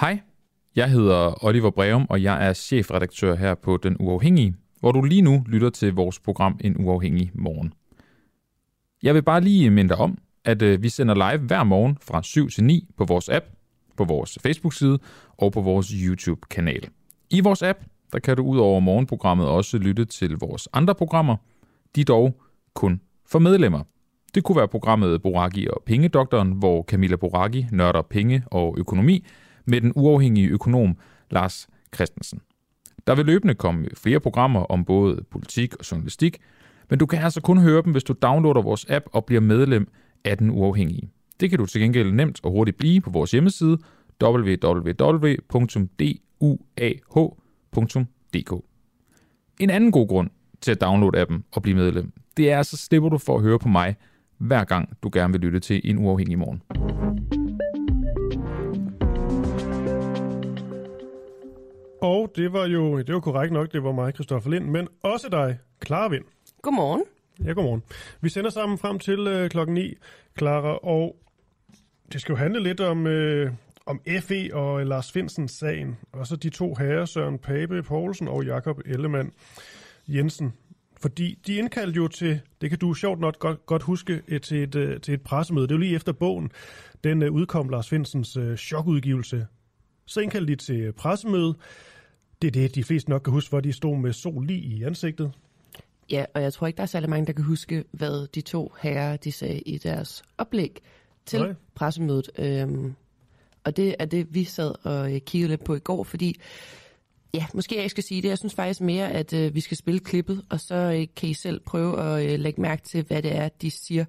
Hej, jeg hedder Oliver Breum, og jeg er chefredaktør her på Den Uafhængige, hvor du lige nu lytter til vores program En Uafhængig Morgen. Jeg vil bare lige minde dig om, at øh, vi sender live hver morgen fra 7 til 9 på vores app, på vores Facebook-side og på vores YouTube-kanal. I vores app, der kan du ud over morgenprogrammet også lytte til vores andre programmer. De dog kun for medlemmer. Det kunne være programmet Boraki og Pengedoktoren, hvor Camilla Boraki nørder penge og økonomi med den uafhængige økonom Lars Christensen. Der vil løbende komme flere programmer om både politik og journalistik, men du kan altså kun høre dem, hvis du downloader vores app og bliver medlem af den uafhængige. Det kan du til gengæld nemt og hurtigt blive på vores hjemmeside www.duah.dk. En anden god grund til at downloade appen og blive medlem, det er, så slipper du for at høre på mig, hver gang du gerne vil lytte til en uafhængig morgen. Og det var jo det var korrekt nok, det var mig, Christoffer Lind, men også dig, Clara Vind. Godmorgen. Ja, godmorgen. Vi sender sammen frem til øh, klokken 9, Clara, og det skal jo handle lidt om, øh, om FE og Lars Finsens sagen, og så de to herrer, Søren Pape Poulsen og Jakob Ellemann Jensen. Fordi de indkaldte jo til, det kan du sjovt nok godt, godt huske, et, til, et, øh, til et pressemøde. Det var lige efter bogen, den øh, udkom Lars Finsens øh, chokudgivelse. Så indkaldte de til pressemøde. Det er det, de fleste nok kan huske, hvor de stod med sol lige i ansigtet. Ja, og jeg tror ikke, der er særlig mange, der kan huske, hvad de to herrer de sagde i deres oplæg til Nej. pressemødet. Øhm, og det er det, vi sad og øh, kiggede lidt på i går, fordi ja, måske jeg skal sige det. Jeg synes faktisk mere, at øh, vi skal spille klippet, og så øh, kan I selv prøve at øh, lægge mærke til, hvad det er, de siger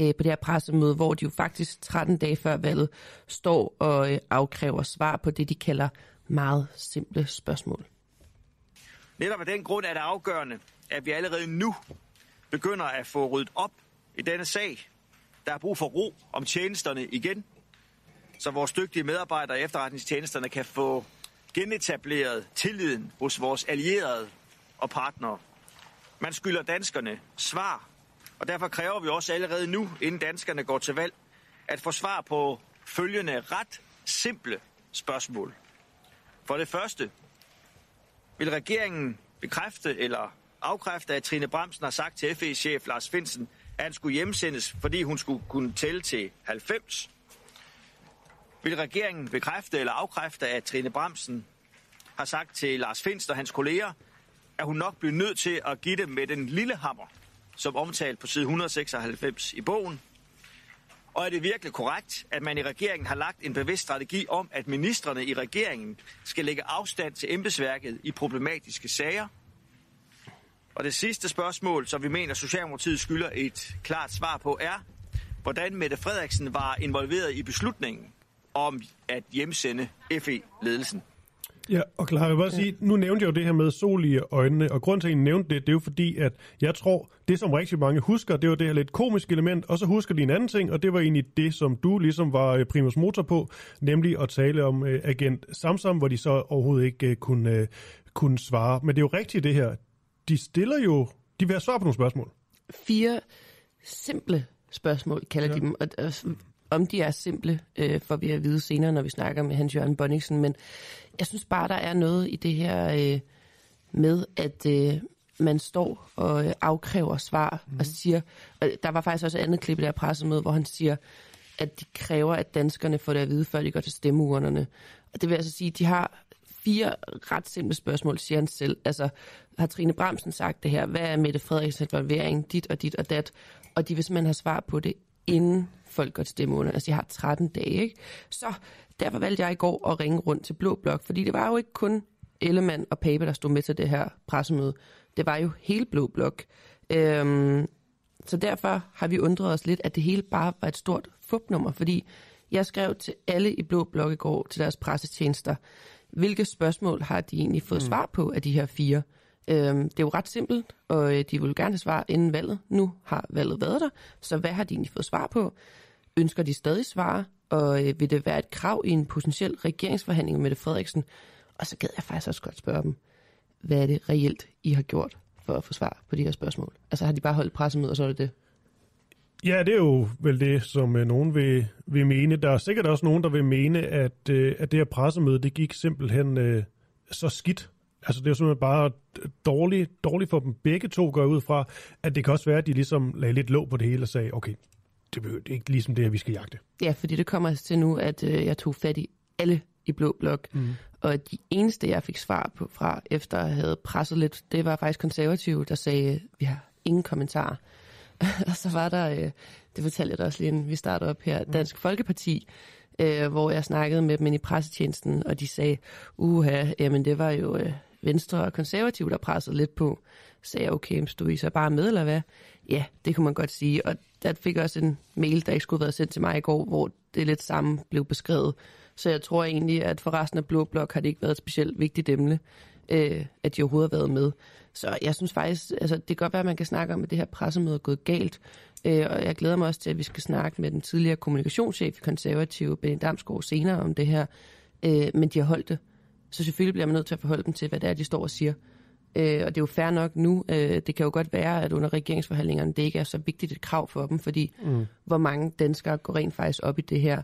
øh, på det her pressemøde, hvor de jo faktisk 13 dage før valget står og øh, afkræver svar på det, de kalder meget simple spørgsmål. Netop af den grund er det afgørende, at vi allerede nu begynder at få ryddet op i denne sag. Der er brug for ro om tjenesterne igen, så vores dygtige medarbejdere i efterretningstjenesterne kan få genetableret tilliden hos vores allierede og partnere. Man skylder danskerne svar, og derfor kræver vi også allerede nu, inden danskerne går til valg, at få svar på følgende ret simple spørgsmål. For det første, vil regeringen bekræfte eller afkræfte, at Trine Bremsen har sagt til FE-chef Lars Finsen, at han skulle hjemsendes, fordi hun skulle kunne tælle til 90? Vil regeringen bekræfte eller afkræfte, at Trine Bremsen har sagt til Lars Finst og hans kolleger, at hun nok bliver nødt til at give det med den lille hammer, som omtalt på side 196 i bogen? Og er det virkelig korrekt, at man i regeringen har lagt en bevidst strategi om, at ministerne i regeringen skal lægge afstand til embedsværket i problematiske sager? Og det sidste spørgsmål, som vi mener Socialdemokratiet skylder et klart svar på, er, hvordan Mette Frederiksen var involveret i beslutningen om at hjemsende FE-ledelsen. Ja, og klar, jeg vil bare sige, nu nævnte jeg jo det her med sol i øjnene, og grund til, at jeg nævnte det, det er jo fordi, at jeg tror, det som rigtig mange husker, det var det her lidt komiske element, og så husker de en anden ting, og det var egentlig det, som du ligesom var øh, primus motor på, nemlig at tale om uh, agent Samsam, hvor de så overhovedet ikke uh, kunne, uh, kunne svare. Men det er jo rigtigt det her. De stiller jo, de vil have svar på nogle spørgsmål. Fire simple spørgsmål, kalder ja. de dem. Og, og om de er simple, øh, får vi at vide senere, når vi snakker med Hans Jørgen Bonniksen. Men jeg synes bare, der er noget i det her øh, med, at øh, man står og øh, afkræver svar mm. og siger... Og der var faktisk også et andet klip i det her pressemøde, hvor han siger, at de kræver, at danskerne får det at vide, før de går til stemmeurnerne. Og det vil altså sige, at de har fire ret simple spørgsmål, siger han selv. Altså, har Trine Bremsen sagt det her? Hvad er Mette Frederiksens involvering? Dit og dit og dat. Og de vil simpelthen have svar på det, inden folk går til stemmeurne. Altså, de har 13 dage, ikke? Så derfor valgte jeg i går at ringe rundt til Blå Blok, fordi det var jo ikke kun Ellemann og Pape, der stod med til det her pressemøde. Det var jo hele Blå Blok. Øhm, så derfor har vi undret os lidt, at det hele bare var et stort fupnummer, fordi jeg skrev til alle i Blå Blok i går, til deres pressetjenester, hvilke spørgsmål har de egentlig fået mm. svar på af de her fire? Øhm, det er jo ret simpelt, og øh, de vil gerne have svar inden valget. Nu har valget været der, så hvad har de egentlig fået svar på? Ønsker de stadig svar, og øh, vil det være et krav i en potentiel regeringsforhandling med det Frederiksen? Og så gad jeg faktisk også godt spørge dem, hvad er det reelt, I har gjort for at få svar på de her spørgsmål? Altså har de bare holdt pressemøde, og så er det det? Ja, det er jo vel det, som øh, nogen vil, vil mene. Der er sikkert også nogen, der vil mene, at, øh, at det her pressemøde, det gik simpelthen øh, så skidt. Altså det er simpelthen bare dårligt, dårligt for dem begge to, går ud fra, at det kan også være, at de ligesom lagde lidt låg på det hele og sagde, okay, det er ikke ligesom det her, vi skal jagte. Ja, fordi det kommer til nu, at øh, jeg tog fat i alle i Blå Blok, mm. og de eneste, jeg fik svar på fra, efter at have presset lidt, det var faktisk konservative, der sagde, vi har ingen kommentarer. og så var der, øh, det fortalte jeg dig også lige inden vi startede op her, Dansk Folkeparti, øh, hvor jeg snakkede med dem i pressetjenesten, og de sagde, uha, jamen det var jo øh, Venstre og Konservative, der pressede lidt på. Sagde jeg, okay, stod I så bare med, eller hvad? Ja, det kunne man godt sige. Og der fik også en mail, der ikke skulle have været sendt til mig i går, hvor det lidt samme blev beskrevet. Så jeg tror egentlig, at for resten af Blå Blok har det ikke været et specielt vigtigt emne, øh, at de overhovedet har været med. Så jeg synes faktisk, altså det kan godt være, at man kan snakke om, at det her pressemøde er gået galt. Øh, og jeg glæder mig også til, at vi skal snakke med den tidligere kommunikationschef i Konservative, Benny Damsgaard, senere om det her. Øh, men de har holdt det. Så selvfølgelig bliver man nødt til at forholde dem til, hvad det er, de står og siger. Øh, og det er jo fair nok nu. Øh, det kan jo godt være, at under regeringsforhandlingerne, det ikke er så vigtigt et krav for dem, fordi mm. hvor mange danskere går rent faktisk op i det her.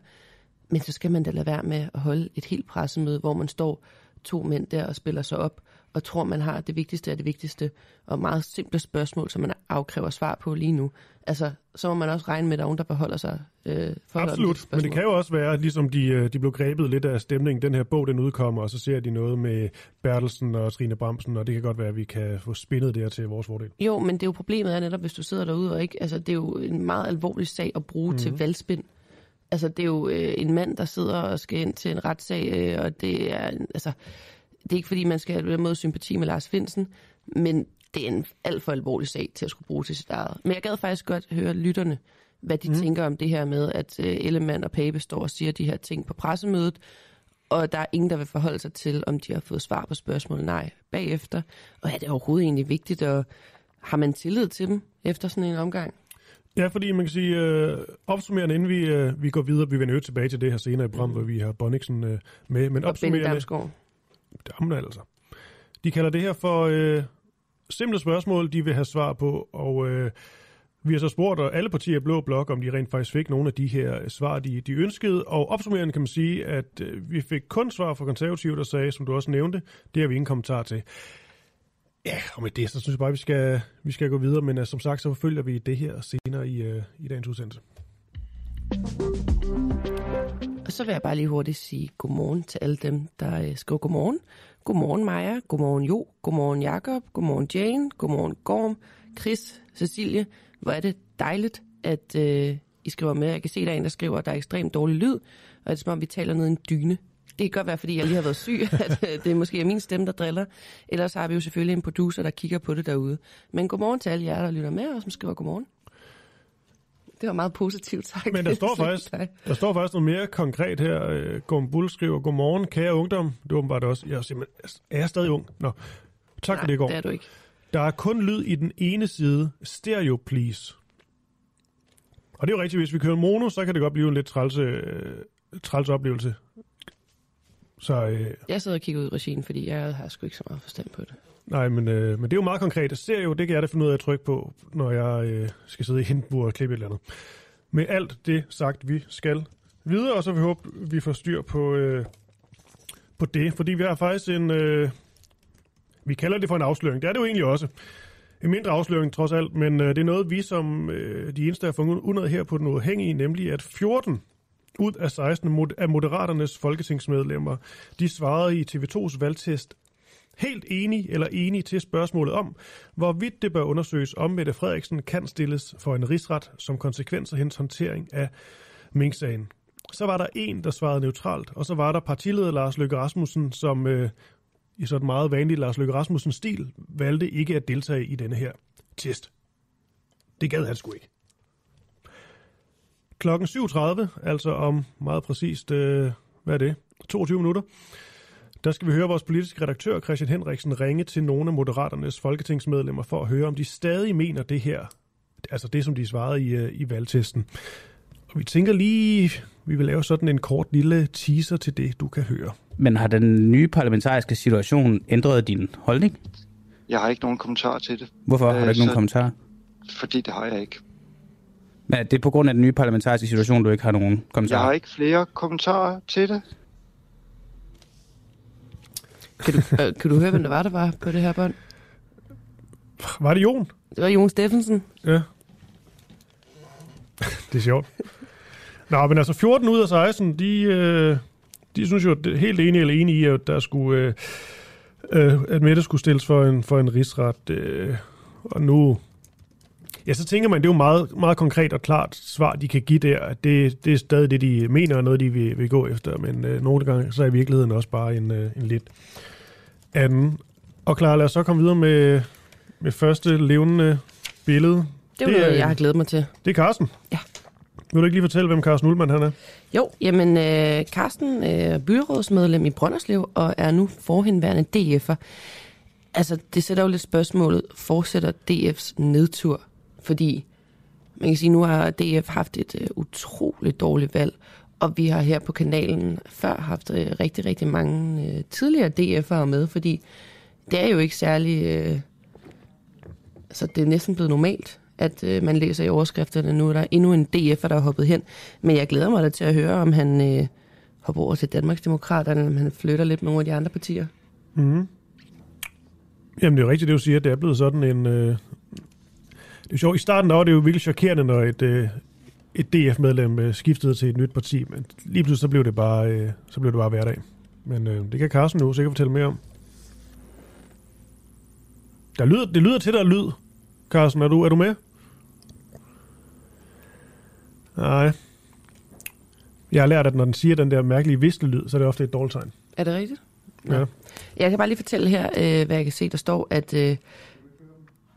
Men så skal man da lade være med at holde et helt pressemøde, hvor man står to mænd der og spiller sig op, og tror, man har det vigtigste af det vigtigste, og meget simple spørgsmål, som man afkræver svar på lige nu. Altså, så må man også regne med, at der er nogen, der forholder sig øh, Absolut, men det kan jo også være, at ligesom de, øh, de blev grebet lidt af stemningen. Den her bog, den udkommer, og så ser de noget med Bertelsen og Trine Bramsen, og det kan godt være, at vi kan få spændet det her til vores fordel. Jo, men det er jo problemet er netop, hvis du sidder derude, og ikke, altså, det er jo en meget alvorlig sag at bruge mm-hmm. til mhm. valgspind. Altså, det er jo øh, en mand, der sidder og skal ind til en retssag, øh, og det er, altså, det er ikke fordi, man skal have måde sympati med Lars Finsen, men det er en alt for alvorlig sag til at skulle bruge til sit eget. Men jeg gad faktisk godt høre lytterne, hvad de mm. tænker om det her med, at uh, Ellemann og Pape står og siger de her ting på pressemødet, og der er ingen, der vil forholde sig til, om de har fået svar på spørgsmålet nej bagefter. Og er det overhovedet egentlig vigtigt, og har man tillid til dem efter sådan en omgang? Ja, fordi man kan sige, øh, opsummerende, inden vi, øh, vi går videre, vi vender jo tilbage til det her senere i program, mm. hvor vi har Bonniksen øh, med, men opsummerende... Jamen altså. De kalder det her for øh, simple spørgsmål, de vil have svar på, og øh, vi har så spurgt og alle partier i Blå Blok, om de rent faktisk fik nogle af de her svar, de, de ønskede. Og opsummerende kan man sige, at øh, vi fik kun svar fra konservative, der sagde, som du også nævnte, det har vi ingen kommentar til. Ja, og med det, så synes jeg bare, at vi skal, vi skal gå videre. Men uh, som sagt, så forfølger vi det her senere i, uh, i dagens udsendelse. Og så vil jeg bare lige hurtigt sige godmorgen til alle dem, der øh, skriver godmorgen. Godmorgen Maja, godmorgen Jo, godmorgen Jakob, godmorgen Jane, godmorgen Gorm, Chris, Cecilie. Hvor er det dejligt, at øh, I skriver med. Jeg kan se, der er en, der skriver, at der er ekstremt dårlig lyd, og det er som om, vi taler ned i en dyne. Det kan godt være, fordi jeg lige har været syg, at øh, det er måske min stemme, der driller. Ellers har vi jo selvfølgelig en producer, der kigger på det derude. Men godmorgen til alle jer, der lytter med, og som skriver godmorgen. Det var meget positivt sagt. Men der står, faktisk, der står faktisk noget mere konkret her. Øh, Gum Bull skriver, Godmorgen, kære ungdom. Det er åbenbart også. Jeg er, simpelthen, er jeg stadig ung? Nå. Tak Nej, for det, Gorm. det er du ikke. Der er kun lyd i den ene side. Stereo, please. Og det er jo rigtigt, hvis vi kører mono, så kan det godt blive en lidt træls, øh, træls oplevelse. Så, øh, jeg sidder og kigger ud i regien, fordi jeg har sgu ikke så meget forstand på det. Nej, men, øh, men det er jo meget konkret. Jeg ser jo, det kan jeg da finde ud af at trykke på, når jeg øh, skal sidde i Hindenburg og klippe et eller andet. Med alt det sagt, vi skal videre, og så vi håber, vi får styr på, øh, på det. Fordi vi har faktisk en... Øh, vi kalder det for en afsløring. Det er det jo egentlig også. En mindre afsløring trods alt, men øh, det er noget, vi som øh, de eneste har fundet ud af her på den uafhængige, nemlig at 14 ud af 16 af Moderaternes folketingsmedlemmer, de svarede i TV2's valgtest helt enig eller enig til spørgsmålet om, hvorvidt det bør undersøges, om Mette Frederiksen kan stilles for en rigsret som konsekvens af hendes håndtering af Mink-sagen. Så var der en, der svarede neutralt, og så var der partileder Lars Løkke Rasmussen, som øh, i sådan meget vanlig Lars Løkke Rasmussen stil valgte ikke at deltage i denne her test. Det gad han sgu ikke. Klokken 7.30, altså om meget præcist, øh, hvad er det, 22 minutter, der skal vi høre vores politiske redaktør Christian Henriksen ringe til nogle af Moderaternes folketingsmedlemmer for at høre, om de stadig mener det her, altså det, som de svarede i, øh, i valgtesten. Og vi tænker lige, vi vil lave sådan en kort lille teaser til det, du kan høre. Men har den nye parlamentariske situation ændret din holdning? Jeg har ikke nogen kommentar til det. Hvorfor har du ikke øh, nogen kommentar? Fordi det har jeg ikke. Men er det på grund af den nye parlamentariske situation, du ikke har nogen kommentarer? Jeg har ikke flere kommentarer til det. Kan du, øh, kan du høre, hvem der var, der var på det her bånd? Var det Jon? Det var Jon Steffensen. Ja. det er sjovt. Nå, men altså 14 ud af 16, de, øh, de synes jo at helt enige eller enige i, at der skulle, øh, øh, at Mette skulle stilles for en, for en rigsret. Øh, og nu, ja, så tænker man, det er jo meget, meget konkret og klart svar, de kan give der. Det, det er stadig det, de mener, og noget, de vil, vil gå efter. Men øh, nogle gange, så er i virkeligheden også bare en, øh, en lidt anden. Og klar, lad os så komme videre med, med første levende billede. Det var Det er- noget, jeg har glædet mig til. Det er Carsten. Ja. Vil du ikke lige fortælle, hvem Carsten Ullmann han er? Jo, jamen øh, Carsten er byrådsmedlem i Brønderslev og er nu forhenværende DF'er. Altså, det sætter jo lidt spørgsmålet, fortsætter DF's nedtur? Fordi man kan sige, nu har DF haft et øh, utroligt dårligt valg, og vi har her på kanalen før haft øh, rigtig, rigtig mange øh, tidligere DF'ere med, fordi det er jo ikke særlig... Øh, så det er næsten blevet normalt, at øh, man læser i overskrifterne. Nu er der endnu en DF'er, der er hoppet hen. Men jeg glæder mig da til at høre, om han øh, hopper over til Danmarksdemokraterne, om han flytter lidt med nogle af de andre partier. Mm. Jamen, det er jo rigtigt, det du siger, at det er blevet sådan en... Øh... Det er sjovt. I starten der var det jo virkelig chokerende, når et, øh, et DF-medlem øh, skiftede til et nyt parti, men lige pludselig så blev det bare, øh, så blev det bare hverdag. Men øh, det kan Carsten nu sikkert fortælle mere om. Der lyder, det lyder til, der er lyd. Carsten, er du, er du med? Nej. Jeg har lært, at når den siger den der mærkelige vistelyd, så er det ofte et dårligt tegn. Er det rigtigt? Ja. Jeg kan bare lige fortælle her, øh, hvad jeg kan se, der står, at, øh,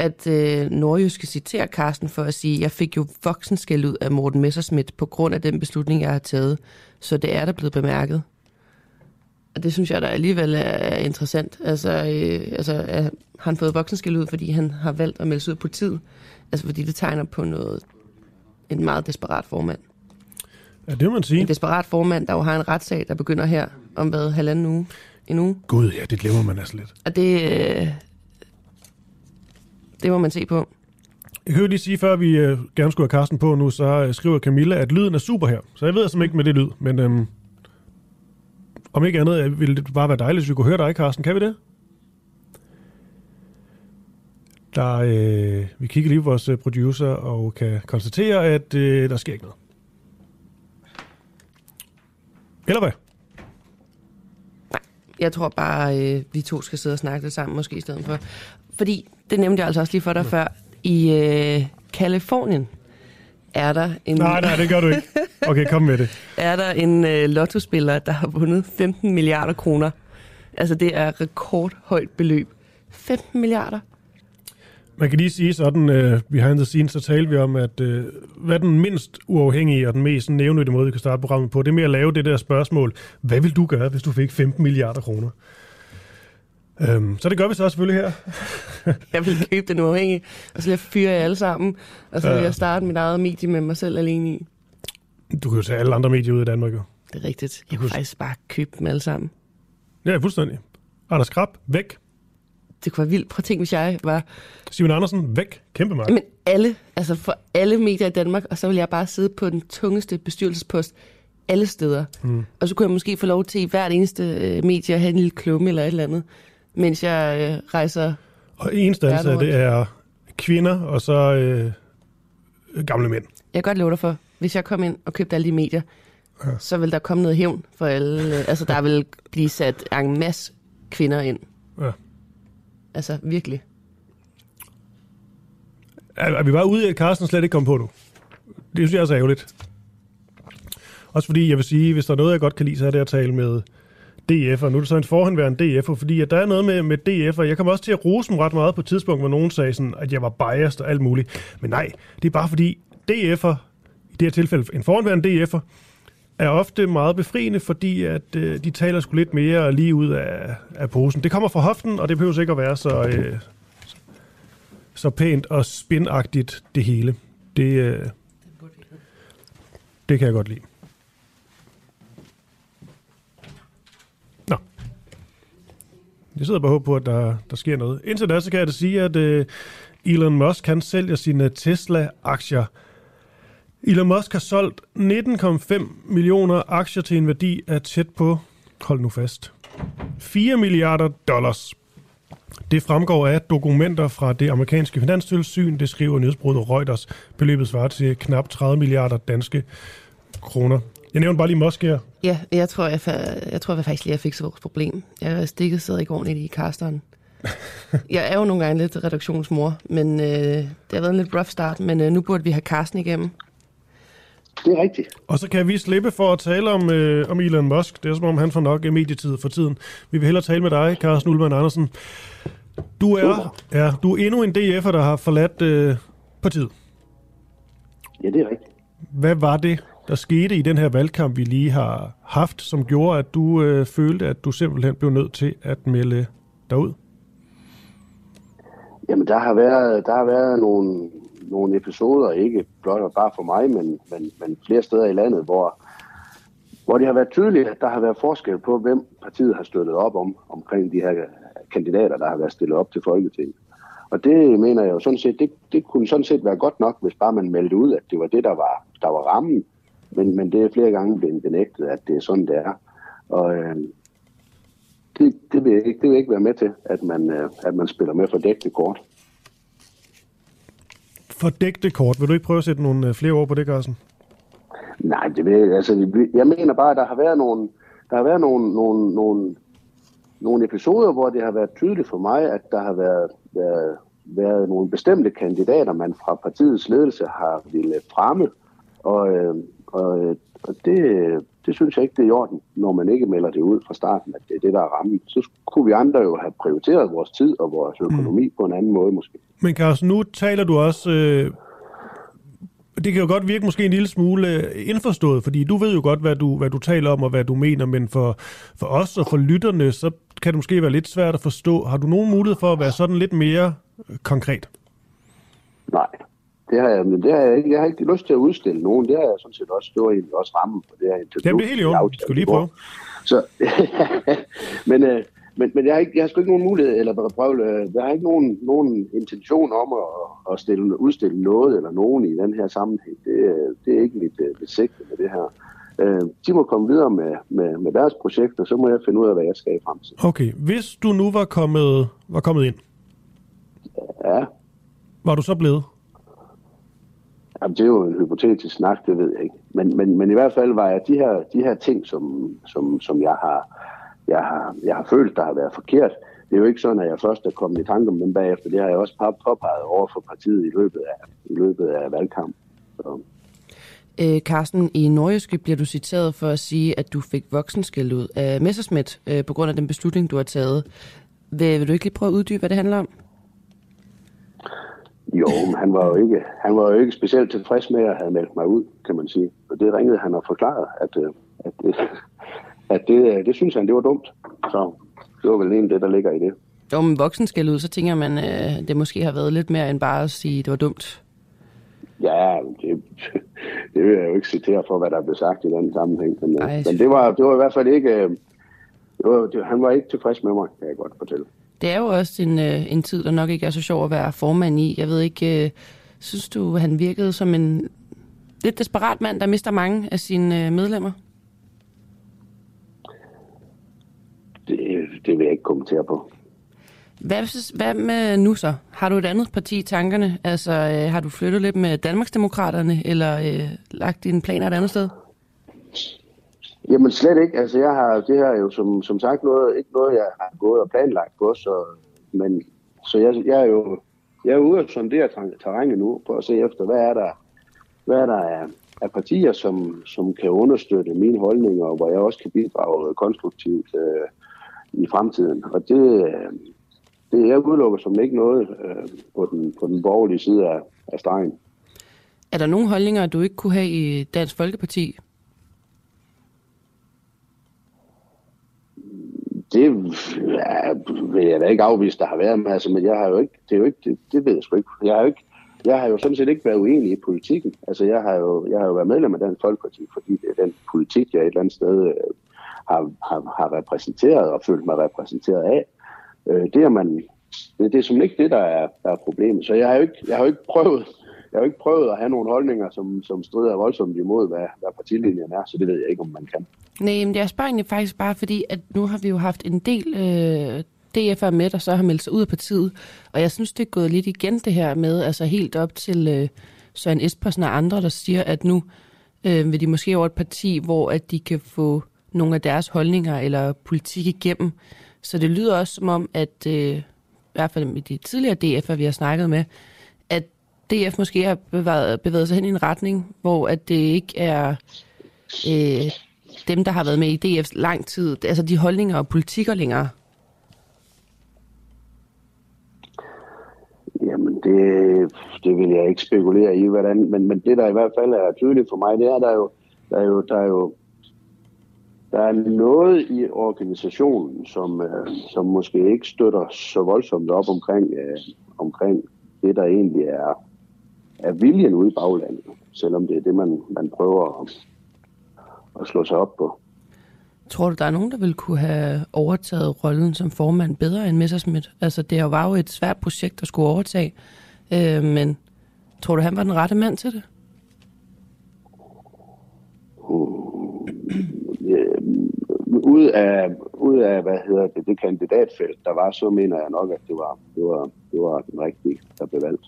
at øh, Nordjyske citerer Carsten for at sige, jeg fik jo voksenskæld ud af Morten Messerschmidt på grund af den beslutning, jeg har taget. Så det er der blevet bemærket. Og det synes jeg da alligevel er interessant. Altså, øh, altså er, har han fået voksenskæld ud, fordi han har valgt at melde sig ud på tid? Altså, fordi det tegner på noget, en meget desperat formand. Ja, det må man sige. En desperat formand, der jo har en retssag, der begynder her om hvad, halvanden uge? En uge? Gud, ja, det glemmer man altså lidt. Og det, øh, det må man se på. Jeg kan jo lige sige, før vi øh, gerne skulle have Carsten på nu, så øh, skriver Camilla, at lyden er super her. Så jeg ved altså ikke med det lyd, men øhm, om ikke andet øh, ville det bare være dejligt, hvis vi kunne høre dig, Carsten. Kan vi det? Der, øh, vi kigger lige på vores øh, producer og kan konstatere, at øh, der sker ikke noget. Eller hvad? Jeg tror bare, øh, vi to skal sidde og snakke det sammen måske i stedet for. Fordi, det nævnte jeg altså også lige for dig før, i øh, Kalifornien er der en, Nej, nej, det gør du ikke. Okay, kom med det. er der en øh, lottospiller, der har vundet 15 milliarder kroner. Altså, det er rekordhøjt beløb. 15 milliarder? Man kan lige sige sådan, uh, behind the scenes, så talte vi om, at uh, hvad den mindst uafhængige og den mest nævnlige måde, vi kan starte programmet på, det er med at lave det der spørgsmål, hvad vil du gøre, hvis du fik 15 milliarder kroner? Um, så det gør vi så selvfølgelig her. Jeg vil købe den uafhængig, og så vil jeg fyre jer alle sammen, og så vil Ja. jeg starte mit eget medie med mig selv alene i. Du kan jo tage alle andre medier ud i Danmark, jo. Det er rigtigt. Jeg kunne faktisk bare købe dem alle sammen. Ja, fuldstændig. Anders Krab, væk. Det kunne være vildt. Prøv at tænke, hvis jeg var Simon Andersen, væk. Kæmpe magt. Men alle, altså for alle medier i Danmark, og så vil jeg bare sidde på den tungeste bestyrelsespost alle steder. Mm. Og så kunne jeg måske få lov til i hvert eneste øh, medie at have en lille klumme eller et eller andet, mens jeg øh, rejser. Og eneste ansatte, det er kvinder og så øh, gamle mænd. Jeg kan godt love dig for, hvis jeg kom ind og købte alle de medier, ja. så vil der komme noget hævn for alle. Øh, altså der vil blive sat en masse kvinder ind. Ja. Altså virkelig. Er, er vi bare ude i, at Carsten slet ikke kom på nu? Det synes jeg er ærgerligt. Også fordi, jeg vil sige, hvis der er noget, jeg godt kan lide, så er det at tale med DF'er. Nu er det så en forhenværende DF'er, fordi at der er noget med, med DF'er. Jeg kom også til at rose dem ret meget på et tidspunkt, hvor nogen sagde, sådan, at jeg var biased og alt muligt. Men nej, det er bare fordi DF'er, i det her tilfælde en forhenværende DF'er, er ofte meget befriende, fordi at øh, de taler sgu lidt mere lige ud af, af posen. Det kommer fra hoften, og det behøver ikke at være så, øh, så pænt og spinagtigt det hele. Det, øh, det kan jeg godt lide. Jeg sidder bare og håber på, at der, der sker noget. Indtil da, så kan jeg da sige, at øh, Elon Musk, han sælger sine Tesla-aktier Elon Musk har solgt 19,5 millioner aktier til en værdi af tæt på, hold nu fast, 4 milliarder dollars. Det fremgår af dokumenter fra det amerikanske finanstilsyn, det skriver nyhedsbruget Reuters. Beløbet svarer til knap 30 milliarder danske kroner. Jeg nævner bare lige Musk her. Ja, jeg tror, jeg, fa- jeg tror jeg faktisk lige, jeg fik så vores problem. Jeg er stikket sidder i går nede i Karsteren. jeg er jo nogle gange lidt redaktionsmor, men øh, det har været en lidt rough start, men øh, nu burde vi have Carsten igennem. Det er rigtigt. Og så kan vi slippe for at tale om, øh, om Elon Musk. Det er som om, han får nok medietid for tiden. Vi vil hellere tale med dig, Carsten Ullmann Andersen. Du er, ja, du er endnu en DF'er, der har forladt øh, partiet. Ja, det er rigtigt. Hvad var det, der skete i den her valgkamp, vi lige har haft, som gjorde, at du øh, følte, at du simpelthen blev nødt til at melde dig ud? Jamen, der har været, der har været nogle, nogle episoder, ikke blot og bare for mig, men, men, men flere steder i landet, hvor, hvor det har været tydeligt, at der har været forskel på, hvem partiet har støttet op om, omkring de her kandidater, der har været stillet op til Folketinget. Og det mener jeg jo sådan set, det, det kunne sådan set være godt nok, hvis bare man meldte ud, at det var det, der var, der var rammen. Men, men det er flere gange blevet benægtet, at det er sådan, det er. Og øh, det, det, vil jeg ikke, det vil jeg ikke være med til, at man, øh, at man spiller med fordækte kort. Fordækte kort. Vil du ikke prøve at sætte nogle øh, flere ord på det, Carsten? Nej, det vil, altså, jeg mener bare, at der har været nogle, der har været nogle, nogle, nogle, nogle episoder, hvor det har været tydeligt for mig, at der har været, været, været nogle bestemte kandidater, man fra partiets ledelse har ville fremme. Og, øh, og, og det, det synes jeg ikke, det er i orden, når man ikke melder det ud fra starten, at det er det, der er rammen. Så kunne vi andre jo have prioriteret vores tid og vores økonomi mm. på en anden måde måske. Men Carsten, nu taler du også... Øh, det kan jo godt virke måske en lille smule øh, indforstået, fordi du ved jo godt, hvad du, hvad du taler om og hvad du mener, men for, for os og for lytterne, så kan det måske være lidt svært at forstå. Har du nogen mulighed for at være sådan lidt mere øh, konkret? Nej, det har jeg, men det har jeg ikke. Jeg har ikke lyst til at udstille nogen. Det har jeg sådan set også. Det var egentlig også rammen for det her interview. Jamen, det er helt jo. Du skal lige prøve. Så, men, øh, men, men jeg har, ikke, jeg har sgu ikke nogen mulighed, eller prøve, øh, jeg har ikke nogen, nogen intention om at, at stille, udstille noget eller nogen i den her sammenhæng. Det, det er ikke mit, øh, mit sigte med det her. Øh, de må komme videre med, med, med deres projekter, så må jeg finde ud af, hvad jeg skal i fremtiden. Okay, hvis du nu var kommet, var kommet ind, ja. var du så blevet? Jamen, det er jo en hypotetisk snak, det ved jeg ikke. Men, men, men i hvert fald var jeg de her, de her ting, som, som, som jeg, har, jeg, har, jeg har følt, der har været forkert. Det er jo ikke sådan, at jeg først er kommet i tanke om dem bagefter. Det har jeg også påpeget over for partiet i løbet af, i løbet af valgkampen. Så. Øh, Carsten, i Norgeske bliver du citeret for at sige, at du fik voksenskæld ud af Messersmith øh, på grund af den beslutning, du har taget. Vil, vil du ikke lige prøve at uddybe, hvad det handler om? Jo, men han var jo ikke, han var jo ikke specielt tilfreds med at have meldt mig ud, kan man sige. Og det ringede han og forklarede, at, øh, at, det, at det, det synes han, det var dumt. Så det var vel en det, der ligger i det. Jo, men voksen skal ud, så tænker man, at øh, det måske har været lidt mere end bare at sige, at det var dumt. Ja, det, det vil jeg jo ikke citere for, hvad der blev sagt i den sammenhæng. Men, Ej, men det, var, det var i hvert fald ikke... Det var, det, han var ikke tilfreds med mig, kan jeg godt fortælle. Det er jo også en, øh, en tid, der nok ikke er så sjov at være formand i. Jeg ved ikke, øh, synes du, han virkede som en lidt desperat mand, der mister mange af sine øh, medlemmer? Det, det vil jeg ikke kommentere på. Hvad, hvad med nu så? Har du et andet parti i tankerne? Altså, øh, har du flyttet lidt med Danmarksdemokraterne, eller øh, lagt dine planer et andet sted? Jamen slet ikke. Altså jeg har det her jo som, som sagt noget, ikke noget, jeg har gået og planlagt på, så, men, så jeg, jeg er jo jeg er ude og sondere terrænet nu på at se efter, hvad er der, hvad er der af, af partier, som, som kan understøtte mine holdninger, og hvor jeg også kan bidrage konstruktivt øh, i fremtiden. Og det, øh, det jeg udelukker som ikke noget øh, på, den, på den borgerlige side af, af stregen. Er der nogle holdninger, du ikke kunne have i Dansk Folkeparti, det vil jeg da ikke afvise, der har været med, altså, men jeg har jo ikke, det er jo ikke, det, det ved jeg sgu ikke. Jeg har jo ikke, jeg har jo sådan set ikke været uenig i politikken. Altså, jeg har jo, jeg har jo været medlem af Dansk Folkeparti, fordi det er den politik, jeg et eller andet sted øh, har, har, har repræsenteret og følt mig repræsenteret af. Øh, det er man, det, det er simpelthen ikke det, der er, der er problemet. Så jeg har jo ikke, jeg har jo ikke prøvet, jeg har jo ikke prøvet at have nogle holdninger, som, som strider voldsomt imod, hvad, hvad partilinjen er, så det ved jeg ikke, om man kan. Nej, men jeg spørger egentlig faktisk bare fordi, at nu har vi jo haft en del øh, DF'er med, der så har meldt sig ud af partiet, og jeg synes, det er gået lidt igen det her med, altså helt op til øh, Søren Espersen og andre, der siger, at nu øh, vil de måske over et parti, hvor at de kan få nogle af deres holdninger eller politik igennem. Så det lyder også som om, at øh, i hvert fald med de tidligere DF'er, vi har snakket med, DF måske har bevæget, bevæget sig hen i en retning, hvor at det ikke er øh, dem, der har været med i DF lang tid, altså de holdninger og politikker længere. Jamen, det, det vil jeg ikke spekulere i, hvordan, men, men det, der i hvert fald er tydeligt for mig, det er, der er jo, der er jo, der er jo der er noget i organisationen, som, øh, som måske ikke støtter så voldsomt op omkring, øh, omkring det, der egentlig er, er viljen ude i baglandet, selvom det er det, man, man prøver at, at slå sig op på. Tror du, der er nogen, der vil kunne have overtaget rollen som formand bedre end Messerschmidt? Altså, det var jo et svært projekt at skulle overtage, øh, men tror du, han var den rette mand til det? ud af, ud af hvad hedder det, det kandidatfelt, der var, så mener jeg nok, at det var, det var, det var den rigtige, der blev valgt.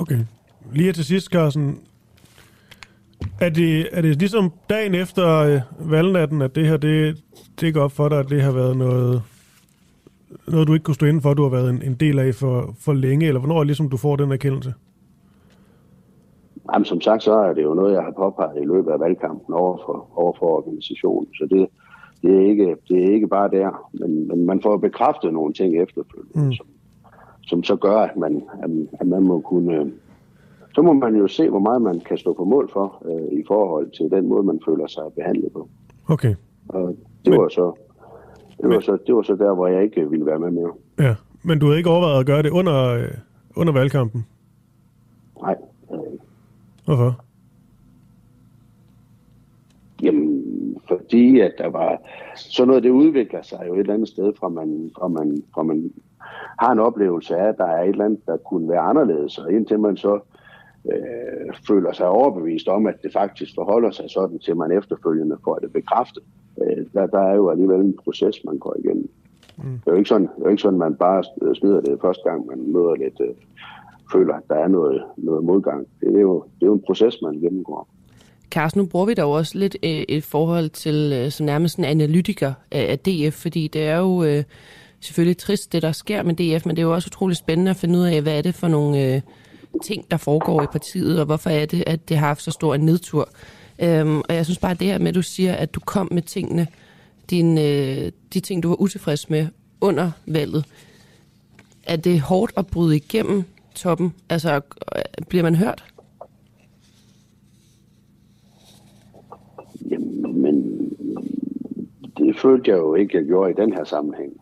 Okay. Lige til sidst, Carsten. Er det, er det ligesom dagen efter øh, valgnatten, at det her, det, det går op for dig, at det har været noget, noget du ikke kunne stå inden for, du har været en, en del af for, for længe, eller hvornår er ligesom, du får den erkendelse? Jamen, som sagt, så er det jo noget, jeg har påpeget i løbet af valgkampen over for, over for organisationen. Så det, det, er ikke, det er ikke bare der. Men, men man får bekræftet nogle ting efterfølgende, mm. som, som så gør, at man, at, man må kunne... Så må man jo se, hvor meget man kan stå på mål for øh, i forhold til den måde, man føler sig behandlet på. Okay. Og det men, var så... Det var, så, det var så der, hvor jeg ikke ville være med mere. Ja, men du havde ikke overvejet at gøre det under, øh, under valgkampen? Nej, Hvorfor? Jamen, fordi at der var... Så noget, det udvikler sig jo et eller andet sted, fra man, fra man, fra man har en oplevelse af, at der er et eller andet, der kunne være anderledes, og indtil man så øh, føler sig overbevist om, at det faktisk forholder sig sådan, til man efterfølgende får det bekræftet. Øh, der, der er jo alligevel en proces, man går igennem. Mm. Det, er jo ikke sådan, det er jo ikke sådan, man bare smider det første gang, man møder lidt øh, føler, at der er noget, noget modgang. Det er, jo, det er jo en proces, man gennemgår. Carsten, nu bruger vi da også lidt øh, et forhold til øh, som nærmest en analytiker af DF, fordi det er jo øh, selvfølgelig trist, det der sker med DF, men det er jo også utroligt spændende at finde ud af, hvad er det for nogle øh, ting, der foregår i partiet, og hvorfor er det, at det har haft så stor en nedtur. Øhm, og jeg synes bare, det her med, at du siger, at du kom med tingene, din, øh, de ting, du var utilfreds med under valget, er det hårdt at bryde igennem toppen? Altså, øh, bliver man hørt? Jamen, det følte jeg jo ikke, jeg gjorde i den her sammenhæng.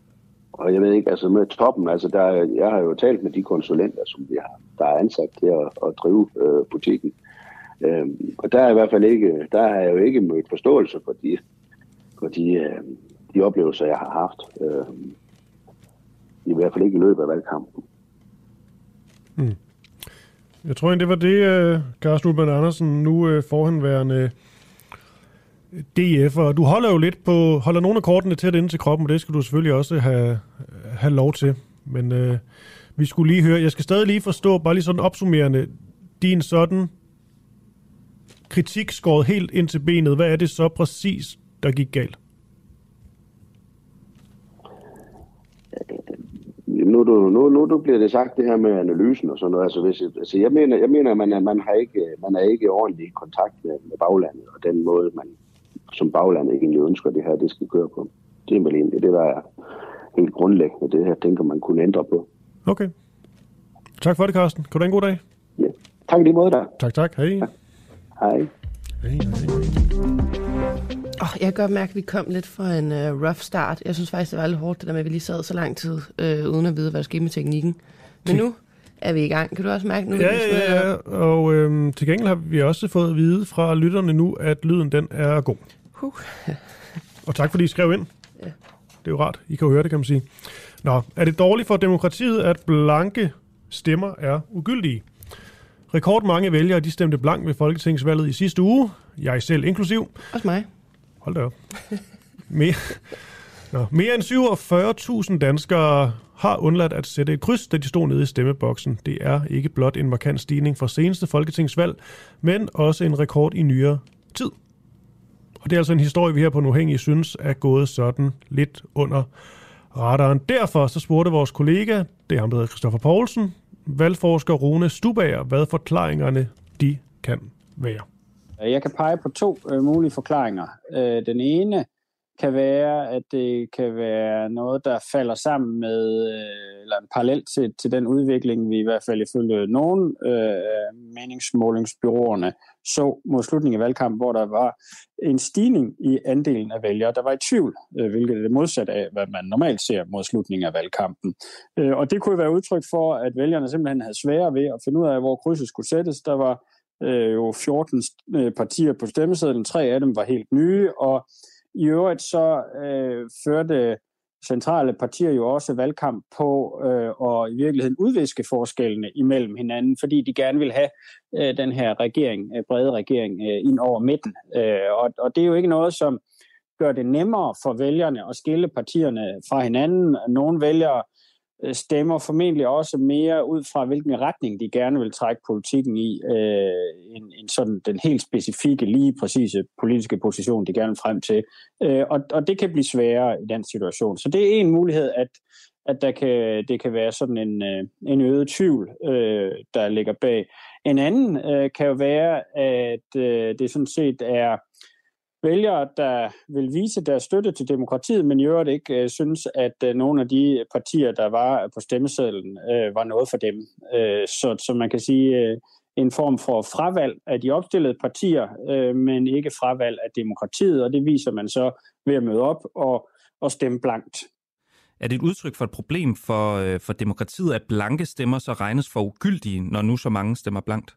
Og jeg ved ikke, altså med toppen, altså der, jeg har jo talt med de konsulenter, som vi har, der er ansat til at, at drive øh, butikken. Øhm, og der er i hvert fald ikke, der har jeg jo ikke mødt forståelse for de, for de, øh, de oplevelser, jeg har haft. Øh, I hvert fald ikke i løbet af valgkampen. Mm. Jeg tror det var det, øh, uh, Carsten Ulbert Andersen, nu uh, forhenværende DF, og du holder jo lidt på, holder nogle af kortene tæt ind til kroppen, og det skal du selvfølgelig også have, have lov til. Men øh, vi skulle lige høre, jeg skal stadig lige forstå, bare lige sådan opsummerende, din sådan kritik skåret helt ind til benet. Hvad er det så præcis, der gik galt? nu, nu, nu, nu du bliver det sagt det her med analysen og sådan noget. Altså, hvis, altså jeg mener, jeg mener at man, man, har ikke, man er ikke ordentlig i kontakt med, med baglandet, og den måde, man som baglandet egentlig ønsker, det her det skal køre på. Det er vel egentlig det, der er helt grundlæggende. Det her tænker man kunne ændre på. Okay. Tak for det, Carsten. Kan du have en god dag? Ja. Tak lige måde der. Tak, tak. Hej. Ja. Hej. Hej, hej. Oh, jeg kan godt mærke, at vi kom lidt fra en uh, rough start. Jeg synes faktisk, det var lidt hårdt, det der med, at vi lige sad så lang tid, uh, uden at vide, hvad der skete med teknikken. Men nu er vi i gang. Kan du også mærke nu? Ja, ja, ja. Og øhm, til gengæld har vi også fået at vide fra lytterne nu, at lyden den er god. Uh. og tak fordi I skrev ind. Ja. Det er jo rart. I kan jo høre det, kan man sige. Nå, er det dårligt for demokratiet, at blanke stemmer er ugyldige? Rekordmange vælgere de stemte blank ved folketingsvalget i sidste uge. Jeg selv inklusiv. Også mig. Hold da op. Mere, Nå, mere end 47.000 danskere har undladt at sætte et kryds, da de stod nede i stemmeboksen. Det er ikke blot en markant stigning fra seneste folketingsvalg, men også en rekord i nyere tid. Og det er altså en historie, vi her på Nuhængig synes er gået sådan lidt under radaren. Derfor så spurgte vores kollega, det er ham, der hedder Christoffer Poulsen, valgforsker Rune Stubager, hvad forklaringerne de kan være. Jeg kan pege på to øh, mulige forklaringer. Øh, den ene kan være, at det kan være noget, der falder sammen med, øh, eller en parallel til, til den udvikling, vi i hvert fald ifølge nogle øh, meningsmålingsbyråerne så mod slutningen af valgkampen, hvor der var en stigning i andelen af vælgere, der var i tvivl, øh, hvilket er det modsatte af, hvad man normalt ser mod slutningen af valgkampen. Øh, og det kunne være udtryk for, at vælgerne simpelthen havde svære ved at finde ud af, hvor krydset skulle sættes. Der var øh, jo 14 øh, partier på stemmesedlen, tre af dem var helt nye, og i øvrigt så øh, førte centrale partier jo også valgkamp på øh, og i virkeligheden udviske forskellene imellem hinanden, fordi de gerne vil have øh, den her regering, øh, brede regering, øh, ind over midten. Øh, og, og det er jo ikke noget, som gør det nemmere for vælgerne at skille partierne fra hinanden. Nogle vælgere Øh, Øh, stemmer formentlig også mere ud fra, hvilken retning de gerne vil trække politikken i, øh, en, en sådan den helt specifikke, lige præcise politiske position, de gerne vil frem til. Øh, og, og det kan blive sværere i den situation. Så det er en mulighed, at, at der kan, det kan være sådan en, øh, en øget tvivl, øh, der ligger bag. En anden øh, kan jo være, at øh, det sådan set er vælgere, der vil vise deres støtte til demokratiet, men i øvrigt ikke øh, synes, at øh, nogle af de partier, der var på stemmesedlen, øh, var noget for dem. Øh, så, så man kan sige øh, en form for fravalg af de opstillede partier, øh, men ikke fravalg af demokratiet, og det viser man så ved at møde op og, og stemme blankt. Er det et udtryk for et problem for, øh, for demokratiet, at blanke stemmer så regnes for ugyldige, når nu så mange stemmer blankt?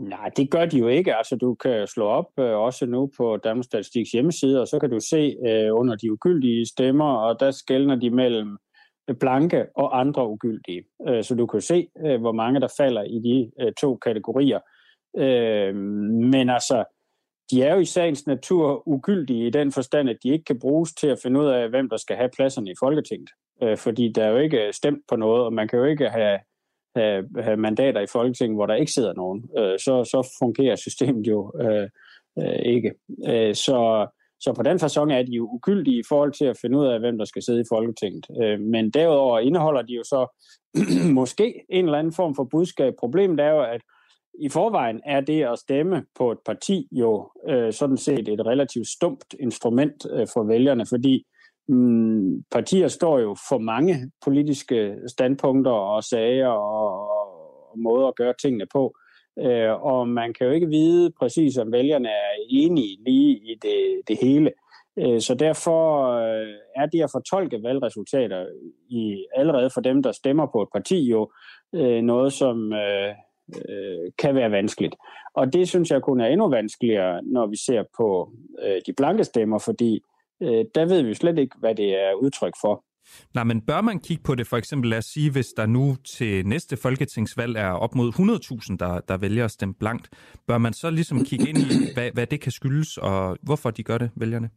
Nej, det gør de jo ikke. Altså, du kan slå op øh, også nu på Danmarks Statistiks hjemmeside, og så kan du se øh, under de ugyldige stemmer, og der skældner de mellem blanke og andre ugyldige. Øh, så du kan se, øh, hvor mange der falder i de øh, to kategorier. Øh, men altså, de er jo i sagens natur ugyldige i den forstand, at de ikke kan bruges til at finde ud af, hvem der skal have pladserne i Folketinget. Øh, fordi der er jo ikke stemt på noget, og man kan jo ikke have have, have mandater i Folketinget, hvor der ikke sidder nogen, øh, så, så fungerer systemet jo øh, øh, ikke. Øh, så, så på den façon er de jo ugyldige i forhold til at finde ud af, hvem der skal sidde i Folketinget. Øh, men derudover indeholder de jo så måske en eller anden form for budskab. Problemet er jo, at i forvejen er det at stemme på et parti jo øh, sådan set et relativt stumt instrument øh, for vælgerne, fordi mm, partier står jo for mange politiske standpunkter og sager og, og måder at gøre tingene på. Øh, og man kan jo ikke vide præcis, om vælgerne er enige lige i det, det hele. Øh, så derfor øh, er det at fortolke valgresultater i, allerede for dem, der stemmer på et parti, jo øh, noget, som øh, øh, kan være vanskeligt. Og det synes jeg kun er endnu vanskeligere, når vi ser på øh, de blanke stemmer, fordi øh, der ved vi slet ikke, hvad det er udtryk for. Nej, men bør man kigge på det for eksempel, lad os sige, hvis der nu til næste folketingsvalg er op mod 100.000, der, der vælger at stemme blankt, bør man så ligesom kigge ind i, hvad, hvad det kan skyldes, og hvorfor de gør det, vælgerne?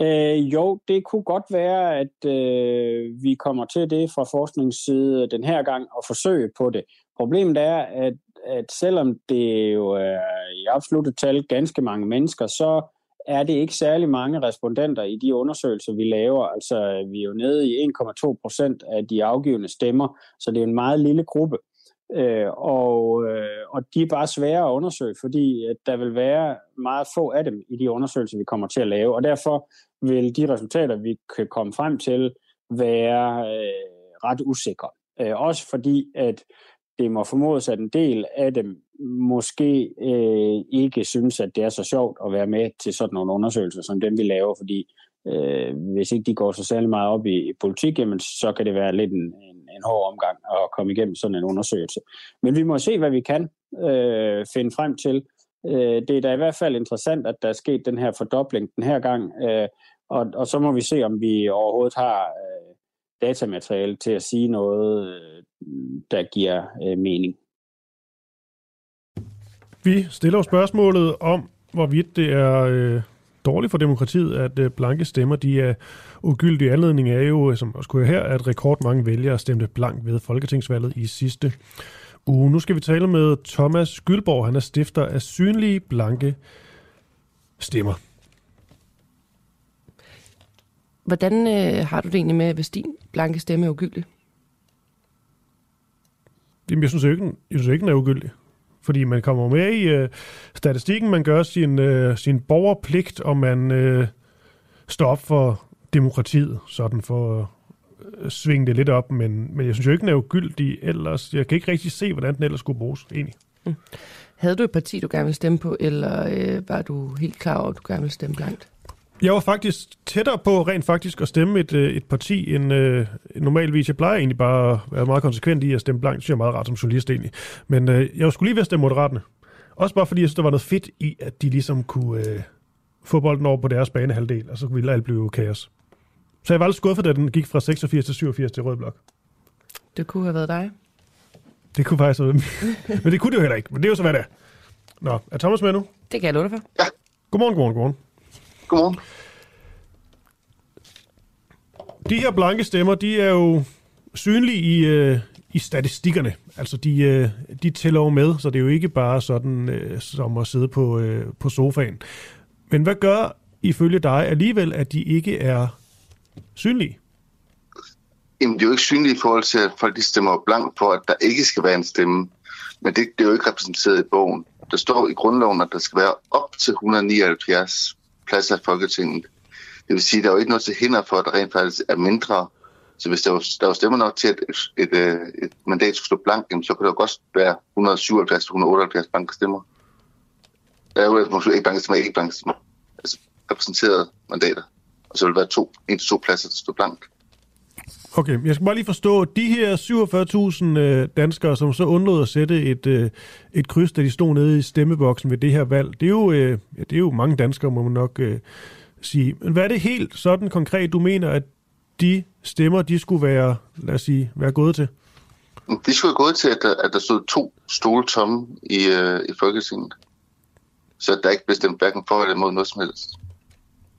Øh, jo, det kunne godt være, at øh, vi kommer til det fra forskningsside den her gang og forsøge på det. Problemet er, at, at selvom det jo er i absolutte tal ganske mange mennesker, så er det ikke særlig mange respondenter i de undersøgelser, vi laver. Altså, vi er jo nede i 1,2 procent af de afgivende stemmer, så det er en meget lille gruppe. Øh, og, øh, og de er bare svære at undersøge, fordi at der vil være meget få af dem i de undersøgelser, vi kommer til at lave. Og derfor vil de resultater, vi kan komme frem til, være øh, ret usikre. Øh, også fordi, at det må formodes, at en del af dem måske øh, ikke synes, at det er så sjovt at være med til sådan nogle undersøgelser, som dem vi laver, fordi øh, hvis ikke de går så særlig meget op i, i politik, jamen, så kan det være lidt en, en, en hård omgang at komme igennem sådan en undersøgelse. Men vi må se, hvad vi kan øh, finde frem til. Øh, det er da i hvert fald interessant, at der er sket den her fordobling den her gang, øh, og, og så må vi se, om vi overhovedet har øh, datamateriale til at sige noget, øh, der giver øh, mening. Vi stiller jo spørgsmålet om, hvorvidt det er øh, dårligt for demokratiet, at øh, blanke stemmer de er ugyldige. Anledning er jo, som også kunne her, at rekordmange vælgere stemte blank ved folketingsvalget i sidste uge. Nu skal vi tale med Thomas Gyldborg. Han er stifter af synlige blanke stemmer. Hvordan øh, har du det egentlig med, hvis din blanke stemme er ugyldig? Jamen, jeg synes ikke, jeg synes ikke, den er ugyldig. Fordi man kommer med i øh, statistikken, man gør sin, øh, sin borgerpligt, og man øh, står op for demokratiet, sådan for at øh, svinge det lidt op. Men, men jeg synes jo ikke, den er ugyldig ellers. Jeg kan ikke rigtig se, hvordan den ellers skulle bruges, egentlig. Mm. Havde du et parti, du gerne ville stemme på, eller øh, var du helt klar over, at du gerne ville stemme blankt? Jeg var faktisk tættere på rent faktisk at stemme et, øh, et parti end øh, normalvis. Jeg plejer egentlig bare at være meget konsekvent i at stemme blankt. Det synes jeg er meget rart som journalist egentlig. Men øh, jeg skulle lige ved at stemme moderaterne. Også bare fordi jeg synes, der var noget fedt i, at de ligesom kunne øh, få bolden over på deres banehalvdel, og så ville alt blive kaos. Så jeg var lidt skuffet, da den gik fra 86 til 87 til rød blok. Det kunne have været dig. Det kunne faktisk have Men det kunne det jo heller ikke. Men det er jo så, hvad det er. Nå, er Thomas med nu? Det kan jeg love dig for. Ja. Godmorgen, godmorgen, godmorgen. Godmorgen. De her blanke stemmer, de er jo synlige i, øh, i statistikkerne. Altså, de, øh, de tæller jo med, så det er jo ikke bare sådan øh, som at sidde på, øh, på sofaen. Men hvad gør ifølge dig alligevel, at de ikke er synlige? Jamen, det er jo ikke synligt i forhold til, at folk de stemmer blank for, at der ikke skal være en stemme. Men det, det er jo ikke repræsenteret i bogen. Der står i grundloven, at der skal være op til 179 plads af Folketinget. Det vil sige, at der er jo ikke noget til hinder for, at der rent faktisk er mindre. Så hvis der var, der var stemmer nok til, at et, et, øh, et, mandat skulle stå blank, så kunne der jo godt være 177-178 blanke stemmer. Der er jo måske ikke blanke stemmer, ikke blanke stemmer. Altså repræsenterede mandater. Og så vil der være to, en til to pladser, der står blank. Okay, jeg skal bare lige forstå, de her 47.000 øh, danskere, som så undlod at sætte et, øh, et kryds, da de stod nede i stemmeboksen ved det her valg, det er jo, øh, ja, det er jo mange danskere, må man nok sige. Men hvad er det helt sådan konkret, du mener, at de stemmer, de skulle være, lad os sige, være gået til? De skulle være gået til, at der, at der stod to stole tomme i, i Folketinget. Så der ikke blev stemt hverken for eller mod noget som helst.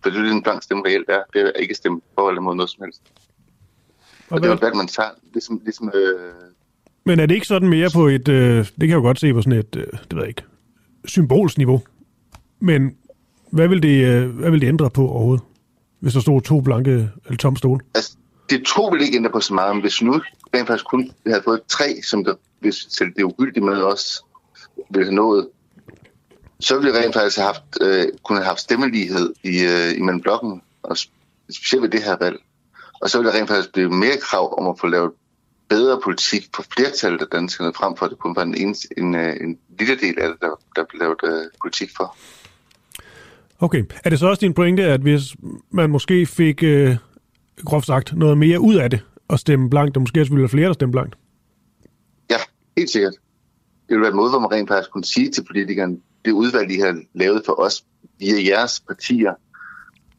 For det er en blank stemme reelt er, det er ikke stemt for eller mod noget som helst. Og, og det er jo man tager. Ligesom, ligesom, øh... Men er det ikke sådan mere på et, øh, det kan jeg jo godt se på sådan et, øh, det ved jeg ikke, symbolsniveau. Men hvad vil, det, øh, hvad vil det ændre på overhovedet, hvis der stod to blanke eller tomme stole? Altså, det to vil ikke ændre på så meget, men hvis nu rent faktisk kun havde fået tre, som der, hvis selv det ugyldige med os ville have nået, så ville det rent faktisk have haft, øh, kunne have haft stemmelighed i, øh, imellem blokken, og specielt ved det her valg. Og så vil der rent faktisk blive mere krav om at få lavet bedre politik for flertallet af danskerne, frem for at det kun var en, en, en, øh, en lille del af det, der, der blev lavet uh, politik for. Okay. Er det så også din pointe, at hvis man måske fik, øh, groft sagt, noget mere ud af det, og stemme blankt, og måske også ville være flere, der stemme blankt? Ja, helt sikkert. Det ville være en måde, hvor man rent faktisk kunne sige til politikerne, det udvalg, I har lavet for os via jeres partier,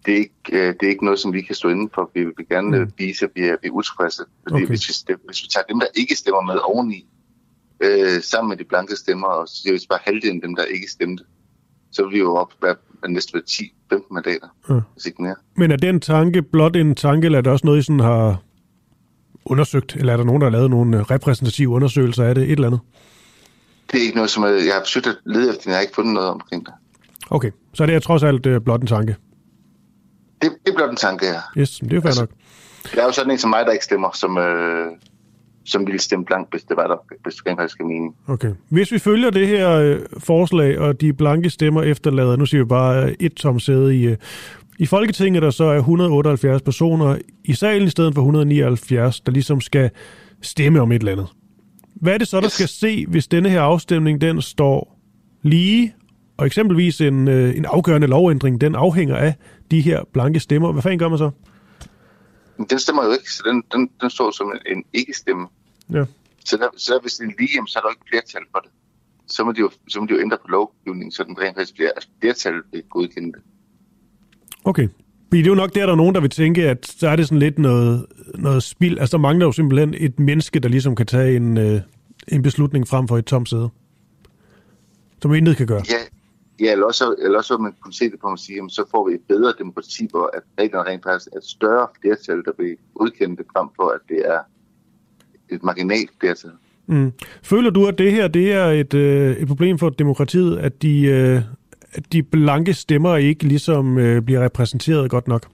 det er, ikke, øh, det er ikke noget, som vi kan stå inden for. Vi vil gerne mm. vise, at vi er, vi er utilfredse. Fordi okay. hvis, vi stemmer, hvis vi tager dem, der ikke stemmer med oveni, øh, sammen med de blanke stemmer, og så vi bare halvdelen af dem, der ikke stemte, så vil vi jo op være næste ved 10-15 mandater, ja. hvis ikke mere. Men er den tanke blot en tanke, eller er det også noget, I sådan har undersøgt, eller er der nogen, der har lavet nogle repræsentative undersøgelser af det, et eller andet? Det er ikke noget, som jeg, jeg har forsøgt at lede efter, men jeg har ikke fundet noget omkring det. Okay, så det er trods alt blot en tanke? Det, det bliver den tanke, ja. Yes, det er jo altså, nok. Det er jo sådan en som mig, der ikke stemmer, som, øh, som ville stemme blank, hvis det var der, hvis det faktisk skal mening. Okay. Hvis vi følger det her øh, forslag, og de blanke stemmer efterlader, nu siger vi bare øh, et tom sæde i, øh, i Folketinget, der så er 178 personer i salen i stedet for 179, der ligesom skal stemme om et eller andet. Hvad er det så, der yes. skal se, hvis denne her afstemning, den står lige, og eksempelvis en, øh, en afgørende lovændring, den afhænger af de her blanke stemmer. Hvad fanden gør man så? Den stemmer jo ikke, så den, den, den står som en, en ikke-stemme. Ja. Så, der, så der, hvis det er lige, så er der ikke flertal for det. Så må de jo, så må de jo ændre på lovgivningen, så den rent faktisk bliver, altså flertal vil godkende det. Okay. Det er jo nok der, der er nogen, der vil tænke, at så er det sådan lidt noget, noget spild. Altså, der mangler jo simpelthen et menneske, der ligesom kan tage en, øh, en beslutning frem for et tomt sæde. som intet kan gøre. Ja, ja eller, også, eller også man kunne se det på at sige, jamen, så får vi et bedre demokrati, hvor at reglerne rent faktisk er et større flertal, der udkende det frem for, at det er et marginalt flertal. Mm. Føler du, at det her det er et, øh, et problem for demokratiet, at de, øh, at de blanke stemmer ikke ligesom øh, bliver repræsenteret godt nok?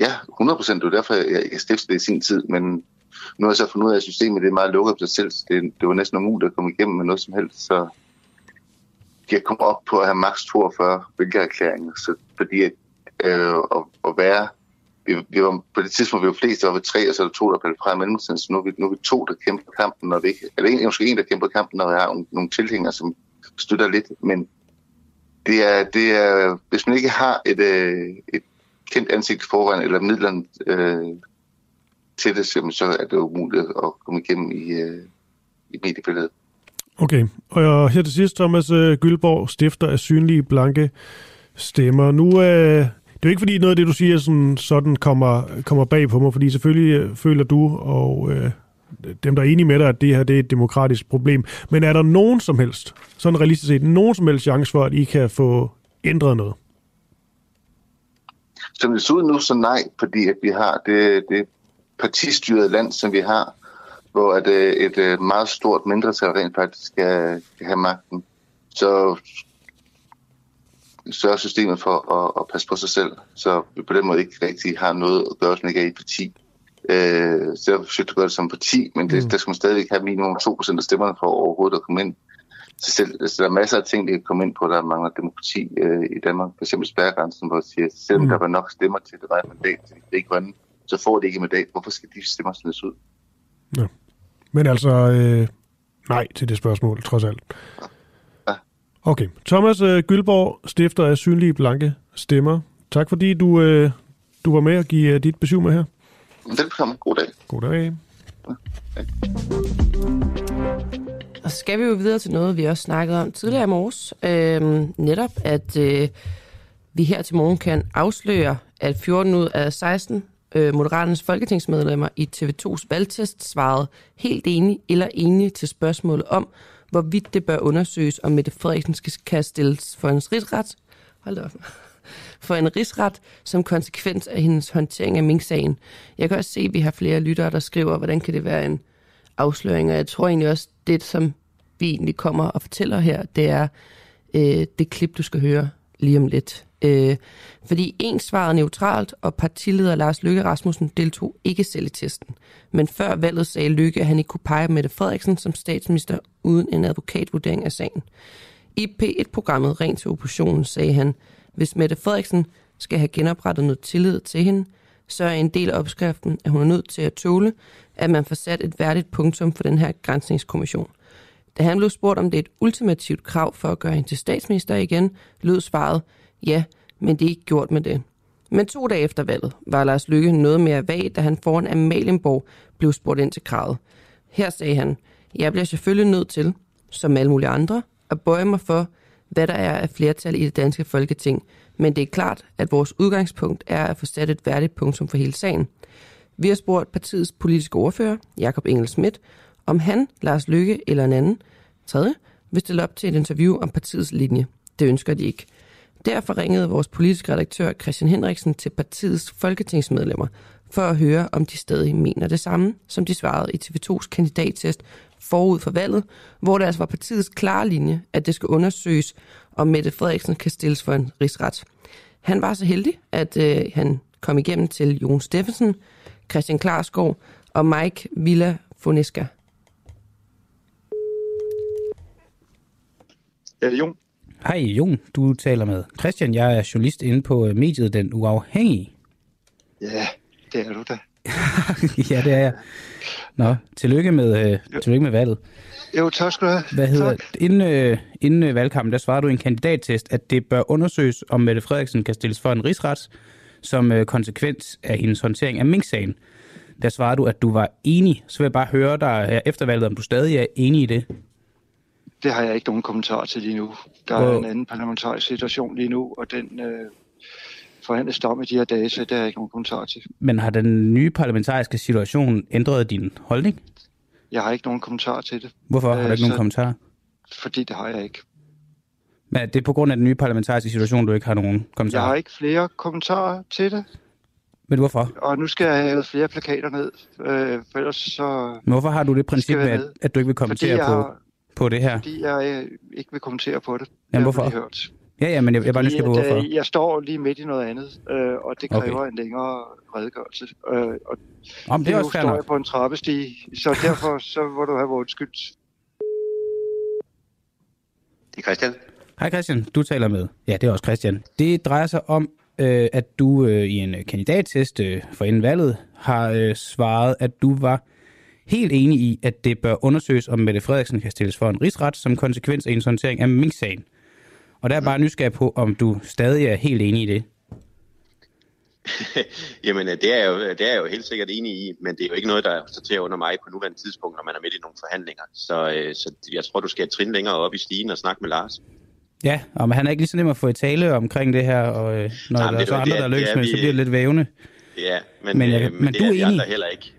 Ja, 100 procent. Det var derfor, jeg, jeg stiftede det i sin tid, men nu har jeg så fundet ud af, at systemet det er meget lukket på sig selv. Det, det var næsten umuligt at komme igennem med noget som helst. Så jeg kom op på at have maks 42 vælgererklæringer, så fordi at, øh, at, at være vi, vi var, på det tidspunkt vi var flest, der var vi tre, og så er der to, der faldt fra i mellemtiden, så nu er, vi, nu er vi to, der kæmper kampen, når vi ikke, eller en, måske en, der kæmper kampen, når vi har nogle, nogle tilhængere, som støtter lidt, men det er, det er, hvis man ikke har et, øh, et kendt ansigt foran, eller midlerne øh, til det, så er det umuligt at komme igennem i, øh, i mediebilledet. Okay, og her til sidst, Thomas øh, Gyldborg, stifter af synlige blanke stemmer. Nu, øh, det er jo ikke fordi noget af det, du siger, sådan, sådan kommer, kommer bag på mig, fordi selvfølgelig øh, føler du og øh, dem, der er enige med dig, at det her det er et demokratisk problem. Men er der nogen som helst, sådan realistisk set, nogen som helst chance for, at I kan få ændret noget? Som det ser ud nu, så nej, fordi at vi har det, det partistyrede land, som vi har, hvor at, øh, et, et meget stort mindretal rent faktisk skal, skal have magten. Så sørger systemet for at, at passe på sig selv, så vi på den måde ikke rigtig har noget at gøre, som ikke er i parti. Øh, så jeg har forsøgt at gøre det som parti, men det, mm. der skal man stadigvæk have minimum 2% af stemmerne for overhovedet at komme ind. Så, selv, så der er masser af ting, vi kan komme ind på, der mangler demokrati øh, i Danmark. For eksempel spærregrænsen, hvor jeg siger, selvom mm. der var nok stemmer til det var et mandat til det grønne, så får det ikke mandat. Hvorfor skal de stemmer smides ud? Ja. Men altså, øh, nej til det spørgsmål, trods alt. Okay. Thomas øh, Gyldborg, stifter af Synlige Blanke Stemmer. Tak fordi du, øh, du var med og give øh, dit besøg med her. Velkommen. God dag. God dag. Ja. Og så skal vi jo videre til noget, vi også snakkede om tidligere i morges. Øhm, netop, at øh, vi her til morgen kan afsløre, at 14 ud af 16 øh, Moderaternes folketingsmedlemmer i TV2's valgtest svarede helt enige eller enige til spørgsmålet om, hvorvidt det bør undersøges, om Mette Frederiksen skal stilles for en rigsret. Hold op for en rigsret som konsekvens af hendes håndtering af Mink-sagen. Jeg kan også se, at vi har flere lyttere, der skriver, hvordan kan det være en afsløring, og jeg tror egentlig også, det som vi egentlig kommer og fortæller her, det er øh, det klip, du skal høre lige om lidt. Øh, fordi en svarede neutralt, og partileder Lars Løkke Rasmussen deltog ikke selv i testen. Men før valget sagde Løkke, at han ikke kunne pege Mette Frederiksen som statsminister uden en advokatvurdering af sagen. I P1-programmet Rent til oppositionen sagde han, hvis Mette Frederiksen skal have genoprettet noget tillid til hende, så er en del af opskriften, at hun er nødt til at tåle, at man får sat et værdigt punktum for den her grænsningskommission. Da han blev spurgt, om det er et ultimativt krav for at gøre hende til statsminister igen, lød svaret, ja, men det er ikke gjort med det. Men to dage efter valget var Lars Lykke noget mere vag, da han foran Amalienborg blev spurgt ind til kravet. Her sagde han, jeg bliver selvfølgelig nødt til, som alle mulige andre, at bøje mig for, hvad der er af flertal i det danske folketing, men det er klart, at vores udgangspunkt er at få sat et værdigt punktum for hele sagen. Vi har spurgt partiets politiske ordfører, Jakob Engel Schmidt, om han, Lars Lykke eller en anden, tredje, vil stille op til et interview om partiets linje. Det ønsker de ikke. Derfor ringede vores politiske redaktør Christian Henriksen til partiets folketingsmedlemmer for at høre, om de stadig mener det samme, som de svarede i TV2's kandidattest forud for valget, hvor det altså var partiets klare linje, at det skal undersøges, om Mette Frederiksen kan stilles for en rigsret. Han var så heldig, at øh, han kom igennem til Jon Steffensen, Christian Klarsgaard og Mike Villa Foneska. Ja, Jon. Hej Jon, du taler med Christian. Jeg er journalist inde på øh, mediet Den Uafhængige. Ja, det er du da. ja, det er jeg. Nå, tillykke med, øh, tillykke med valget. Jo, tak skal du have. Hvad hedder tak. Inden, øh, inden øh, valgkampen, der svarede du i en kandidattest, at det bør undersøges, om Mette Frederiksen kan stilles for en rigsret som øh, konsekvens af hendes håndtering af Mink-sagen. Der svarede du, at du var enig. Så vil jeg bare høre dig her efter valget, om du stadig er enig i det. Det har jeg ikke nogen kommentar til lige nu. Der er en anden parlamentarisk situation lige nu, og den øh, forhandles dom i de her dage, så det har jeg ikke nogen kommentar til. Men har den nye parlamentariske situation ændret din holdning? Jeg har ikke nogen kommentar til det. Hvorfor har du ikke så, nogen kommentar? Fordi det har jeg ikke. Men det er på grund af den nye parlamentariske situation, du ikke har nogen kommentarer? Jeg har ikke flere kommentarer til det. Men hvorfor? Og nu skal jeg have flere plakater ned, øh, for ellers så... Men hvorfor har du det princip med, at, at du ikke vil kommentere på, har- på det her? Fordi jeg øh, ikke vil kommentere på det. Jamen, Det har hvorfor? hørt. Ja, ja, men jeg, jeg er bare nysgerrig på, at, hvorfor. øh, Jeg står lige midt i noget andet, øh, og det Okay. kræver en længere redegørelse. Øh, og Om det er nu også står jeg på en trappestige, så derfor så må du have vores skyld. Det er Christian. Hej Christian, du taler med. Ja, det er også Christian. Det drejer sig om, øh, at du øh, i en øh, kandidattest øh, for inden valget har øh, svaret, at du var helt enig i, at det bør undersøges, om Mette Frederiksen kan stilles for en rigsret som konsekvens af en håndtering af Mink-sagen. Og der er bare nysgerrig på, om du stadig er helt enig i det. Jamen, det er, jo, det er jeg jo helt sikkert enig i, men det er jo ikke noget, der sorterer under mig på nuværende tidspunkt, når man er midt i nogle forhandlinger. Så, øh, så jeg tror, du skal trin længere op i stigen og snakke med Lars. Ja, og men han er ikke lige så nem at få i tale omkring det her, og øh, når Nej, men der er det så er andre, der er- lykkes er med, så bliver det lidt vævende. Ja, men, Men jeg- øh, men det du er er vi enig? andre heller ikke.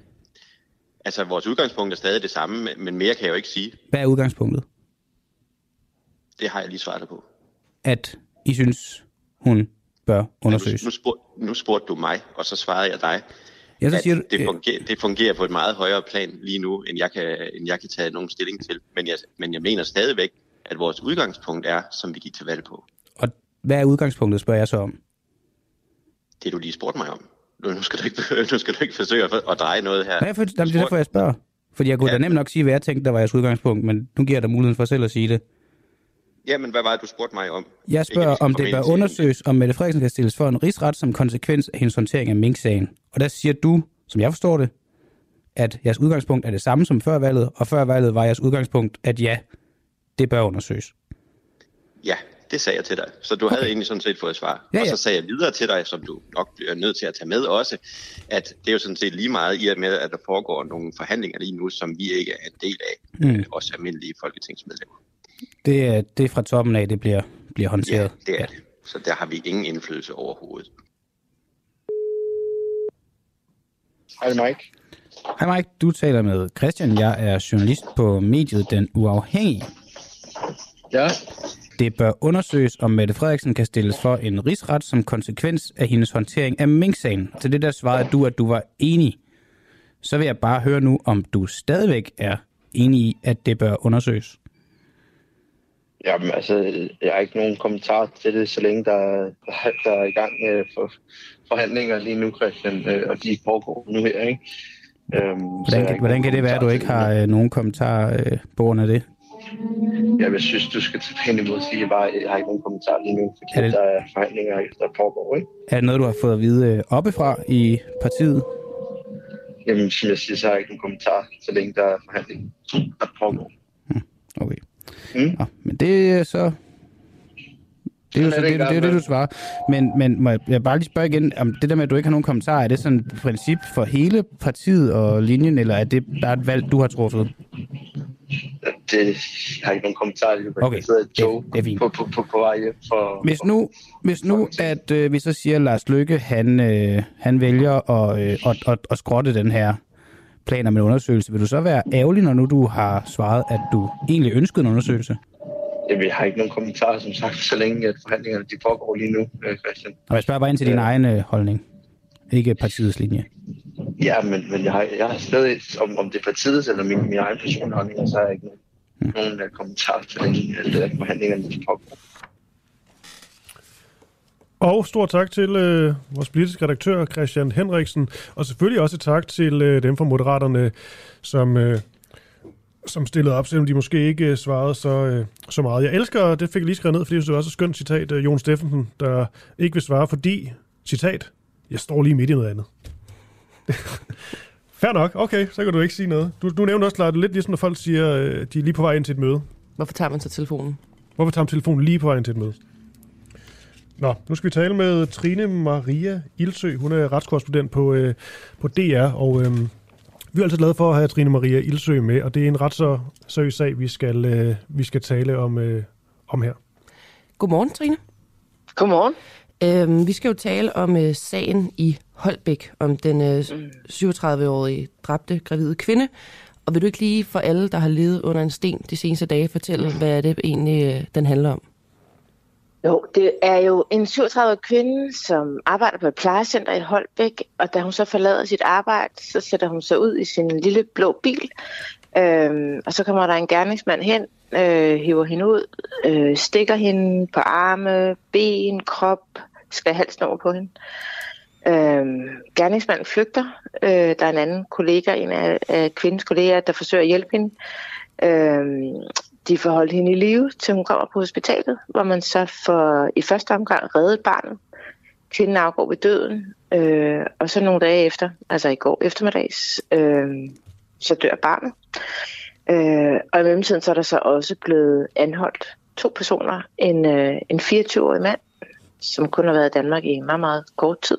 Altså, vores udgangspunkt er stadig det samme, men- mere kan jeg jo ikke sige. Hvad er udgangspunktet? Det har jeg lige svaret på. At I synes, hun bør undersøges? Nu, nu, spurgte, nu spurgte du mig, og så svarede jeg dig. Ja, så at siger du- det, fungerer, det fungerer på et meget højere plan lige nu, end jeg kan, end jeg kan tage nogen stilling til. Men jeg, men jeg mener stadigvæk, at vores udgangspunkt er, som vi gik til valg på. Og hvad er udgangspunktet, spørger jeg så om? Det du lige spurgte mig om. Nu, skal, du ikke, nu skal du ikke forsøge at, at dreje noget her. Nej, for, jamen, det er derfor, jeg spørger. Fordi jeg kunne ja. da nemt nok sige, hvad jeg tænkte, der var jeres udgangspunkt, men nu giver jeg dig muligheden for selv at sige det. Jamen, hvad var det, du spurgte mig om? Jeg Ikke, spørger, skal om det bør undersøges, om Mette Frederiksen kan stilles for en rigsret som konsekvens af hendes håndtering af Mink-sagen. Og der siger du, som jeg forstår det, at jeres udgangspunkt er det samme som før valget, og før valget var jeres udgangspunkt, at ja, det bør undersøges. Ja, det sagde jeg til dig. Så du okay. havde egentlig sådan set fået svar. Ja, Og ja. så sagde jeg videre til dig, som du nok bliver nødt til at tage med også, at det er jo sådan set lige meget i og med, at der foregår nogle forhandlinger lige nu, som vi ikke er en del af, Mm. mm. os almindelige folketingsmedlemmer. Det er, det er fra toppen af, det bliver, bliver håndteret. Ja, det er det. Så der har vi ingen indflydelse overhovedet. Hej Mike. Hej Mike, du taler med Christian. Jeg er journalist på mediet Den Uafhængige. Ja. Det bør undersøges, om Mette Frederiksen kan stilles for en rigsret som konsekvens af hendes håndtering af Mink-sagen. Til det der svarede du, at du var enig. Så vil jeg bare høre nu, om du stadigvæk er enig i, at det bør undersøges. Jamen, altså, jeg har ikke nogen kommentar til det, så længe der, der, der er i gang med for, forhandlinger lige nu, Christian, øh, og de foregår nu her, ikke? Øhm, Hvordan, kan, hvordan kan det være, at du ikke har øh, nogen kommentar øh, på grund af det? Jamen, jeg synes, du skal tage pænt imod at sige, at jeg, bare, jeg har ikke nogen kommentar lige nu, fordi Er det- der er forhandlinger, der foregår, ikke? Er det noget, du har fået at vide øh, oppefra i partiet? Jamen, som jeg siger, så har jeg ikke nogen kommentar, så længe der er forhandlinger, der foregår. Okay. Mm. Nå, men det er så... Det er jo så det, det det, det, du svarer. Men, men må jeg, jeg bare lige spørge igen, om det der med, at du ikke har nogen kommentar, er det sådan et princip for hele partiet og linjen, eller er det bare et valg, du har truffet? Det, jeg har ikke nogen kommentar lige. Okay, Jeg sidder i et tog det er fint. på, på, på, på vej hjem for... Hvis nu, hvis nu at øh, vi så siger, at Lars Lykke, han, øh, han vælger at, øh, at, at, at skrotte den her plan om en undersøgelse, vil du så være ærgerlig, når nu du har svaret, at du egentlig ønskede en undersøgelse? Jamen, jeg har ikke nogen kommentarer, som sagt, så længe at forhandlingerne de foregår lige nu, øh, Christian. Og jeg spørger bare ind til din egen øh, holdning, ikke partiets linje. Ja, men, men jeg, har, jeg har stadig, om, om det er partiets eller min, min egen personlige holdning, så har jeg ikke nogen, nogen uh, kommentarer til længe, at uh, forhandlingerne de foregår. Og stor tak til øh, vores politiske redaktør Christian Henriksen, og selvfølgelig også tak til øh, dem fra Moderaterne, som, øh, som stillede op, selvom de måske ikke øh, svarede så, øh, så meget. Jeg elsker, det fik jeg lige skrevet ned, fordi det var også et skønt citat, øh, Jon Steffensen, der ikke vil svare, fordi, citat, jeg står lige midt i noget andet. Fair nok, okay, så kan du ikke sige noget. Du, du nævnte også, Lars, lidt ligesom når folk siger, øh, de er lige på vej ind til et møde. Hvorfor tager man så telefonen? Hvorfor tager man telefonen lige på vej ind til et møde? Nå, nu skal vi tale med Trine Maria Ilsø. Hun er retskorrespondent på, øh, på DR, og øh, vi er altid glade for at have Trine Maria Ilsø med, og det er en ret så seriøs sag, vi skal, øh, vi skal tale om, øh, om her. Godmorgen, Trine. Godmorgen. Øhm, vi skal jo tale om øh, sagen i Holbæk, om den øh, 37-årige dræbte gravide kvinde. Og vil du ikke lige for alle, der har levet under en sten de seneste dage, fortælle, hvad er det egentlig, øh, den handler om? Jo, det er jo en 37 kvinde, som arbejder på et plejecenter i Holbæk, og da hun så forlader sit arbejde, så sætter hun sig ud i sin lille blå bil, øhm, og så kommer der en gerningsmand hen, øh, hiver hende ud, øh, stikker hende på arme, ben, krop, skal halsen over på hende. Øhm, gerningsmanden flygter. Øh, der er en anden kollega, en af, af kvindens kolleger, der forsøger at hjælpe hende. Øh, de får holdt hende i live, til hun kommer på hospitalet, hvor man så får i første omgang reddet barnet. Kvinden afgår ved døden, øh, og så nogle dage efter, altså i går eftermiddags, øh, så dør barnet. Øh, og i mellemtiden så er der så også blevet anholdt to personer. En, øh, en 24-årig mand, som kun har været i Danmark i meget, meget kort tid,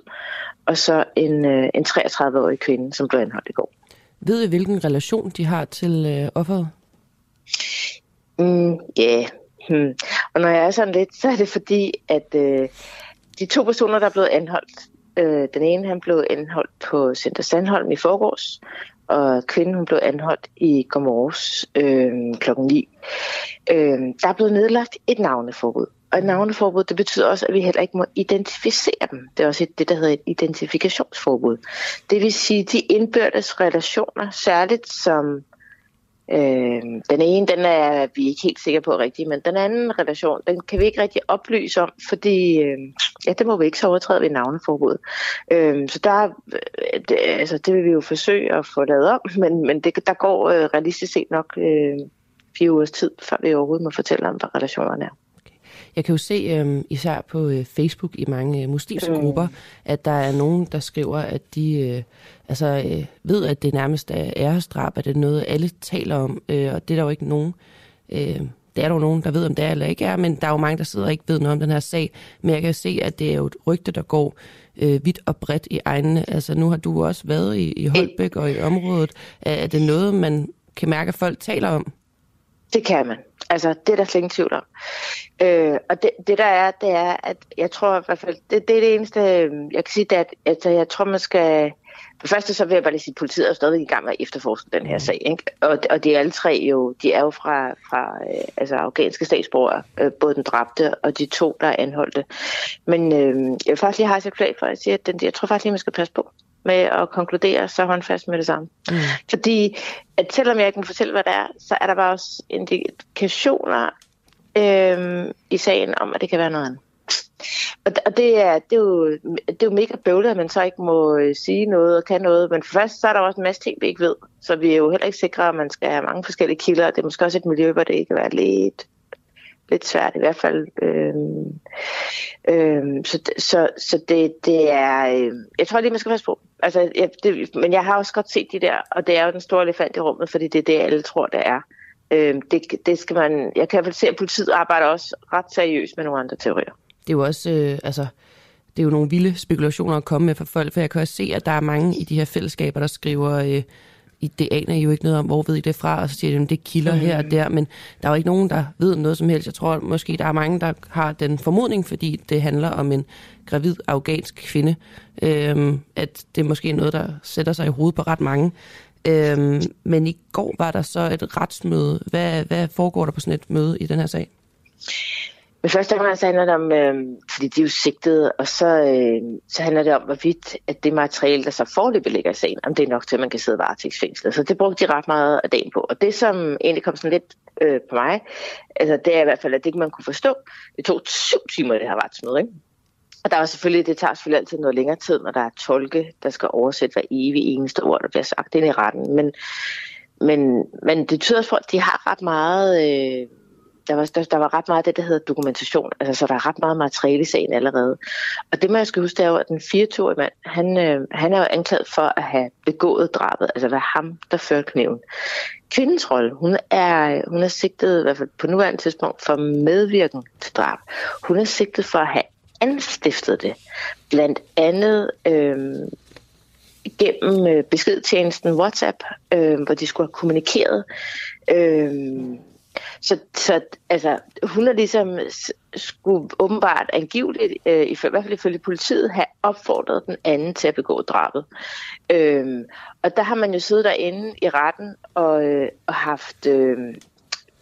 og så en, øh, en 33-årig kvinde, som blev anholdt i går. Ved I, hvilken relation de har til øh, offeret? Mm, ja, yeah. hmm. og når jeg er sådan lidt, så er det fordi, at øh, de to personer, der er blevet anholdt, øh, den ene han blev anholdt på Center Sandholm i forgårs, og kvinden hun blev anholdt i går morges øh, klokken 9. Øh, der er blevet nedlagt et navneforbud. Og navneforbud, det betyder også, at vi heller ikke må identificere dem. Det er også det, der hedder et identifikationsforbud. Det vil sige, de indbyrdes relationer, særligt som Øh, den ene, den er vi ikke helt sikre på rigtigt, men den anden relation, den kan vi ikke rigtig oplyse om, fordi øh, ja, det må vi ikke så overtræde ved navneforbud. Øh, så der, øh, det, altså, det vil vi jo forsøge at få lavet om, men, men det, der går øh, realistisk set nok øh, fire ugers tid, før vi overhovedet må fortælle om, hvad relationerne er. Jeg kan jo se øh, især på øh, Facebook i mange øh, muslimske mm. grupper, at der er nogen, der skriver, at de øh, altså, øh, ved, at det nærmest er æresdrab, at det er noget, alle taler om, øh, og det er der jo ikke nogen... Øh, det er der jo nogen, der ved, om det er eller ikke er, men der er jo mange, der sidder og ikke ved noget om den her sag. Men jeg kan se, at det er jo et rygte, der går øh, vidt og bredt i egnene. Altså nu har du også været i, i Holbæk og i området. Er det noget, man kan mærke, at folk taler om? Det kan man. Altså, det er der slet ingen tvivl om. Øh, og det, det der er, det er, at jeg tror i hvert fald, det, det er det eneste, jeg kan sige, det er, at altså, jeg tror, man skal... For første så vil jeg bare lige sige, at politiet er stadig i gang med at efterforske den her sag. Ikke? Og, og de alle tre jo, de er jo fra, fra øh, altså afghanske statsborgere, øh, både den dræbte og de to, der er anholdte. Men øh, jeg vil faktisk lige have et klag for at sige, at den, jeg tror faktisk lige, man skal passe på med at konkludere så håndfast med det samme. Mm. Fordi at selvom jeg ikke må fortælle, hvad det er, så er der bare også indikationer øh, i sagen om, at det kan være noget andet. Og det er, det, er jo, det er jo mega bøvlet, at man så ikke må øh, sige noget og kan noget. Men for først, så er der også en masse ting, vi ikke ved. Så vi er jo heller ikke sikre, at man skal have mange forskellige kilder. Det er måske også et miljø, hvor det kan være lidt, lidt svært i hvert fald. Øhm, øhm, så så, så det, det er... Øh, jeg tror lige, man skal passe på. Altså, jeg, det, men jeg har også godt set de der, og det er jo den store elefant i rummet, fordi det er det, alle tror, det er. Øhm, det, det skal man... Jeg kan i hvert fald se, at politiet arbejder også ret seriøst med nogle andre teorier. Det er jo også... Øh, altså det er jo nogle vilde spekulationer at komme med for folk, for jeg kan også se, at der er mange i de her fællesskaber, der skriver, øh, i det aner I jo ikke noget om, hvor ved I det fra, og så siger de, at det kilder mm. her og der, men der er jo ikke nogen, der ved noget som helst. Jeg tror måske, der er mange, der har den formodning, fordi det handler om en gravid afghansk kvinde, øhm, at det er måske noget, der sætter sig i hovedet på ret mange. Øhm, men i går var der så et retsmøde. Hvad, hvad foregår der på sådan et møde i den her sag? Men først og fremmest handler det om, øh, fordi de er jo sigtede, og så, øh, så handler det om, hvorvidt at det materiale, der så forløbet ligger i sagen, om det er nok til, at man kan sidde varetægtsfængslet. Så det brugte de ret meget af dagen på. Og det, som egentlig kom sådan lidt øh, på mig, altså det er i hvert fald, at det ikke man kunne forstå. Det tog syv timer, det her retsmøde, ikke? Og der er selvfølgelig, det tager selvfølgelig altid noget længere tid, når der er tolke, der skal oversætte hver evig eneste ord, der bliver sagt ind i retten. Men, men, men det tyder også på, at de har ret meget... Øh, der var, der, der var ret meget af det, der hedder dokumentation. Altså, så der er ret meget materiale i sagen allerede. Og det, man skal huske, det er jo, at den 24-årige mand, han, øh, han er jo anklaget for at have begået drabet. Altså, være ham, der førte kniven. Kvindens rolle, hun er, hun er sigtet, i hvert fald på nuværende tidspunkt, for medvirken til drab. Hun er sigtet for at have anstiftet det. Blandt andet øh, gennem øh, beskedtjenesten WhatsApp, øh, hvor de skulle have kommunikeret. Øh, så, så altså, hun er ligesom skulle åbenbart angiveligt, øh, i hvert fald ifølge politiet, have opfordret den anden til at begå drabet. Øhm, og der har man jo siddet derinde i retten og, øh, og haft... Øh,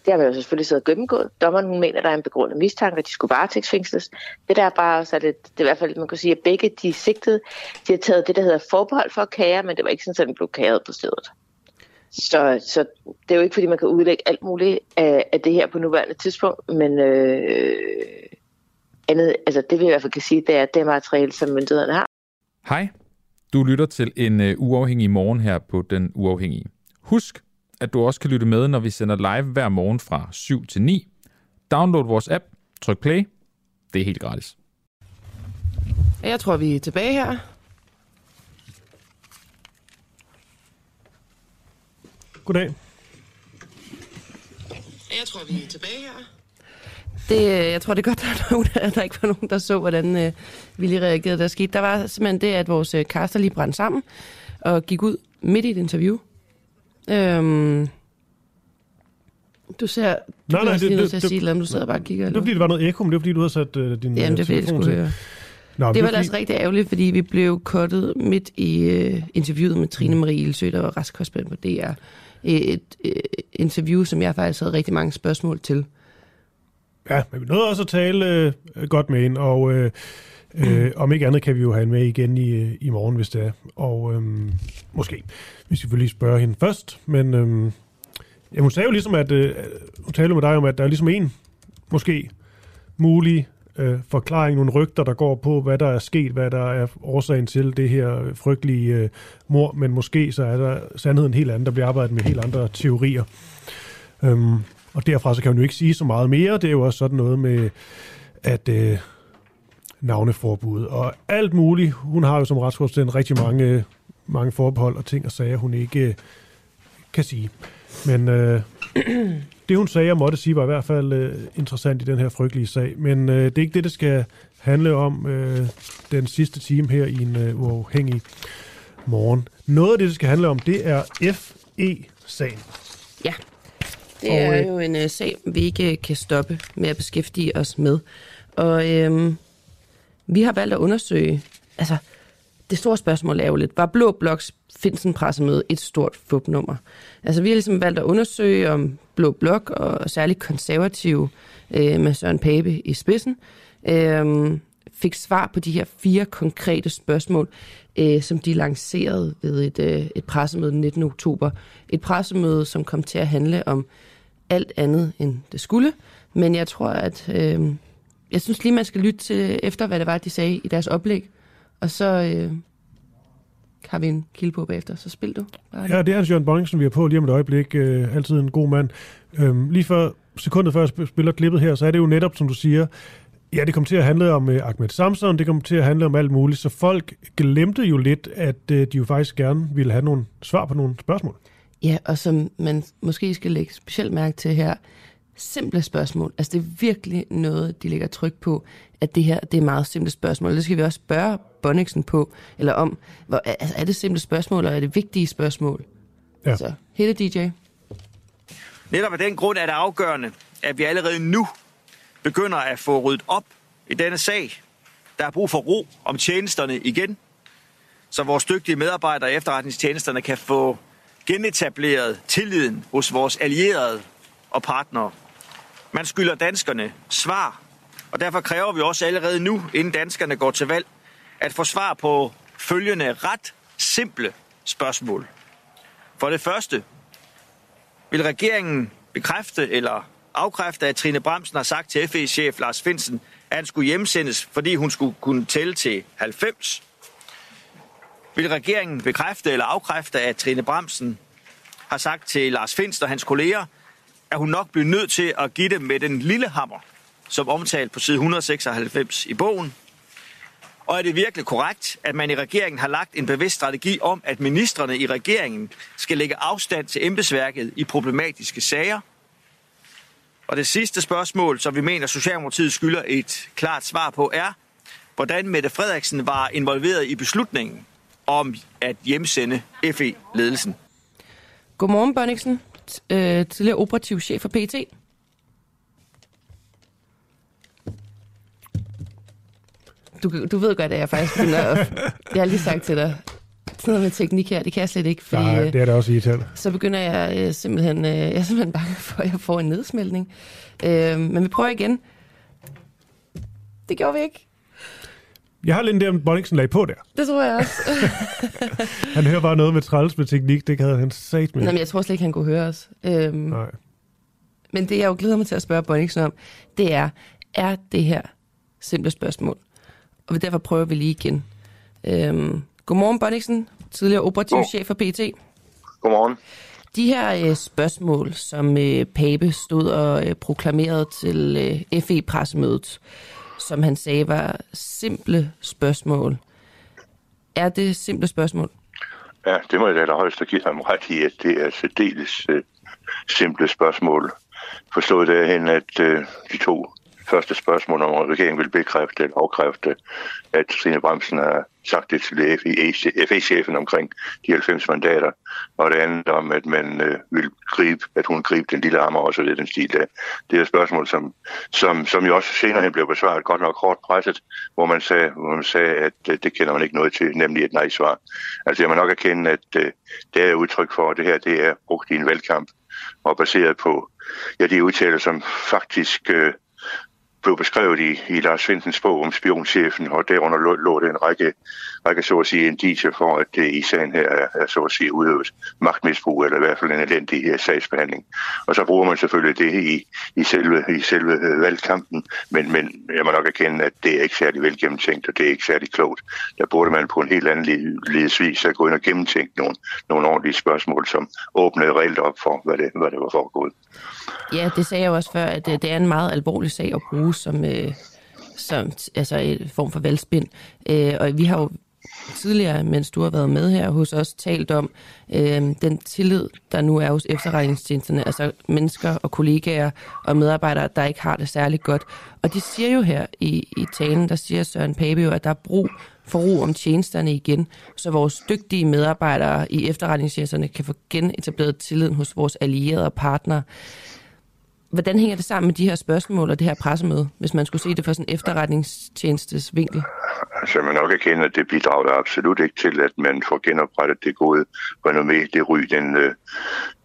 Det har man jo selvfølgelig siddet og gennemgået. Dommeren hun mener, at der er en begrundet mistanke, at de skulle varetægtsfængsles. Det der er bare så lidt, det er i hvert fald, man kan sige, at begge de sigtede, de har taget det, der hedder forbehold for at kære, men det var ikke sådan, at den blev kæret på stedet. Så, så det er jo ikke, fordi man kan udlægge alt muligt af, af det her på nuværende tidspunkt, men øh, andet, altså det vi i hvert fald kan sige, det er, det er materiale, som myndighederne har. Hej, du lytter til en uh, uafhængig morgen her på Den Uafhængige. Husk, at du også kan lytte med, når vi sender live hver morgen fra 7 til 9. Download vores app, tryk play. Det er helt gratis. Jeg tror, vi er tilbage her. Goddag. Jeg tror, vi er tilbage her. Det, øh, jeg tror, det er godt, at der, er nogen, der ikke var nogen, der så, hvordan øh, vi lige reagerede, der skete. Der var simpelthen det, at vores øh, kaster lige brændte sammen og gik ud midt i et interview. Øhm, du ser... Du Nej, nej, det, det, det, at det, sige, om du sidder bare og kigger. det var fordi, der var noget ekko, men det var fordi, du havde sat uh, din Jamen, det er fordi, det skulle til. høre. Nå, det var fordi- ellers rigtig ærgerligt, fordi vi blev kottet midt i øh, interviewet med Trine Marie Ilsø, der var retskorrespondent på DR. Et, et, interview, som jeg faktisk havde rigtig mange spørgsmål til. Ja, men vi nåede også at tale øh, godt med hende, og øh, øh, om ikke andet kan vi jo have hende med igen i, øh, i morgen, hvis det er. Og øh, måske. Vi skal selvfølgelig spørge hende først, men øh, ja, hun sagde jo ligesom, at øh, hun talte med dig om, at der er ligesom en, måske, mulig øh, forklaring, nogle rygter, der går på, hvad der er sket, hvad der er årsagen til det her frygtelige øh, mor, men måske så er der sandheden helt anden, der bliver arbejdet med helt andre teorier. Øhm, og derfra så kan hun jo ikke sige så meget mere. Det er jo også sådan noget med, at øh, navneforbud og alt muligt. Hun har jo som retskorrespondent rigtig mange, mange forbehold og ting og sager, hun ikke øh, kan sige. Men øh, det, hun sagde og måtte sige, var i hvert fald øh, interessant i den her frygtelige sag. Men øh, det er ikke det, det skal handle om øh, den sidste time her i en øh, uafhængig morgen. Noget af det, det skal handle om, det er FE-sagen. Ja, det Og, er øh, jo en uh, sag, vi ikke øh, kan stoppe med at beskæftige os med. Og øhm, vi har valgt at undersøge, altså det store spørgsmål er jo lidt, var Blå Bloks Finsen pressemøde et stort fupnummer? Altså vi har ligesom valgt at undersøge, om Blå Blok og særligt konservative øh, med Søren Pape i spidsen, øh, fik svar på de her fire konkrete spørgsmål, øh, som de lancerede ved et, øh, et pressemøde den 19. oktober. Et pressemøde, som kom til at handle om alt andet, end det skulle. Men jeg tror, at øh, jeg synes lige, man skal lytte til efter, hvad det var, de sagde i deres oplæg. Og så øh, har vi en kilde på bagefter. Så spil du. Bare Ja, det er Hans Jørgen Bonningsen, vi har på lige om et øjeblik. Øh, altid en god mand. Øhm, lige før, sekundet før jeg sp- spiller klippet her, så er det jo netop, som du siger, ja, det kom til at handle om øh, Ahmed Samson, det kom til at handle om alt muligt, så folk glemte jo lidt, at øh, de jo faktisk gerne ville have nogle svar på nogle spørgsmål. Ja, og som man måske skal lægge specielt mærke til her, simple spørgsmål. Altså det er virkelig noget, de lægger tryk på, at det her det er meget simple spørgsmål. Det skal vi også spørge Bonniksen på, eller om, hvor, altså, er det simple spørgsmål, eller er det vigtige spørgsmål? Ja. Så, hele DJ. Netop af den grund er det afgørende, at vi allerede nu begynder at få ryddet op i denne sag. Der er brug for ro om tjenesterne igen, så vores dygtige medarbejdere i efterretningstjenesterne kan få genetableret tilliden hos vores allierede og partnere. Man skylder danskerne svar, og derfor kræver vi også allerede nu, inden danskerne går til valg, at få svar på følgende ret simple spørgsmål. For det første, vil regeringen bekræfte eller afkræfte, at Trine Bremsen har sagt til FE-chef Lars Finsen, at han skulle hjemsendes, fordi hun skulle kunne tælle til 90? Vil regeringen bekræfte eller afkræfte, at Trine Bremsen har sagt til Lars Finsen og hans kolleger, at hun nok bliver nødt til at give dem med den lille hammer, som omtalt på side 196 i bogen? Og er det virkelig korrekt, at man i regeringen har lagt en bevidst strategi om, at ministerne i regeringen skal lægge afstand til embedsværket i problematiske sager? Og det sidste spørgsmål, som vi mener, Socialdemokratiet skylder et klart svar på, er, hvordan Mette Frederiksen var involveret i beslutningen om at hjemsende FE-ledelsen. Godmorgen, Bonniksen. Øh, tidligere operativ chef for PT. Du, du ved godt, at jeg faktisk begynder at... Jeg har lige sagt til dig sådan noget med teknik her, det kan jeg slet ikke. Fordi, Nej, det er da også irriterende. Så begynder jeg øh, simpelthen, øh, jeg er simpelthen bange for, at jeg får en nedsmeltning. Øh, men vi prøver igen. Det gjorde vi ikke. Jeg har lidt der, Bonniksen lagde på der. Det tror jeg også. han hører bare noget med træls med teknik, det havde han sagt med. Nej, men jeg tror slet ikke, han kunne høre os. Øhm, Nej. Men det, jeg jo glæder mig til at spørge Bonniksen om, det er, er det her simple spørgsmål? Og derfor prøver vi lige igen. Øhm, godmorgen, Bonniksen, tidligere operativ God. chef for PT. Godmorgen. De her øh, spørgsmål, som øh, Pape stod og øh, proklamerede til øh, FE-pressemødet, som han sagde var simple spørgsmål. Er det simple spørgsmål? Ja, det må jeg da allerhøjst give ham ret i, at det er særdeles uh, simple spørgsmål. Forstået derhen, at uh, de to første spørgsmål, om regeringen vil bekræfte eller afkræfte, at Trine Bremsen har sagt det til FE-chefen omkring de 90 mandater, og det andet om, at man øh, vil gribe, at hun gribe den lille armer også lidt den stil der. Det er et spørgsmål, som, som, som jo også senere hen blev besvaret, godt nok hårdt presset, hvor man sagde, hvor man sagde at øh, det kender man ikke noget til, nemlig et nej-svar. Altså jeg må nok erkende, at øh, det er udtryk for, at det her det er brugt i en valgkamp, og baseret på ja, de udtalelser, som faktisk øh, blev beskrevet i, i Lars Svendsens bog om spionchefen, og derunder lå, lå det en række, række så at sige, indicier for, at det i sagen her er, er så at sige udøvet magtmisbrug, eller i hvert fald en elendig uh, sagsbehandling. Og så bruger man selvfølgelig det i, i selve, i selve uh, valgkampen, men, men jeg må nok erkende, at det er ikke særlig velgennemtænkt, og det er ikke særlig klogt. Der burde man på en helt anden ledesvis at gå ind og gennemtænke nogle, nogle ordentlige spørgsmål, som åbnede reelt op for, hvad det, hvad det var foregået. Ja, det sagde jeg også før, at det er en meget alvorlig sag at bruge som, øh, som altså en form for valgspind. Øh, og vi har jo tidligere, mens du har været med her hos os, talt om øh, den tillid, der nu er hos efterretningstjenesterne, altså mennesker og kollegaer og medarbejdere, der ikke har det særlig godt. Og de siger jo her i, i talen, der siger Søren Pape jo, at der er brug for ro om tjenesterne igen, så vores dygtige medarbejdere i efterretningstjenesterne kan få genetableret tilliden hos vores allierede og partnere. Hvordan hænger det sammen med de her spørgsmål og det her pressemøde, hvis man skulle se det fra sådan en efterretningstjenestes vinkel? Altså, man nok erkender, at det bidrager absolut ikke til, at man får genoprettet det gode renommé, det ry, den, øh,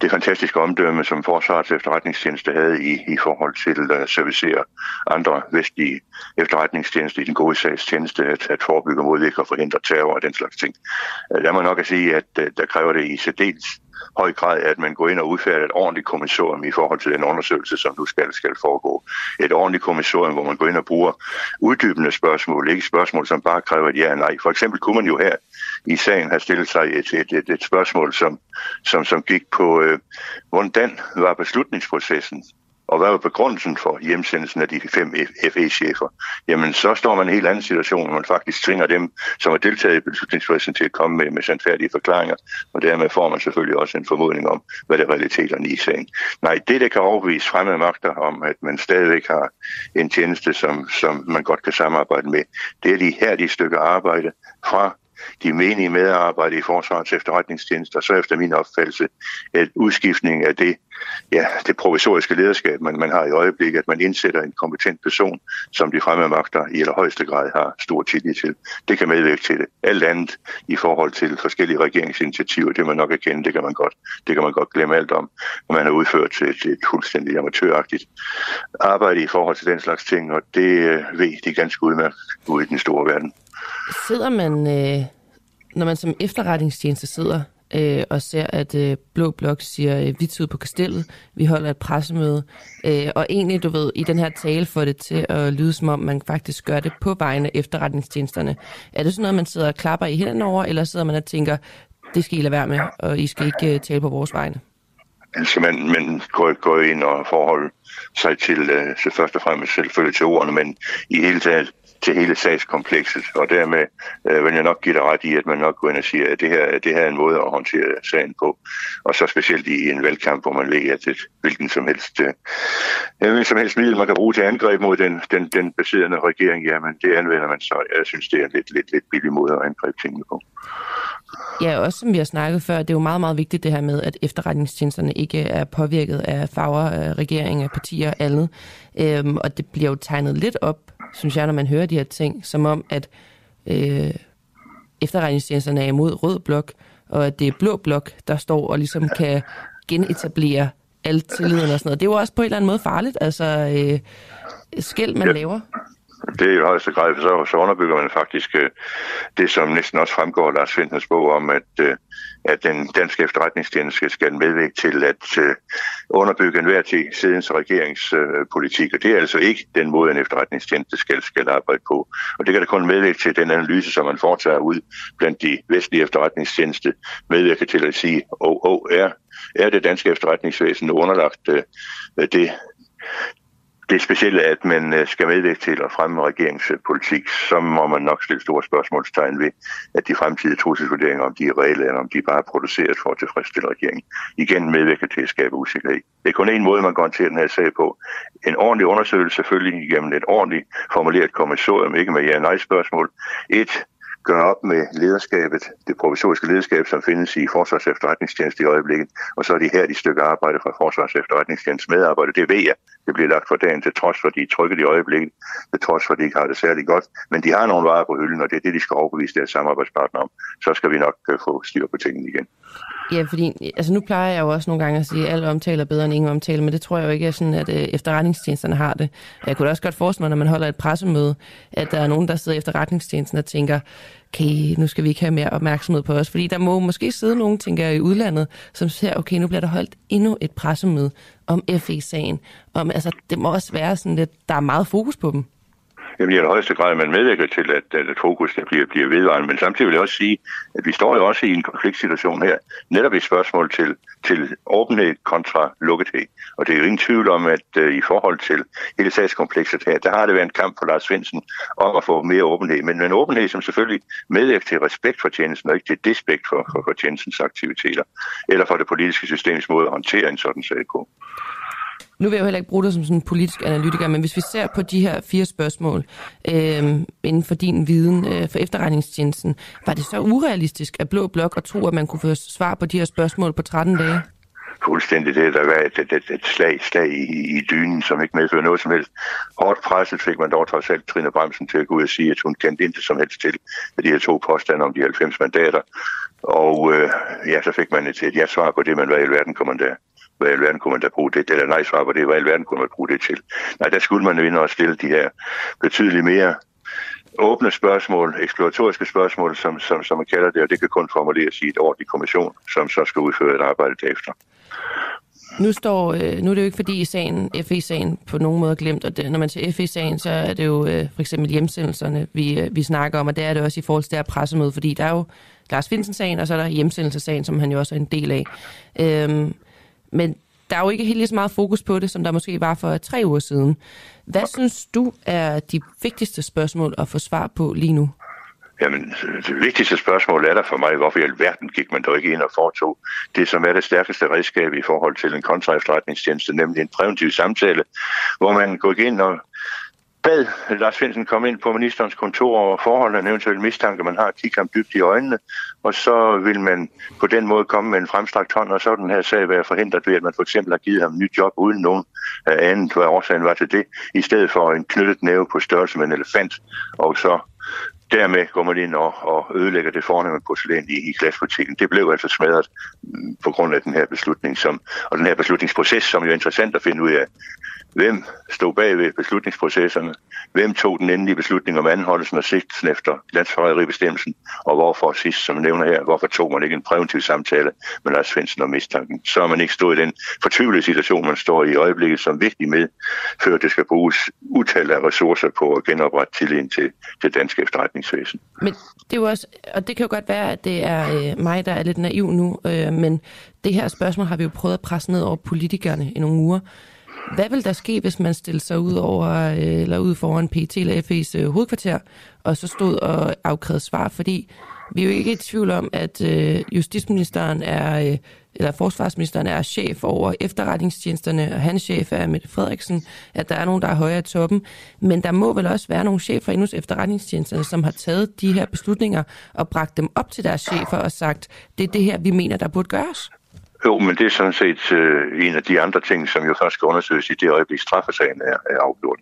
det fantastiske omdømme, som Forsvarets efterretningstjeneste havde i, i forhold til at servicere andre vestlige efterretningstjenester i den gode sagstjeneste, at, at forebygge, modvirke og forhindre terror og den slags ting. Øh, der må nok at sige, at øh, der kræver det i særdeles høj grad, at man går ind og udfærder et ordentligt kommissorium i forhold til den undersøgelse, som nu skal, skal foregå. Et ordentligt kommissorium, hvor man går ind og bruger uddybende spørgsmål, ikke spørgsmål, som bare kræver et ja og nej. For eksempel kunne man jo her i sagen have stillet sig et, et, et, et spørgsmål, som, som, som gik på, øh, hvordan var beslutningsprocessen og hvad var begrundelsen for hjemsendelsen af de fem FE-chefer? Jamen, så står man i en helt anden situation, hvor man faktisk tvinger dem, som har deltaget i beslutningsprocessen, til at komme med, med sandfærdige forklaringer, og dermed får man selvfølgelig også en formodning om, hvad det er realiteterne i sagen. Nej, det, der kan overbevise fremmede magter om, at man stadigvæk har en tjeneste, som, som man godt kan samarbejde med, det er de her de stykker arbejde fra de menige medarbejdere i Forsvarets efterretningstjenester, så efter min opfattelse at udskiftning af det, ja, det provisoriske lederskab, man, man har i øjeblikket, at man indsætter en kompetent person, som de fremmede magter i allerhøjeste grad har stor tillid til. Det kan medvirke til det. Alt andet i forhold til forskellige regeringsinitiativer, det man nok erkende, det kan man godt, det kan man godt glemme alt om. Og man har udført til et, et fuldstændig amatøragtigt arbejde i forhold til den slags ting, og det øh, ved de ganske udmærket ude i den store verden. Sidder man, øh, når man som efterretningstjeneste sidder øh, og ser, at øh, Blå Blok siger, øh, vi ud på kastellet, vi holder et pressemøde, øh, og egentlig, du ved, i den her tale får det til at lyde som om, man faktisk gør det på vegne af efterretningstjenesterne. Er det sådan noget, man sidder og klapper i hænderne over, eller sidder man og tænker, det skal I lade være med, og I skal ikke øh, tale på vores vegne? Altså man, man går, går ind og forholde sig til, øh, først og fremmest selvfølgelig til ordene, men i hele taget til hele sagskomplekset, og dermed øh, vil jeg nok give dig ret i, at man nok går ind og siger, at det her, det her er en måde at håndtere sagen på. Og så specielt i en valgkamp, hvor man ved, at et, hvilken som helst, øh, som helst middel, man kan bruge til angreb mod den, den, den baserende regering, jamen det anvender man så. Jeg synes, det er en lidt, lidt, lidt billig måde at angribe tingene på. Ja, også som vi har snakket før, det er jo meget, meget vigtigt det her med, at efterretningstjenesterne ikke er påvirket af farver, øh, af regeringer, partier og andet. Øhm, og det bliver jo tegnet lidt op, synes jeg, når man hører de her ting, som om, at øh, efterretningstjenesterne er imod rød blok, og at det er blå blok, der står og ligesom kan genetablere al tilliden og sådan noget. Det er jo også på en eller anden måde farligt, altså øh, skæld man ja. laver. Det er jo højeste grad, for så, så underbygger man faktisk øh, det, som næsten også fremgår af Lars Fintens bog om, at, øh, at den danske efterretningstjeneste skal medvirke til at øh, underbygge enhver til sidens regeringspolitik, øh, og det er altså ikke den måde, en efterretningstjeneste skal, skal arbejde på. Og det kan da kun medvirke til den analyse, som man foretager ud blandt de vestlige efterretningstjeneste, medvirke til at sige, åh, oh, oh, er, er det danske efterretningsvæsen underlagt øh, det det specielle, at man øh, skal medvirke til at fremme regeringspolitik, øh, så må man nok stille store spørgsmålstegn ved, at de fremtidige trusselsvurderinger, om de er reelle, eller om de bare er produceret for at tilfredsstille regeringen, igen medvirker til at skabe usikkerhed. Det er kun en måde, man går til den her sag på. En ordentlig undersøgelse selvfølgelig gennem et ordentligt formuleret kommissorium, ikke med ja-nej-spørgsmål. Et, gøre op med lederskabet, det provisoriske lederskab, som findes i Forsvars efterretningstjeneste i øjeblikket, og så er det her de stykker arbejde fra Forsvars efterretningstjeneste medarbejdere. Det ved jeg, det bliver lagt for dagen til trods for, de er trykket i øjeblikket, til trods for, at de ikke har det særlig godt, men de har nogle varer på hylden, og det er det, de skal overbevise deres samarbejdspartner om. Så skal vi nok øh, få styr på tingene igen. Ja, fordi altså nu plejer jeg jo også nogle gange at sige, at alle omtaler bedre end ingen omtaler, men det tror jeg jo ikke er sådan, at øh, efterretningstjenesterne har det. Jeg kunne også godt forestille mig, når man holder et pressemøde, at der er nogen, der sidder i efterretningstjenesten og tænker, okay, nu skal vi ikke have mere opmærksomhed på os. Fordi der må måske sidde nogen, tænker jeg, i udlandet, som ser, okay, nu bliver der holdt endnu et pressemøde om FE-sagen. Om, altså, det må også være sådan lidt, der er meget fokus på dem. Jamen i højeste grad, man medvirker til, at, at fokus der bliver, bliver vedvarende. Men samtidig vil jeg også sige, at vi står jo også i en konfliktsituation her, netop i spørgsmål til, til åbenhed kontra lukkethed. Og det er jo ingen tvivl om, at uh, i forhold til hele sagskomplekset her, der har det været en kamp for Lars Svendsen om at få mere åbenhed. Men en åbenhed, som selvfølgelig medvirker til respekt for tjenesten, og ikke til despekt for, for, for tjenestens aktiviteter, eller for det politiske systems måde at håndtere en sådan sag på. Nu vil jeg jo heller ikke bruge dig som sådan en politisk analytiker, men hvis vi ser på de her fire spørgsmål øh, inden for din viden øh, for efterretningstjenesten, var det så urealistisk at Blå Blok og tro, at man kunne få svar på de her spørgsmål på 13 dage? fuldstændig det. Der var et, et, et, et slag, slag i, i dynen, som ikke medfører noget som helst. Hårdt presset fik man dog trods alt Trine Bremsen til at gå ud og sige, at hun kendte intet som helst til med de her to påstande om de 90 mandater. Og øh, ja, så fik man et, et ja-svar på det, man var i alverden kommer der hvad i alverden kunne man da bruge det, eller nej svar på det, hvad i alverden kunne man bruge det til. Nej, der skulle man jo ind og stille de her betydeligt mere åbne spørgsmål, eksploratoriske spørgsmål, som, som, som man kalder det, og det kan kun formuleres i et ordentligt kommission, som så skal udføre et arbejde derefter. Nu, står, øh, nu er det jo ikke fordi sagen, FE-sagen på nogen måde er glemt, og det, når man til FE-sagen, så er det jo øh, for eksempel hjemsendelserne, vi, øh, vi snakker om, og det er det også i forhold til det her pressemøde, fordi der er jo Lars Finsen-sagen, og så er der hjemsendelsesagen, som han jo også er en del af. Øhm, men der er jo ikke helt lige så meget fokus på det, som der måske var for tre uger siden. Hvad synes du er de vigtigste spørgsmål at få svar på lige nu? Jamen, det vigtigste spørgsmål er der for mig, hvorfor i alverden gik man dog ikke ind og foretog det, som er det stærkeste redskab i forhold til en kontraefterretningstjeneste, nemlig en præventiv samtale, hvor man går ind og bad Lars Finsen komme ind på ministerens kontor og forhold en eventuel mistanke, man har, kigge ham dybt i øjnene, og så vil man på den måde komme med en fremstrakt hånd, og så den her sag være forhindret ved, at man for eksempel har givet ham en ny job uden nogen øh, andet, hvad årsagen var til det, i stedet for en knyttet næve på størrelse med en elefant, og så dermed går man ind og, og ødelægger det fornemme porcelæn i, i glasbutikken. Det blev altså smadret mm, på grund af den her beslutning, som, og den her beslutningsproces, som jo er interessant at finde ud af, Hvem stod bag ved beslutningsprocesserne? Hvem tog den endelige beslutning om anholdelsen og sigtelsen efter landsforræderibestemmelsen? Og hvorfor sidst, som jeg nævner her, hvorfor tog man ikke en præventiv samtale med Lars Svendsen og mistanken? Så har man ikke stået i den fortvivlede situation, man står i øjeblikket, som vigtig med, før det skal bruges utal af ressourcer på at genoprette tilliden til det danske efterretningsvæsen. Men det er jo også, og det kan jo godt være, at det er øh, mig, der er lidt naiv nu, øh, men det her spørgsmål har vi jo prøvet at presse ned over politikerne i nogle uger. Hvad vil der ske, hvis man stillede sig ud over øh, eller ud foran PT eller FE's øh, hovedkvarter, og så stod og afkrævede svar? Fordi vi er jo ikke i tvivl om, at øh, justitsministeren er, øh, eller forsvarsministeren er chef over efterretningstjenesterne, og hans chef er Mette Frederiksen, at der er nogen, der er højere i toppen. Men der må vel også være nogle chefer inden hos efterretningstjenesterne, som har taget de her beslutninger og bragt dem op til deres chefer og sagt, det er det her, vi mener, der burde gøres. Jo, men det er sådan set øh, en af de andre ting, som jo først skal undersøges i det øjeblik, straffesagen er, er afgjort.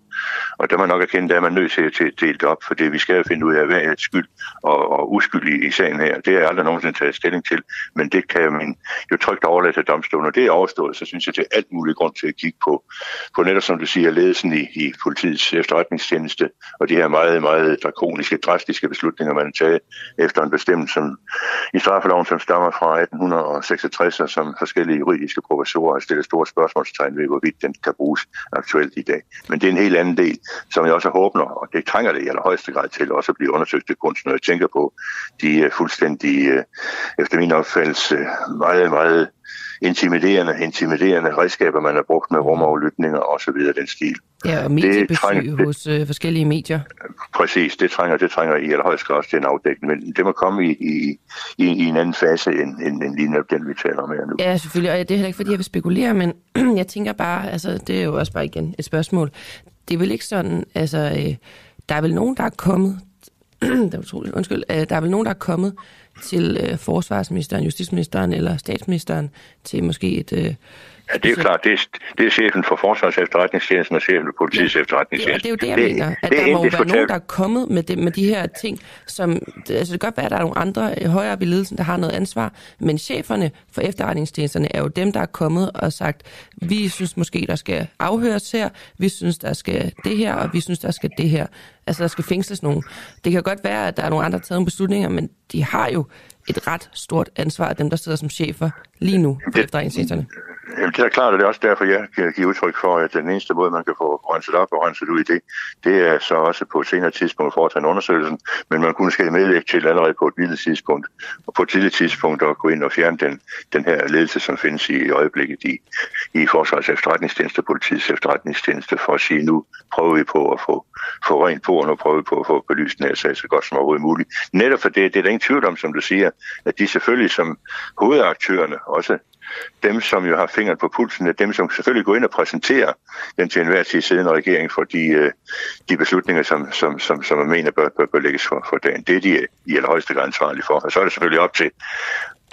Og der man nok erkende, at man nødt til at dele det op, fordi vi skal jo finde ud af, hvad er skyld og, og uskyld i, i sagen her. Det er jeg aldrig nogensinde taget stilling til, men det kan man jo trygt overlade til domstolen. Og det er overstået, så synes jeg, det er alt muligt grund til at kigge på, på netop som du siger, ledelsen i, i politiets efterretningstjeneste og de her meget, meget drakoniske, drastiske beslutninger, man har taget efter en bestemmelse som, i straffeloven, som stammer fra 1866, og som forskellige juridiske professorer har stillet store spørgsmålstegn ved, hvorvidt den kan bruges aktuelt i dag. Men det er en helt anden del, som jeg også håber, og det trænger det i allerhøjeste grad til også at blive undersøgt til kunst, når jeg tænker på de øh, fuldstændig, øh, efter min opfattelse, meget, meget intimiderende, intimiderende redskaber, man har brugt med rumoverlytninger og så videre den stil. Ja, og mediebesøg trænger, hos øh, forskellige medier. Præcis, det trænger, det trænger i allerhøjst grad til en afdækning, men det må komme i, i, i, i en anden fase end, end, end lige den, vi taler om her nu. Ja, selvfølgelig, og det er heller ikke, fordi jeg vil spekulere, men jeg tænker bare, altså det er jo også bare igen et spørgsmål. Det er vel ikke sådan, altså øh, der er vel nogen, der er kommet, det er utroligt, undskyld, øh, der er vel nogen, der er kommet til øh, forsvarsministeren, justitsministeren eller statsministeren til måske et... Øh, Ja, det er jo klart, det er, det er chefen for Forsvars efterretningstjenesten og chefen for politiets ja, efterretningstjeneste. Ja, det er jo det, jeg det, mener. At det der må være nogen, der er kommet med, det, med de her ting, som... Altså, det kan godt være, at der er nogle andre øh, højere ved ledelsen, der har noget ansvar, men cheferne for efterretningstjenesterne er jo dem, der er kommet og sagt, vi synes måske, der skal afhøres her, vi synes, der skal det her, og vi synes, der skal det her. Altså, der skal fængsles nogen. Det kan godt være, at der er nogle andre, der har taget beslutninger, men de har jo et ret stort ansvar, dem der sidder som chefer lige nu for efterretningstjenesterne. Jamen, det er klart, og det er også derfor, jeg kan give udtryk for, at den eneste måde, man kan få renset op og renset ud i det, det er så også på et senere tidspunkt at foretage en undersøgelse, men man kunne måske medlægge til allerede på et lille tidspunkt, og på et tidligt tidspunkt at gå ind og fjerne den, den her ledelse, som findes i øjeblikket i, i Forsvars efterretningstjeneste, politiets efterretningstjeneste, for at sige, nu prøver vi på at få, få rent på, og nu prøver vi på at få belyst den her sag så godt som overhovedet muligt. Netop for det, det er der ingen tvivl om, som du siger, at de selvfølgelig som hovedaktørerne også dem, som jo har fingeren på pulsen, er dem, som selvfølgelig går ind og præsenterer den til enhver tid siddende regering for de, øh, de beslutninger, som, som, som, som man mener bør, bør, bør lægges for, for dagen. Det er de i allerhøjeste grad ansvarlige for. Og så er det selvfølgelig op til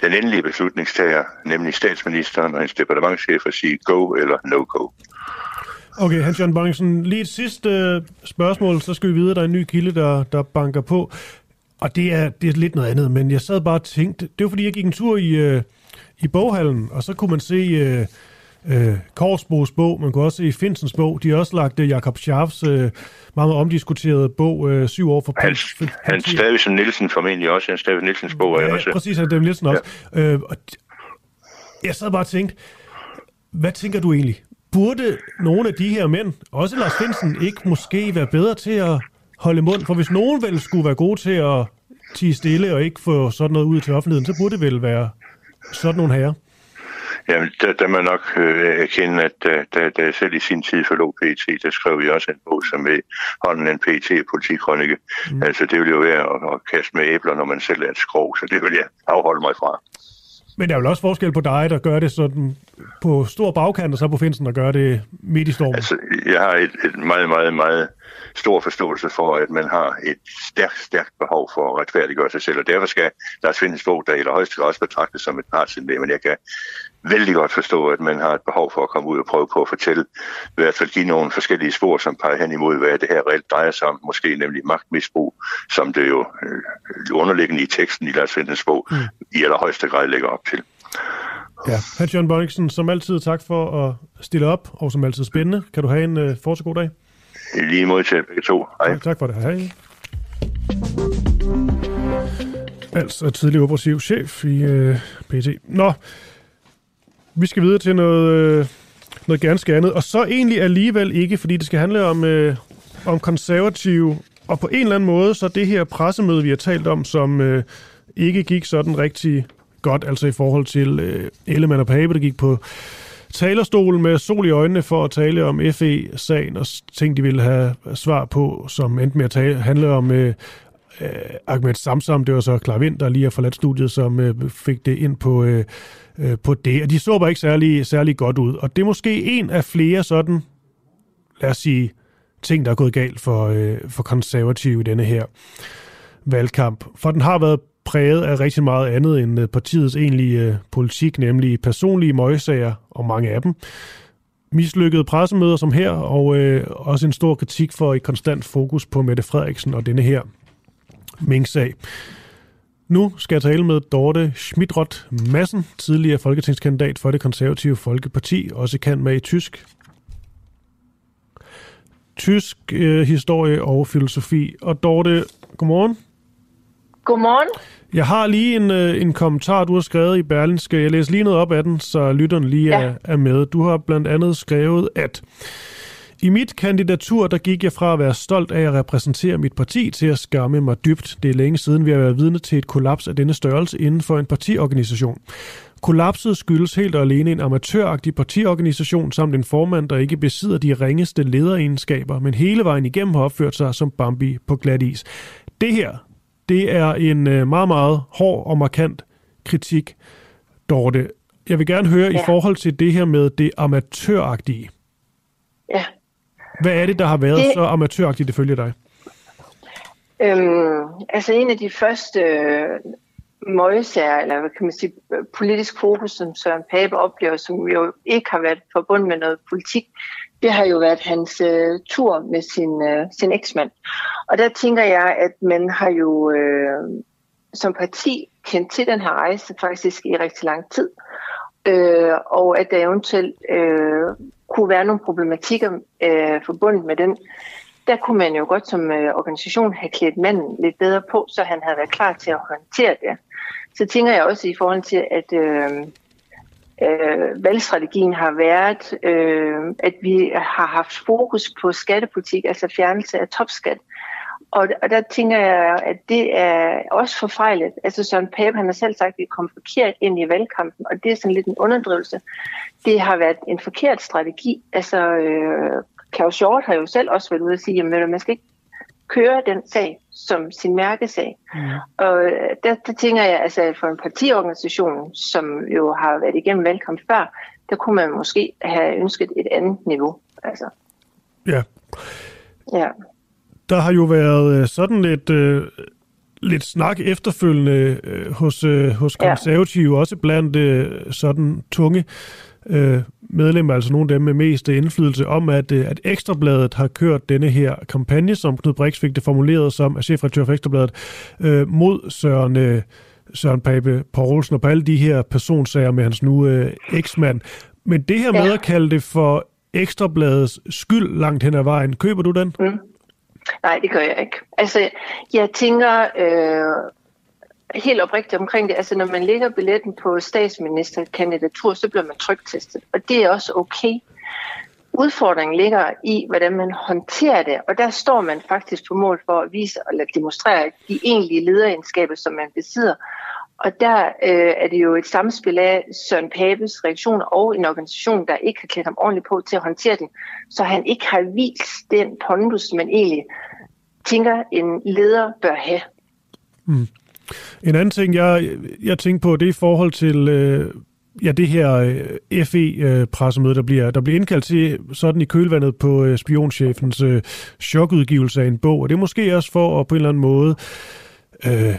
den endelige beslutningstager, nemlig statsministeren og hendes departementchef, at sige go eller no-go. Okay, Hans-Jørgen Bonningsen, lige et sidste øh, spørgsmål, så skal vi videre, der er en ny kilde, der, der banker på. Og det er, det er lidt noget andet, men jeg sad bare og tænkte, det var fordi, jeg gik en tur i, øh, i boghallen, og så kunne man se øh, øh, Korsbos bog, man kunne også se Finsens bog. De har også lagt øh, Jakob Scharfs øh, meget, meget omdiskuterede bog, øh, Syv år for Hans, Hans Stavisen Nielsen formentlig også. Hans Stavisen Nielsens bog er ja, også. præcis, Hans Stavisen Nielsen også. Ja. Øh, og jeg sad bare og tænkte, hvad tænker du egentlig? Burde nogle af de her mænd, også Lars Finsen, ikke måske være bedre til at holde mund? For hvis nogen vel skulle være gode til at tige stille og ikke få sådan noget ud til offentligheden, så burde det vel være sådan nogle herrer? Jamen, der, der må nok øh, erkende, at da, da, da selv i sin tid forlod PT, der skrev vi også en bog som med hånden en PT politikrønike. Mm. Altså, det vil jo være at, at kaste med æbler, når man selv er et skrog, så det vil jeg afholde mig fra. Men der er vel også forskel på dig, der gør det sådan på stor bagkant, og så på Finsen, der gør det midt i stormen? Altså, jeg har et, et meget, meget, meget stor forståelse for, at man har et stærkt, stærkt behov for at retfærdiggøre sig selv, og derfor skal Lars Findes bog, der i højst også betragtes som et partsindlæg, men jeg kan vældig godt forstå, at man har et behov for at komme ud og prøve på at fortælle, i hvert fald give nogle forskellige spor, som peger hen imod, hvad det her reelt drejer sig om, måske nemlig magtmisbrug, som det jo øh, underliggende i teksten i Lars Findes bog mm. i allerhøjeste grad lægger op til. Ja, Hans Jørgen Bonniksen, som altid tak for at stille op, og som altid spændende. Kan du have en uh, fortsat god dag? Lige mod til begge to. Hej. Ja, tak for det. Hej. Altså tidlig operativ chef i øh, PT. Nå, vi skal videre til noget, øh, noget ganske andet. Og så egentlig alligevel ikke, fordi det skal handle om, øh, om konservative. Og på en eller anden måde, så det her pressemøde, vi har talt om, som øh, ikke gik sådan rigtig godt, altså i forhold til øh, Ellemann og Pape, der gik på talerstolen med sol i øjnene for at tale om FE-sagen og ting, de ville have svar på, som endte med at tale, handle om øh, øh, Ahmed Samsam. Det var så Klar Vind, der lige har forladt studiet, som øh, fik det ind på, øh, øh, på det. Og de så bare ikke særlig, særlig godt ud. Og det er måske en af flere sådan, lad os sige, ting, der er gået galt for, øh, for konservative i denne her valgkamp. For den har været præget af rigtig meget andet end øh, partiets egentlige øh, politik, nemlig personlige møgsager, og mange af dem. Mislykkede pressemøder som her, og øh, også en stor kritik for et konstant fokus på Mette Frederiksen og denne her Mink-sag. Nu skal jeg tale med Dorte Schmidrott Madsen, tidligere folketingskandidat for det konservative Folkeparti, også kan med i tysk. Tysk øh, historie og filosofi. Og Dorte, godmorgen. Godmorgen. Jeg har lige en, øh, en kommentar, du har skrevet i Berlinske. Jeg læser lige noget op af den, så lytteren lige ja. er, er med. Du har blandt andet skrevet, at i mit kandidatur, der gik jeg fra at være stolt af at repræsentere mit parti til at skamme mig dybt. Det er længe siden, vi har været vidne til et kollaps af denne størrelse inden for en partiorganisation. Kollapset skyldes helt og alene en amatøragtig partiorganisation samt en formand, der ikke besidder de ringeste lederegenskaber, men hele vejen igennem har opført sig som Bambi på glat is. Det her, det er en øh, meget, meget hård og markant kritik, Dorte. Jeg vil gerne høre ja. i forhold til det her med det amatøragtige. Ja. Hvad er det, der har været det... så amatøragtigt ifølge dig? Øhm, altså en af de første øh, møgsager, eller hvad kan man sige, politisk fokus, som Søren Pape oplever, som jo ikke har været forbundet med noget politik, det har jo været hans øh, tur med sin, øh, sin eksmand. Og der tænker jeg, at man har jo øh, som parti kendt til den her rejse faktisk i rigtig lang tid. Øh, og at der eventuelt øh, kunne være nogle problematikker øh, forbundet med den. Der kunne man jo godt som øh, organisation have klædt manden lidt bedre på, så han havde været klar til at håndtere det. Så tænker jeg også i forhold til, at øh, øh, valgstrategien har været, øh, at vi har haft fokus på skattepolitik, altså fjernelse af topskat. Og, og der tænker jeg, at det er også forfejlet. Altså Søren Pape, han har selv sagt, at vi kom forkert ind i valgkampen, og det er sådan lidt en underdrivelse. Det har været en forkert strategi. Altså øh, Claus Hjort har jo selv også været ude og sige, at man skal ikke køre den sag som sin mærkesag. Mm. Og øh, der, der tænker jeg, altså for en partiorganisation, som jo har været igennem valgkamp før, der kunne man måske have ønsket et andet niveau. Altså. Ja. Ja. Der har jo været øh, sådan lidt, øh, lidt snak efterfølgende øh, hos, øh, hos konservative, ja. også blandt øh, sådan tunge øh, medlemmer, altså nogle af dem med mest indflydelse, om at, øh, at Ekstrabladet har kørt denne her kampagne, som Knud Brix fik det formuleret som chefredaktør for Ekstrabladet, øh, mod Søren, øh, Søren Pape Poulsen og på alle de her personsager med hans nu øh, eksmand. Men det her med ja. at kalde det for Ekstrabladets skyld langt hen ad vejen, køber du den? Mm. Nej, det gør jeg ikke. Altså, jeg tænker øh, helt oprigtigt omkring det. Altså, når man lægger billetten på statsministerkandidatur, så bliver man trygtestet. Og det er også okay. Udfordringen ligger i, hvordan man håndterer det, og der står man faktisk på mål for at vise eller demonstrere de egentlige lederegenskaber, som man besidder. Og der øh, er det jo et samspil af Søren Papes reaktion og en organisation, der ikke har klædt ham ordentligt på til at håndtere den, så han ikke har vist den pondus, man egentlig tænker, en leder bør have. Mm. En anden ting, jeg, jeg tænker på, det er i forhold til øh, ja, det her øh, FE-pressemøde, øh, der bliver, der bliver indkaldt til sådan i kølvandet på øh, spionchefens øh, chokudgivelse af en bog. Og det er måske også for at på en eller anden måde øh,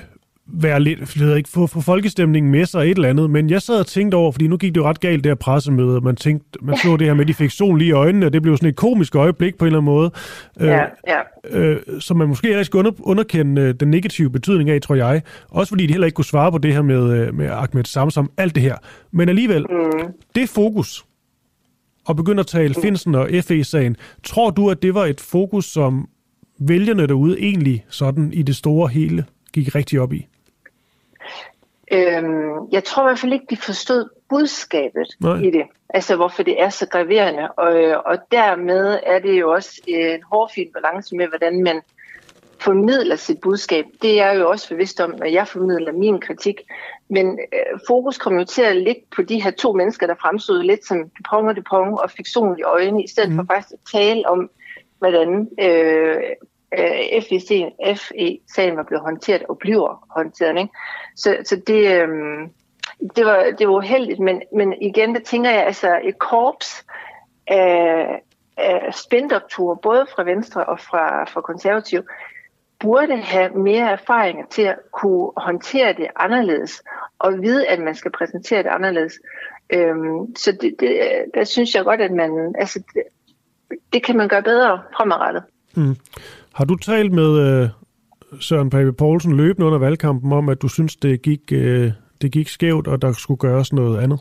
være lidt, jeg ikke, få, få folkestemningen med sig et eller andet, men jeg sad og tænkte over, fordi nu gik det jo ret galt, det her pressemøde, man tænkte, man så det her med, at de fik sol lige i øjnene, og det blev sådan et komisk øjeblik på en eller anden måde, ja, øh, ja. Øh, som man måske ikke skulle under, underkende øh, den negative betydning af, tror jeg, også fordi de heller ikke kunne svare på det her med, øh, med Ahmed Samsam, alt det her, men alligevel, mm. det fokus, og begynde at tale mm. Finsen og FE-sagen, tror du, at det var et fokus, som vælgerne derude egentlig sådan i det store hele gik rigtig op i? Øhm, jeg tror i hvert fald ikke, de forstod budskabet Nej. i det. Altså, hvorfor det er så graverende. Og, og dermed er det jo også en hårfin balance med, hvordan man formidler sit budskab. Det er jeg jo også bevidst om, at jeg formidler min kritik. Men øh, fokus kommer jo til at ligge på de her to mennesker, der fremstod lidt som Dupont og Dupont og fik solen i øjnene, i stedet mm. for faktisk at tale om, hvordan øh, øh, FE-sagen var blevet håndteret og bliver håndteret. Ikke? Så, så det, øh, det, var, det var uheldigt, men, men igen, der tænker jeg, altså et korps af, af spindoktorer, både fra Venstre og fra, fra Konservativ, burde have mere erfaringer til at kunne håndtere det anderledes, og vide, at man skal præsentere det anderledes. Øhm, så det, det, der synes jeg godt, at man, altså, det, det kan man gøre bedre fremadrettet. Mm. Har du talt med øh, Søren Pape Poulsen løbende under valgkampen om, at du synes, det gik, øh, det gik skævt, og der skulle gøres noget andet?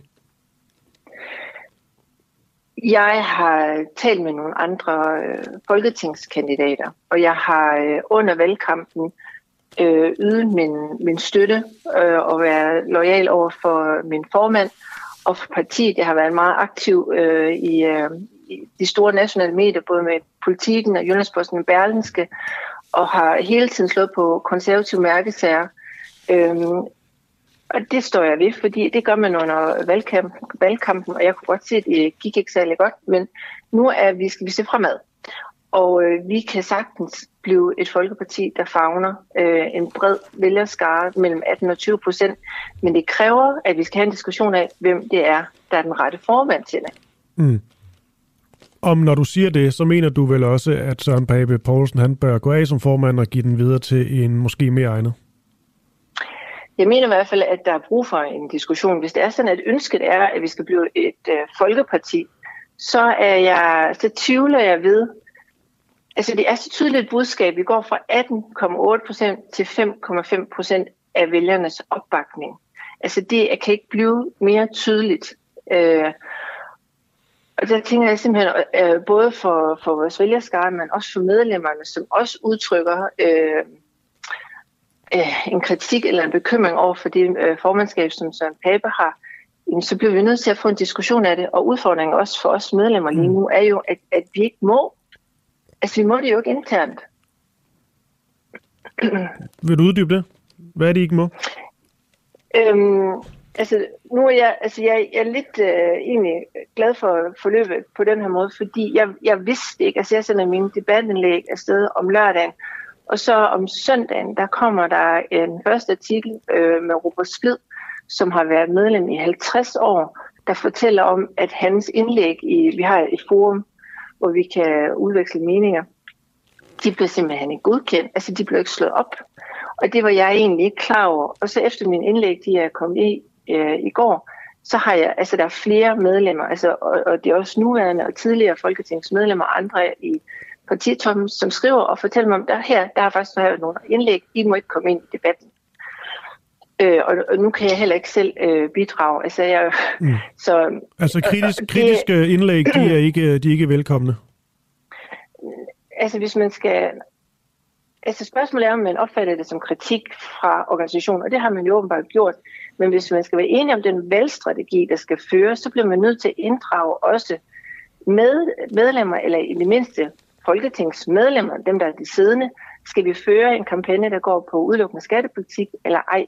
Jeg har talt med nogle andre øh, folketingskandidater, og jeg har øh, under valgkampen øh, ydet min, min støtte øh, og være lojal over for min formand og for partiet. Jeg har været meget aktiv øh, i, øh, i de store nationale medier, både med politikken og Jyllandsposten og Berlinske, og har hele tiden slået på konservative mærkesager. Øhm, og det står jeg ved, fordi det gør man under valgkamp, valgkampen, og jeg kunne godt se, at det gik ikke særlig godt, men nu er vi, skal vi se fremad. Og øh, vi kan sagtens blive et folkeparti, der fagner øh, en bred vælgerskare mellem 18 og 20 procent. Men det kræver, at vi skal have en diskussion af, hvem det er, der er den rette formand til det. Mm. Om når du siger det, så mener du vel også, at Søren Pape Poulsen han bør gå af som formand og give den videre til en måske mere egnet? Jeg mener i hvert fald, at der er brug for en diskussion. Hvis det er sådan, at ønsket er, at vi skal blive et øh, folkeparti, så er jeg, så tvivler jeg ved, altså det er så tydeligt et budskab. Vi går fra 18,8 procent til 5,5 procent af vælgernes opbakning. Altså det kan ikke blive mere tydeligt. Øh, og der tænker jeg simpelthen øh, både for, for vores vælgerskare, men også for medlemmerne, som også udtrykker øh, øh, en kritik eller en bekymring over for det øh, formandskab, som Søren Pape har, jamen, så bliver vi nødt til at få en diskussion af det. Og udfordringen også for os medlemmer lige nu er jo, at, at vi ikke må. Altså, vi må det jo ikke internt. Vil du uddybe det? Hvad er det, I ikke må? Øhm, altså, nu er jeg, altså, jeg, jeg er lidt øh, egentlig glad for forløbet på den her måde, fordi jeg, jeg vidste ikke, altså jeg sender mine debatindlæg afsted om lørdagen, og så om søndagen, der kommer der en første artikel øh, med Robert Splid, som har været medlem i 50 år, der fortæller om, at hans indlæg i, vi har et forum, hvor vi kan udveksle meninger, de bliver simpelthen ikke godkendt. Altså, de bliver ikke slået op. Og det var jeg egentlig ikke klar over. Og så efter min indlæg, de er kommet i øh, i går, så har jeg, altså der er flere medlemmer, altså, og, og det er også nuværende og tidligere folketingsmedlemmer og andre i partitoppen, som skriver og fortæller mig om, der her, der har faktisk været nogle indlæg, I må ikke komme ind i debatten. Øh, og, og nu kan jeg heller ikke selv øh, bidrage. Altså, jeg, mm. så, altså kritisk, det, kritiske indlæg, de er, ikke, de er ikke velkomne? Altså hvis man skal... Altså spørgsmålet er, om man opfatter det som kritik fra organisationen, og det har man jo åbenbart gjort. Men hvis man skal være enig om den valgstrategi, der skal føres, så bliver man nødt til at inddrage også med medlemmer, eller i det mindste folketingsmedlemmer, dem der er de siddende, skal vi føre en kampagne, der går på udelukkende skattepolitik eller ej.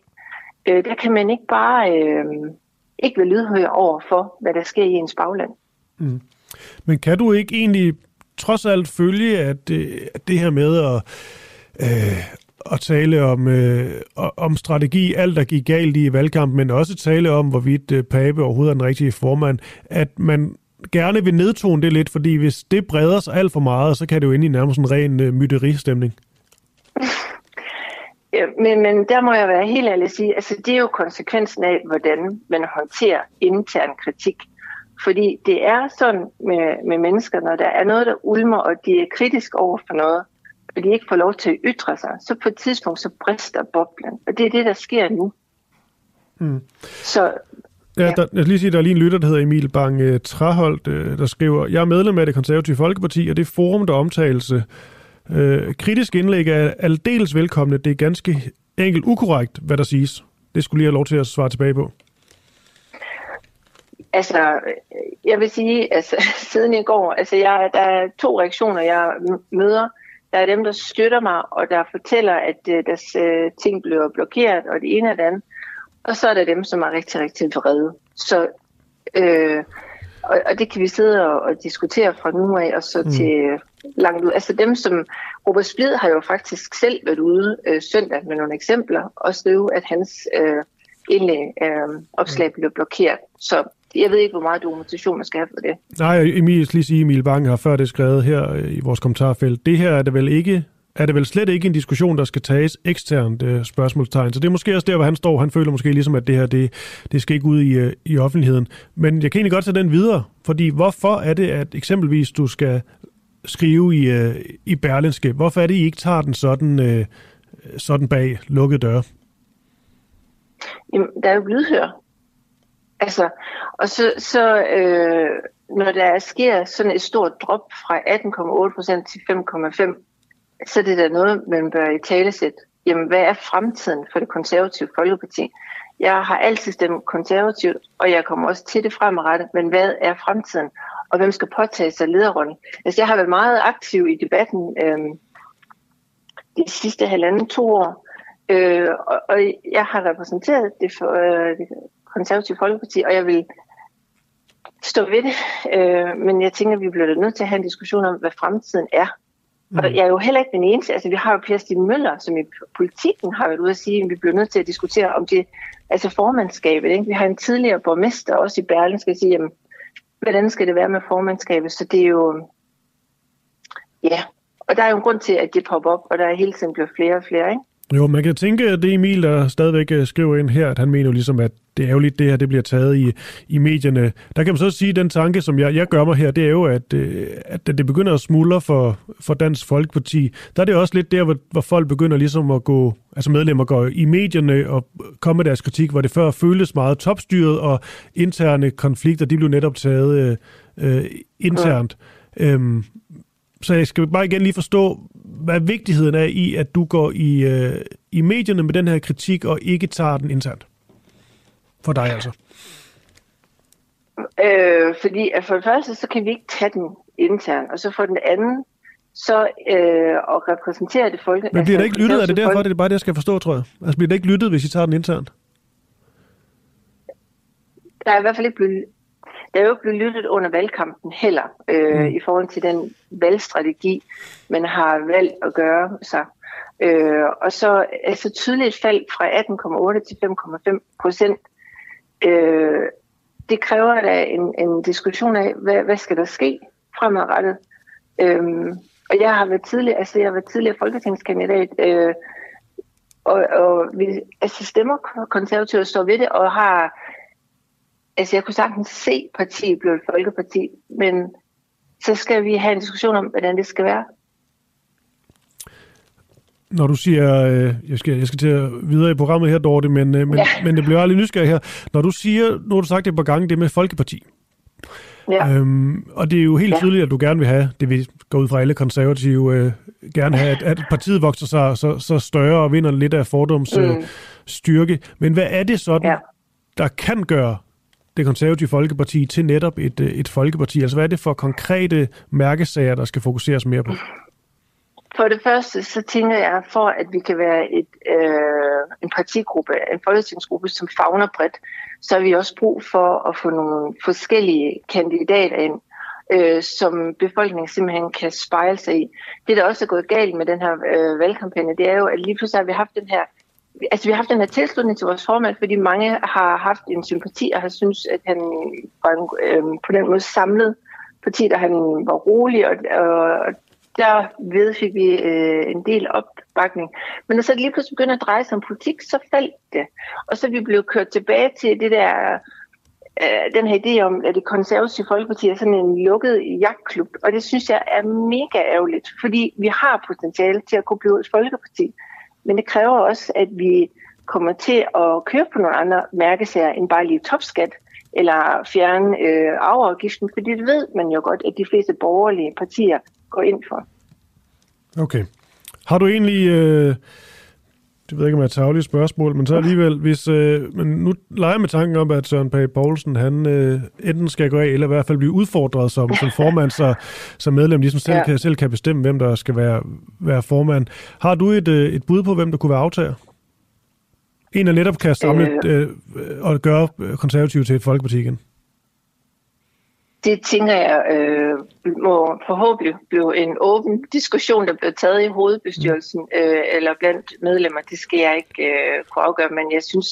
Øh, der kan man ikke bare øh, ikke være lydhør over for, hvad der sker i ens bagland. Mm. Men kan du ikke egentlig trods alt følge, at det, at det her med at, øh, at tale om, øh, om strategi, alt der gik galt i valgkampen, men også tale om, hvorvidt øh, Pape overhovedet er den rigtige formand, at man gerne vil nedtone det lidt, fordi hvis det breder sig alt for meget, så kan det jo ind i nærmest en ren øh, myteristemning. Ja, men, men der må jeg være helt ærlig at sige, altså det er jo konsekvensen af, hvordan man håndterer intern kritik. Fordi det er sådan med, med mennesker, når der er noget, der ulmer, og de er kritisk over for noget, og de ikke får lov til at ytre sig, så på et tidspunkt så brister boblen. Og det er det, der sker nu. Mm. Så Ja, der, jeg skal lige sige, der er lige en lytter, der hedder Emil Bang uh, uh, der skriver, jeg er medlem af det konservative Folkeparti, og det forum, der omtales uh, kritisk indlæg er aldeles velkomne. Det er ganske enkelt ukorrekt, hvad der siges. Det skulle lige have lov til at svare tilbage på. Altså, jeg vil sige, altså, siden i går, altså, jeg, der er to reaktioner, jeg møder. Der er dem, der støtter mig, og der fortæller, at uh, deres uh, ting bliver blokeret, og det ene og det andet. Og så er der dem, som er rigtig, rigtig vrede. Så, øh, og, og det kan vi sidde og, og diskutere fra nu af, og så mm. til langt ud. Altså dem, som Robert Splid har jo faktisk selv været ude øh, søndag med nogle eksempler, og skrive, at hans øh, indlæg, øh, opslag blev blokeret. Så jeg ved ikke, hvor meget dokumentation man skal have for det. Nej, Emil, lige sige, Emil Bang har før det skrevet her i vores kommentarfelt. Det her er det vel ikke er det vel slet ikke en diskussion, der skal tages eksternt øh, spørgsmålstegn. Så det er måske også der, hvor han står. Han føler måske ligesom, at det her, det, det skal ikke ud i, øh, i offentligheden. Men jeg kan egentlig godt tage den videre, fordi hvorfor er det, at eksempelvis du skal skrive i, øh, i Berlinske, hvorfor er det, I ikke tager den sådan, øh, sådan bag lukkede døre? Jamen, der er jo lydhør. Altså, og så, så øh, når der sker sådan et stort drop fra 18,8% til 5,5%, så er det da noget, man bør i talesæt. Jamen, hvad er fremtiden for det konservative Folkeparti? Jeg har altid stemt konservativt, og jeg kommer også til det fremadrettet, men hvad er fremtiden? Og hvem skal påtage sig lederrollen? Altså, jeg har været meget aktiv i debatten øh, de sidste halvanden to år, øh, og, og jeg har repræsenteret det, for, øh, konservative Folkeparti, og jeg vil stå ved det. Øh, men jeg tænker, at vi bliver nødt til at have en diskussion om, hvad fremtiden er. Mm. Og jeg er jo heller ikke den eneste. Altså, vi har jo Per Stine Møller, som i politikken har været ude at sige, at vi bliver nødt til at diskutere om det, altså formandskabet. Ikke? Vi har en tidligere borgmester også i Berlin, skal sige, jamen, hvordan skal det være med formandskabet? Så det er jo, ja, og der er jo en grund til, at det popper op, og der er hele tiden blevet flere og flere, ikke? Jo, man kan tænke, at det Emil, der stadigvæk øh, skriver ind her, at han mener jo ligesom, at det er ærgerligt, det her det bliver taget i, i medierne. Der kan man så sige, at den tanke, som jeg, jeg gør mig her, det er jo, at, øh, at det begynder at smuldre for, for Dansk Folkeparti. Der er det også lidt der, hvor, hvor folk begynder ligesom at gå, altså medlemmer går i medierne og komme med deres kritik, hvor det før føltes meget topstyret, og interne konflikter, de blev netop taget øh, øh internt. Ja. Øhm, så jeg skal bare igen lige forstå, hvad vigtigheden er i, at du går i, øh, i medierne med den her kritik, og ikke tager den internt? For dig altså. Øh, fordi at for det første, så kan vi ikke tage den internt, og så for den anden, så øh, at repræsentere det folk. Men bliver altså, der ikke lyttet? Er det derfor, folk... det er bare det, jeg skal forstå, tror jeg? Altså bliver der ikke lyttet, hvis I tager den internt? Der er i hvert fald ikke blevet der er jo ikke blevet lyttet under valgkampen heller, øh, mm. i forhold til den valgstrategi, man har valgt at gøre sig. Øh, og så er så tydeligt fald fra 18,8 til 5,5 procent. Øh, det kræver da en, en diskussion af, hvad, hvad skal der ske fremadrettet. Øh, og jeg har været tidligere, altså jeg har været tidligere folketingskandidat, øh, og, og vi, altså stemmer konservativt står ved det, og har altså jeg kunne sagtens se partiet blive et folkeparti, men så skal vi have en diskussion om, hvordan det skal være. Når du siger, øh, jeg, skal, jeg skal til videre i programmet her, Dorte, men, øh, men, ja. men det bliver aldrig nysgerrig her. Når du siger, nu har du sagt det et par gange, det med folkeparti. Ja. Øhm, og det er jo helt ja. tydeligt, at du gerne vil have, det vil gå ud fra alle konservative, øh, gerne have, at, at partiet vokser sig så, så større og vinder lidt af fordoms mm. øh, styrke. Men hvad er det sådan, ja. der kan gøre det konservative folkeparti til netop et, øh, et folkeparti? Altså hvad er det for konkrete mærkesager, der skal fokuseres mere på? For det første, så tænker jeg, for at vi kan være et, øh, en partigruppe, en folketingsgruppe, som fagner bredt, så har vi også brug for at få nogle forskellige kandidater ind, øh, som befolkningen simpelthen kan spejle sig i. Det, der også er gået galt med den her øh, valgkampagne, det er jo, at lige pludselig har vi haft den her altså vi har haft den her tilslutning til vores formand, fordi mange har haft en sympati og har synes, at han var en, øh, på den måde samlet parti, og han var rolig, og, og der ved fik vi øh, en del opbakning. Men når så det lige pludselig begynder at dreje sig om politik, så faldt det. Og så er vi blevet kørt tilbage til det der, øh, den her idé om, at det konservative folkeparti er sådan en lukket jagtklub. Og det synes jeg er mega ærgerligt, fordi vi har potentiale til at kunne blive et folkeparti. Men det kræver også, at vi kommer til at køre på nogle andre mærkesager end bare lige topskat eller fjerne øh, arveafgiften, fordi det ved man jo godt, at de fleste borgerlige partier går ind for. Okay. Har du egentlig, øh, det ved jeg ikke om jeg er et spørgsmål, men så alligevel, hvis, øh, men nu leger med tanken om, at Søren Pape Poulsen, han øh, enten skal gå af, eller i hvert fald blive udfordret som, som formand, så, som medlem ligesom selv, ja. kan, selv kan bestemme, hvem der skal være, være formand. Har du et, øh, et bud på, hvem der kunne være aftager? En, der netop kan samle øh, øh, og gøre konservativ til et folkeparti igen? Det tænker jeg øh, må forhåbentlig blive en åben diskussion, der bliver taget i hovedbestyrelsen øh, eller blandt medlemmer. Det skal jeg ikke øh, kunne afgøre, men jeg synes,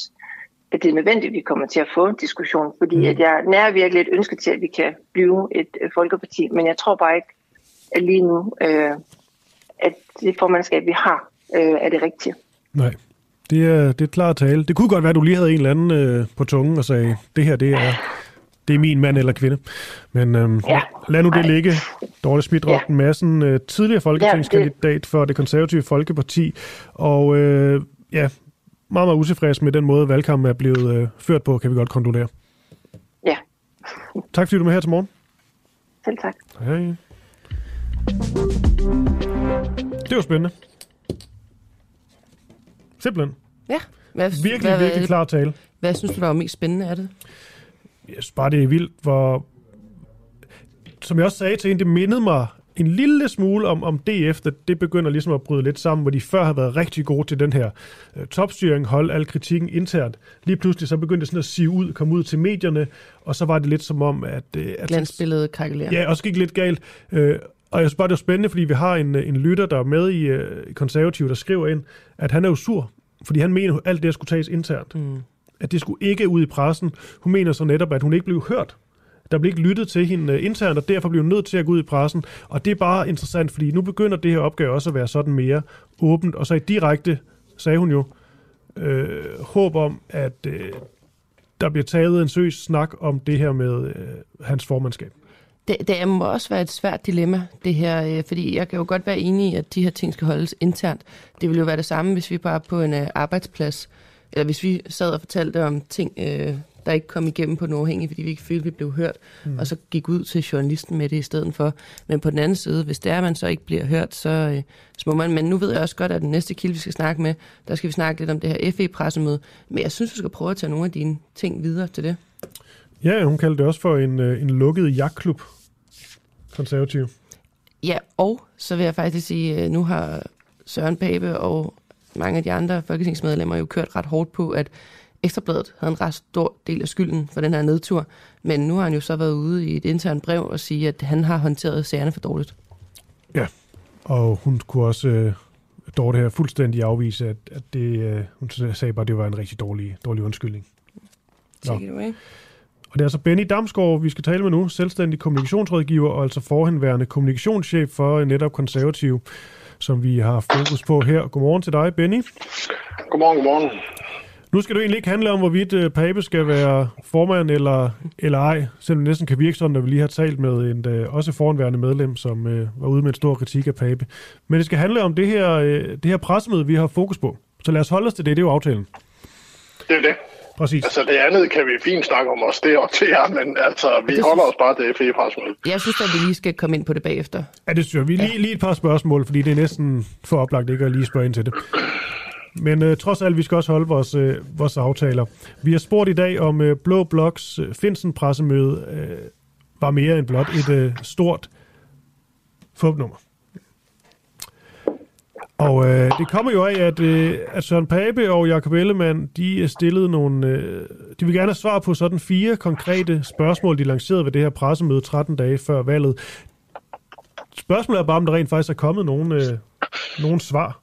at det er nødvendigt, at vi kommer til at få en diskussion, fordi mm. at jeg nær virkelig et ønske til, at vi kan blive et øh, folkeparti, men jeg tror bare ikke, at lige nu, øh, at det formandskab, vi har, øh, er det rigtige. Nej, det er, det er klart tale. Det kunne godt være, at du lige havde en eller anden øh, på tungen og sagde, det her det er, det er min mand eller kvinde. Men øhm, ja. lad nu det ligge. Dorte Smidrock ja. Madsen, øh, tidligere folketingskandidat ja, det... for det konservative Folkeparti, og øh, ja, meget, meget utilfreds med den måde, valgkampen er blevet øh, ført på, kan vi godt konkludere. Ja. Tak fordi du er med her til morgen. Selv tak. Hej. Det var spændende. Simpelthen. Ja. Hvad, virkelig, hvad, virkelig klar tale. Hvad synes du, der var mest spændende af det? Jeg synes bare, det er vildt, hvor... Som jeg også sagde til en, det mindede mig en lille smule om, om DF, at det begynder ligesom at bryde lidt sammen, hvor de før har været rigtig gode til den her øh, topstyring, holde al kritikken internt. Lige pludselig så begyndte det sådan at sive ud, komme ud til medierne, og så var det lidt som om, at... Øh, at Glansbilledet kalkulerer. Ja, også gik lidt galt. Øh, og jeg synes bare, det er spændende, fordi vi har en, en lytter, der er med i øh, konservativ, der skriver ind, at han er jo sur, fordi han mener, at alt det skulle tages internt. Mm. At det skulle ikke ud i pressen. Hun mener så netop, at hun ikke blev hørt. Der blev ikke lyttet til hende øh, internt, og derfor blev hun nødt til at gå ud i pressen. Og det er bare interessant, fordi nu begynder det her opgave også at være sådan mere åbent. Og så i direkte, sagde hun jo, øh, håb om, at øh, der bliver taget en søs snak om det her med øh, hans formandskab. Det, det må også være et svært dilemma, det her, øh, fordi jeg kan jo godt være enig i, at de her ting skal holdes internt. Det ville jo være det samme, hvis vi bare på en øh, arbejdsplads, eller hvis vi sad og fortalte om ting, øh, der ikke kom igennem på den uafhængige, fordi vi ikke følte, vi blev hørt, mm. og så gik ud til journalisten med det i stedet for. Men på den anden side, hvis det er, at man så ikke bliver hørt, så, øh, så må man, men nu ved jeg også godt, at den næste kilde, vi skal snakke med, der skal vi snakke lidt om det her FE-pressemøde, men jeg synes, vi skal prøve at tage nogle af dine ting videre til det. Ja, hun kaldte det også for en, øh, en lukket jagtklub, konservativ. Ja, og så vil jeg faktisk sige, at nu har Søren Pape og mange af de andre folketingsmedlemmer jo kørt ret hårdt på, at Ekstrabladet havde en ret stor del af skylden for den her nedtur, men nu har han jo så været ude i et internt brev og sige, at han har håndteret sagerne for dårligt. Ja, og hun kunne også, øh, Dorte her, fuldstændig afvise, at, at det, øh, hun sagde bare, at det var en rigtig dårlig, dårlig undskyldning. Take it away. Og det er altså Benny Damsgaard, vi skal tale med nu, selvstændig kommunikationsrådgiver og altså forhenværende kommunikationschef for netop konservativ, som vi har fokus på her. Godmorgen til dig, Benny. Godmorgen, godmorgen. Nu skal det egentlig ikke handle om, hvorvidt uh, Pape skal være formand eller, eller ej, selvom det næsten kan virke sådan, når vi lige har talt med en uh, også foranværende medlem, som uh, var ude med en stor kritik af Pape. Men det skal handle om det her, uh, det her pressemøde, vi har fokus på. Så lad os holde os til det, det er jo aftalen. Det er det. Præcis. Altså det andet kan vi fint snakke om os, det er til jer, men altså vi det holder synes... os bare det fe pressemøde. Jeg synes at vi lige skal komme ind på det bagefter. Ja, det synes jeg. Vi lige, lige et par spørgsmål, fordi det er næsten for oplagt ikke at lige spørge ind til det. Men øh, trods alt, vi skal også holde vores, øh, vores aftaler. Vi har spurgt i dag, om øh, Blå Bloks øh, Finsen-pressemøde øh, var mere end blot et øh, stort fupnummer. Og øh, det kommer jo af, at, øh, at Søren Pape og Jakob Ellemann, de øh, stillede nogle... Øh, de vil gerne have svar på sådan fire konkrete spørgsmål, de lancerede ved det her pressemøde 13 dage før valget. Spørgsmålet er bare, om der rent faktisk er kommet nogle, øh, nogle svar.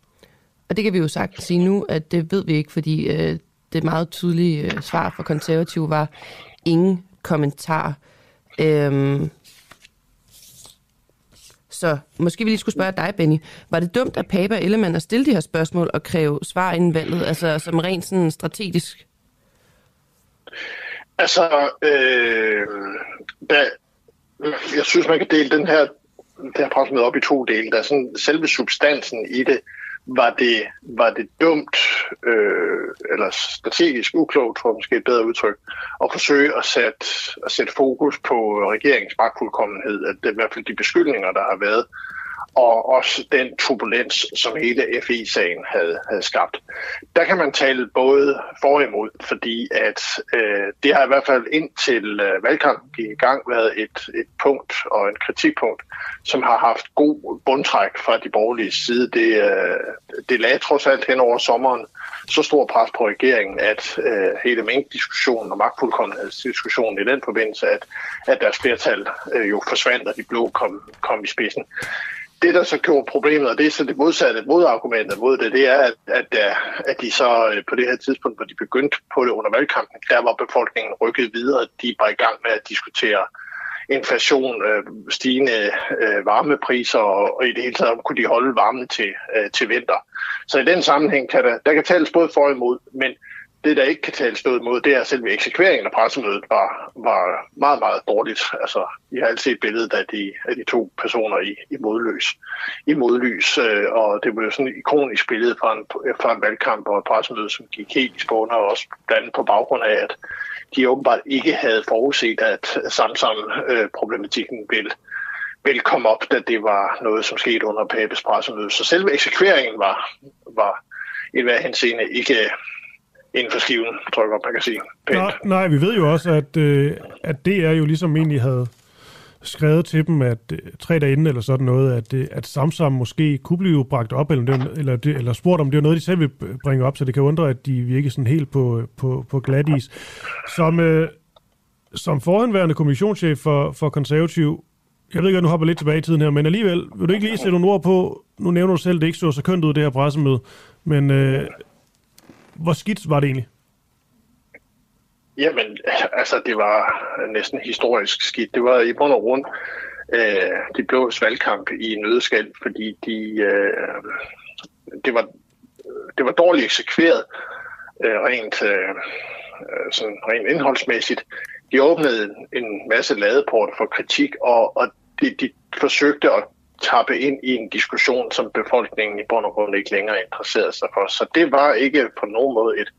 Og det kan vi jo sagt sige nu, at det ved vi ikke, fordi øh, det meget tydelige øh, svar fra konservative var ingen kommentar. Øhm, så måske vi lige skulle spørge dig, Benny. Var det dumt af Pape og Ellemann at stille de her spørgsmål og kræve svar inden valget, altså som rent sådan strategisk? Altså, øh, da, jeg synes, man kan dele den her, det her pressemøde op i to dele. Der er sådan selve substansen i det, var det, var det dumt, øh, eller strategisk uklogt, tror jeg måske et bedre udtryk, at forsøge at sætte, at sætte fokus på regeringens magtfuldkommenhed, at det er i hvert fald de beskyldninger, der har været, og også den turbulens, som hele FI-sagen havde, havde skabt. Der kan man tale både for og imod, fordi at øh, det har i hvert fald indtil øh, valgkampen gik i gang været et, et punkt og en kritikpunkt, som har haft god bundtræk fra de borgerlige side. Det, øh, det lagde trods alt hen over sommeren så stor pres på regeringen, at øh, hele mængdiskussionen og magtfuldkommenhedsdiskussionen i den forbindelse, at, at deres flertal øh, jo forsvandt, og de blå kom, kom i spidsen det, der så gjorde problemet, og det er så det modsatte modargumentet mod det, det er, at, at, øh, at de så øh, på det her tidspunkt, hvor de begyndte på det under valgkampen, der var befolkningen rykket videre. De var i gang med at diskutere inflation, øh, stigende øh, varmepriser og, og i det hele taget kunne de holde varmen til, øh, til vinter. Så i den sammenhæng kan der, der kan tales både for og imod, men det, der ikke kan tale stød mod, det er at selve eksekveringen af pressemødet var, var meget, meget dårligt. Altså, I har altid set billedet af de, af de to personer i, i modløs. I modlys, øh, og det var jo sådan et ikonisk billede fra en, fra en valgkamp og et pressemøde, som gik helt i spåner, og også blandt andet på baggrund af, at de åbenbart ikke havde forudset, at Samsam-problematikken øh, ville, ville komme op, da det var noget, som skete under Papes pressemøde. Så selve eksekveringen var, var i hver henseende ikke inden for skiven, tror jeg godt, man kan sige. Pænt. Nej, nej, vi ved jo også, at, øh, at det er jo ligesom egentlig havde skrevet til dem, at øh, tre dage inden eller sådan noget, at, øh, at Samsam måske kunne blive bragt op, eller, det, eller, det, eller spurgt om det er noget, de selv vil bringe op, så det kan undre, at de virker sådan helt på, på, på glat is. Som, øh, som forhenværende kommissionschef for, for konservativ, jeg ved ikke, at nu hopper lidt tilbage i tiden her, men alligevel, vil du ikke lige sætte nogle ord på, nu nævner du selv, at det ikke så så kønt ud, det her pressemøde, men øh, hvor skidt var det egentlig? Jamen, altså det var næsten historisk skidt. Det var i bund og grund øh, de blå valgkamp i nødskal, fordi de, øh, det, var, det var dårligt eksekveret øh, rent, øh, sådan rent indholdsmæssigt. De åbnede en masse ladeport for kritik, og, og de, de forsøgte at tappe ind i en diskussion, som befolkningen i bund og grund ikke længere interesserede sig for. Så det var ikke på nogen måde et,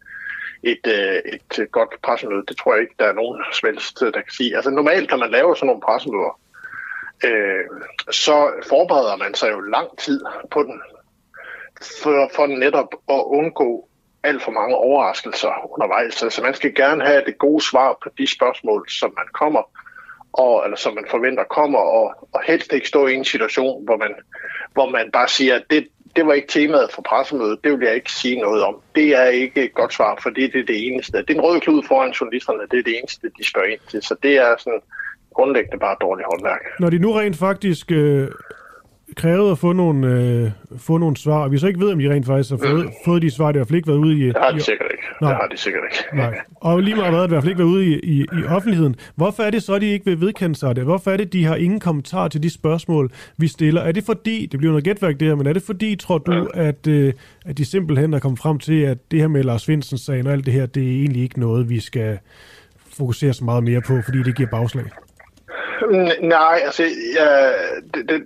et, øh, et, et godt pressemøde. Det tror jeg ikke, der er nogen svensk, øh, der kan sige. Altså normalt, når man laver sådan nogle pressemøder, øh, så forbereder man sig jo lang tid på den, for, for netop at undgå alt for mange overraskelser undervejs. Altså man skal gerne have det gode svar på de spørgsmål, som man kommer og, eller som man forventer kommer, og, og helst ikke stå i en situation, hvor man, hvor man bare siger, at det, det var ikke temaet for pressemødet, det vil jeg ikke sige noget om. Det er ikke et godt svar, for det, det er det eneste. Det er en rød klud foran journalisterne, det er det eneste, de spørger ind til. Så det er sådan grundlæggende bare dårligt håndværk. Når de nu rent faktisk øh, krævet at få nogle, øh, få nogle svar, og vi så ikke ved, om de rent faktisk har fået, mm. fået de svar, det har i hvert fald ikke været ude i... Det har de sikkert ikke. Nej. Det har de sikkert ikke. Nej. Og lige meget været, det i hvert fald ikke været ude i, i, i offentligheden. Hvorfor er det så, at de ikke vil vedkende sig det? Hvorfor er det, de har ingen kommentar til de spørgsmål, vi stiller? Er det fordi, det bliver noget gætværk der, men er det fordi, tror du, ja. at, øh, at de simpelthen er kommet frem til, at det her med Lars Findsens sagen og alt det her, det er egentlig ikke noget, vi skal fokusere så meget mere på, fordi det giver bagslag? Nej, altså, ja, det, det,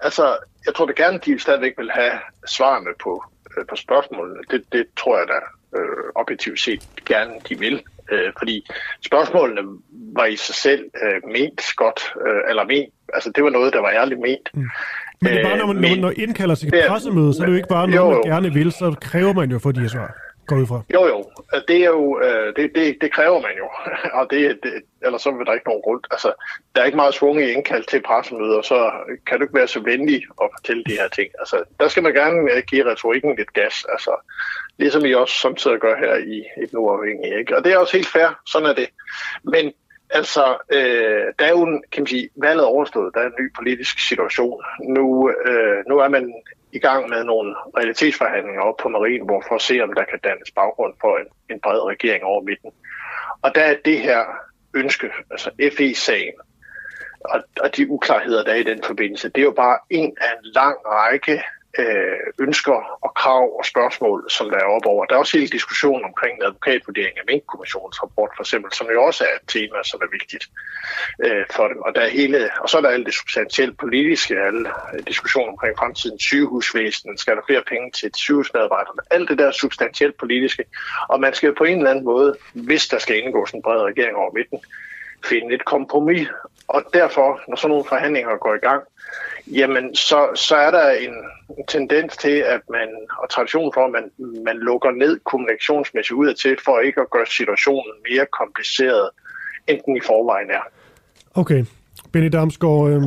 altså, jeg tror da gerne, de stadigvæk vil have svarene på, øh, på spørgsmålene. Det, det tror jeg da øh, objektivt set gerne, de vil. Øh, fordi spørgsmålene var i sig selv øh, ment godt, øh, eller ment, altså det var noget, der var ærligt ment. Mm. Men det er bare, når man, når man når indkalder sig til pressemøde, så er det jo ikke bare noget, man gerne vil, så kræver man jo for de her svar går ud fra. Jo, jo. Det er jo, øh, det, det, det kræver man jo. og det, det, ellers så vil der ikke nogen grund. Altså, der er ikke meget svung i indkald til pressemøder, så kan du ikke være så venlig at fortælle de her ting. Altså, der skal man gerne øh, give retorikken lidt gas. Altså, ligesom I også samtidig gør her i et uafhængigt. Ikke? Og det er også helt fair. Sådan er det. Men altså, øh, der er jo, kan man sige, valget overstået. Der er en ny politisk situation. Nu, øh, nu er man i gang med nogle realitetsforhandlinger op på Marienborg for at se, om der kan dannes baggrund for en, en bred regering over midten. Og der er det her ønske, altså FE-sagen, og, og de uklarheder, der er i den forbindelse, det er jo bare en af en lang række øh, ønsker og krav og spørgsmål, som der er op over. Der er også hele diskussionen omkring en advokatvurdering af Mink-kommissionens rapport, for eksempel, som jo også er et tema, som er vigtigt øh, for dem. Og, der er hele, og så er der alt det substantielt politiske, alle diskussioner omkring fremtidens sygehusvæsen, skal der flere penge til sygehusmedarbejderne, alt det der substantielt politiske. Og man skal på en eller anden måde, hvis der skal indgås en bred regering over midten, finde et kompromis. Og derfor, når sådan nogle forhandlinger går i gang, jamen så, så er der en tendens til, at man, og tradition for, at man, man lukker ned kommunikationsmæssigt ud af til, for ikke at gøre situationen mere kompliceret, end den i forvejen er. Okay. Benny Damsgaard, øh,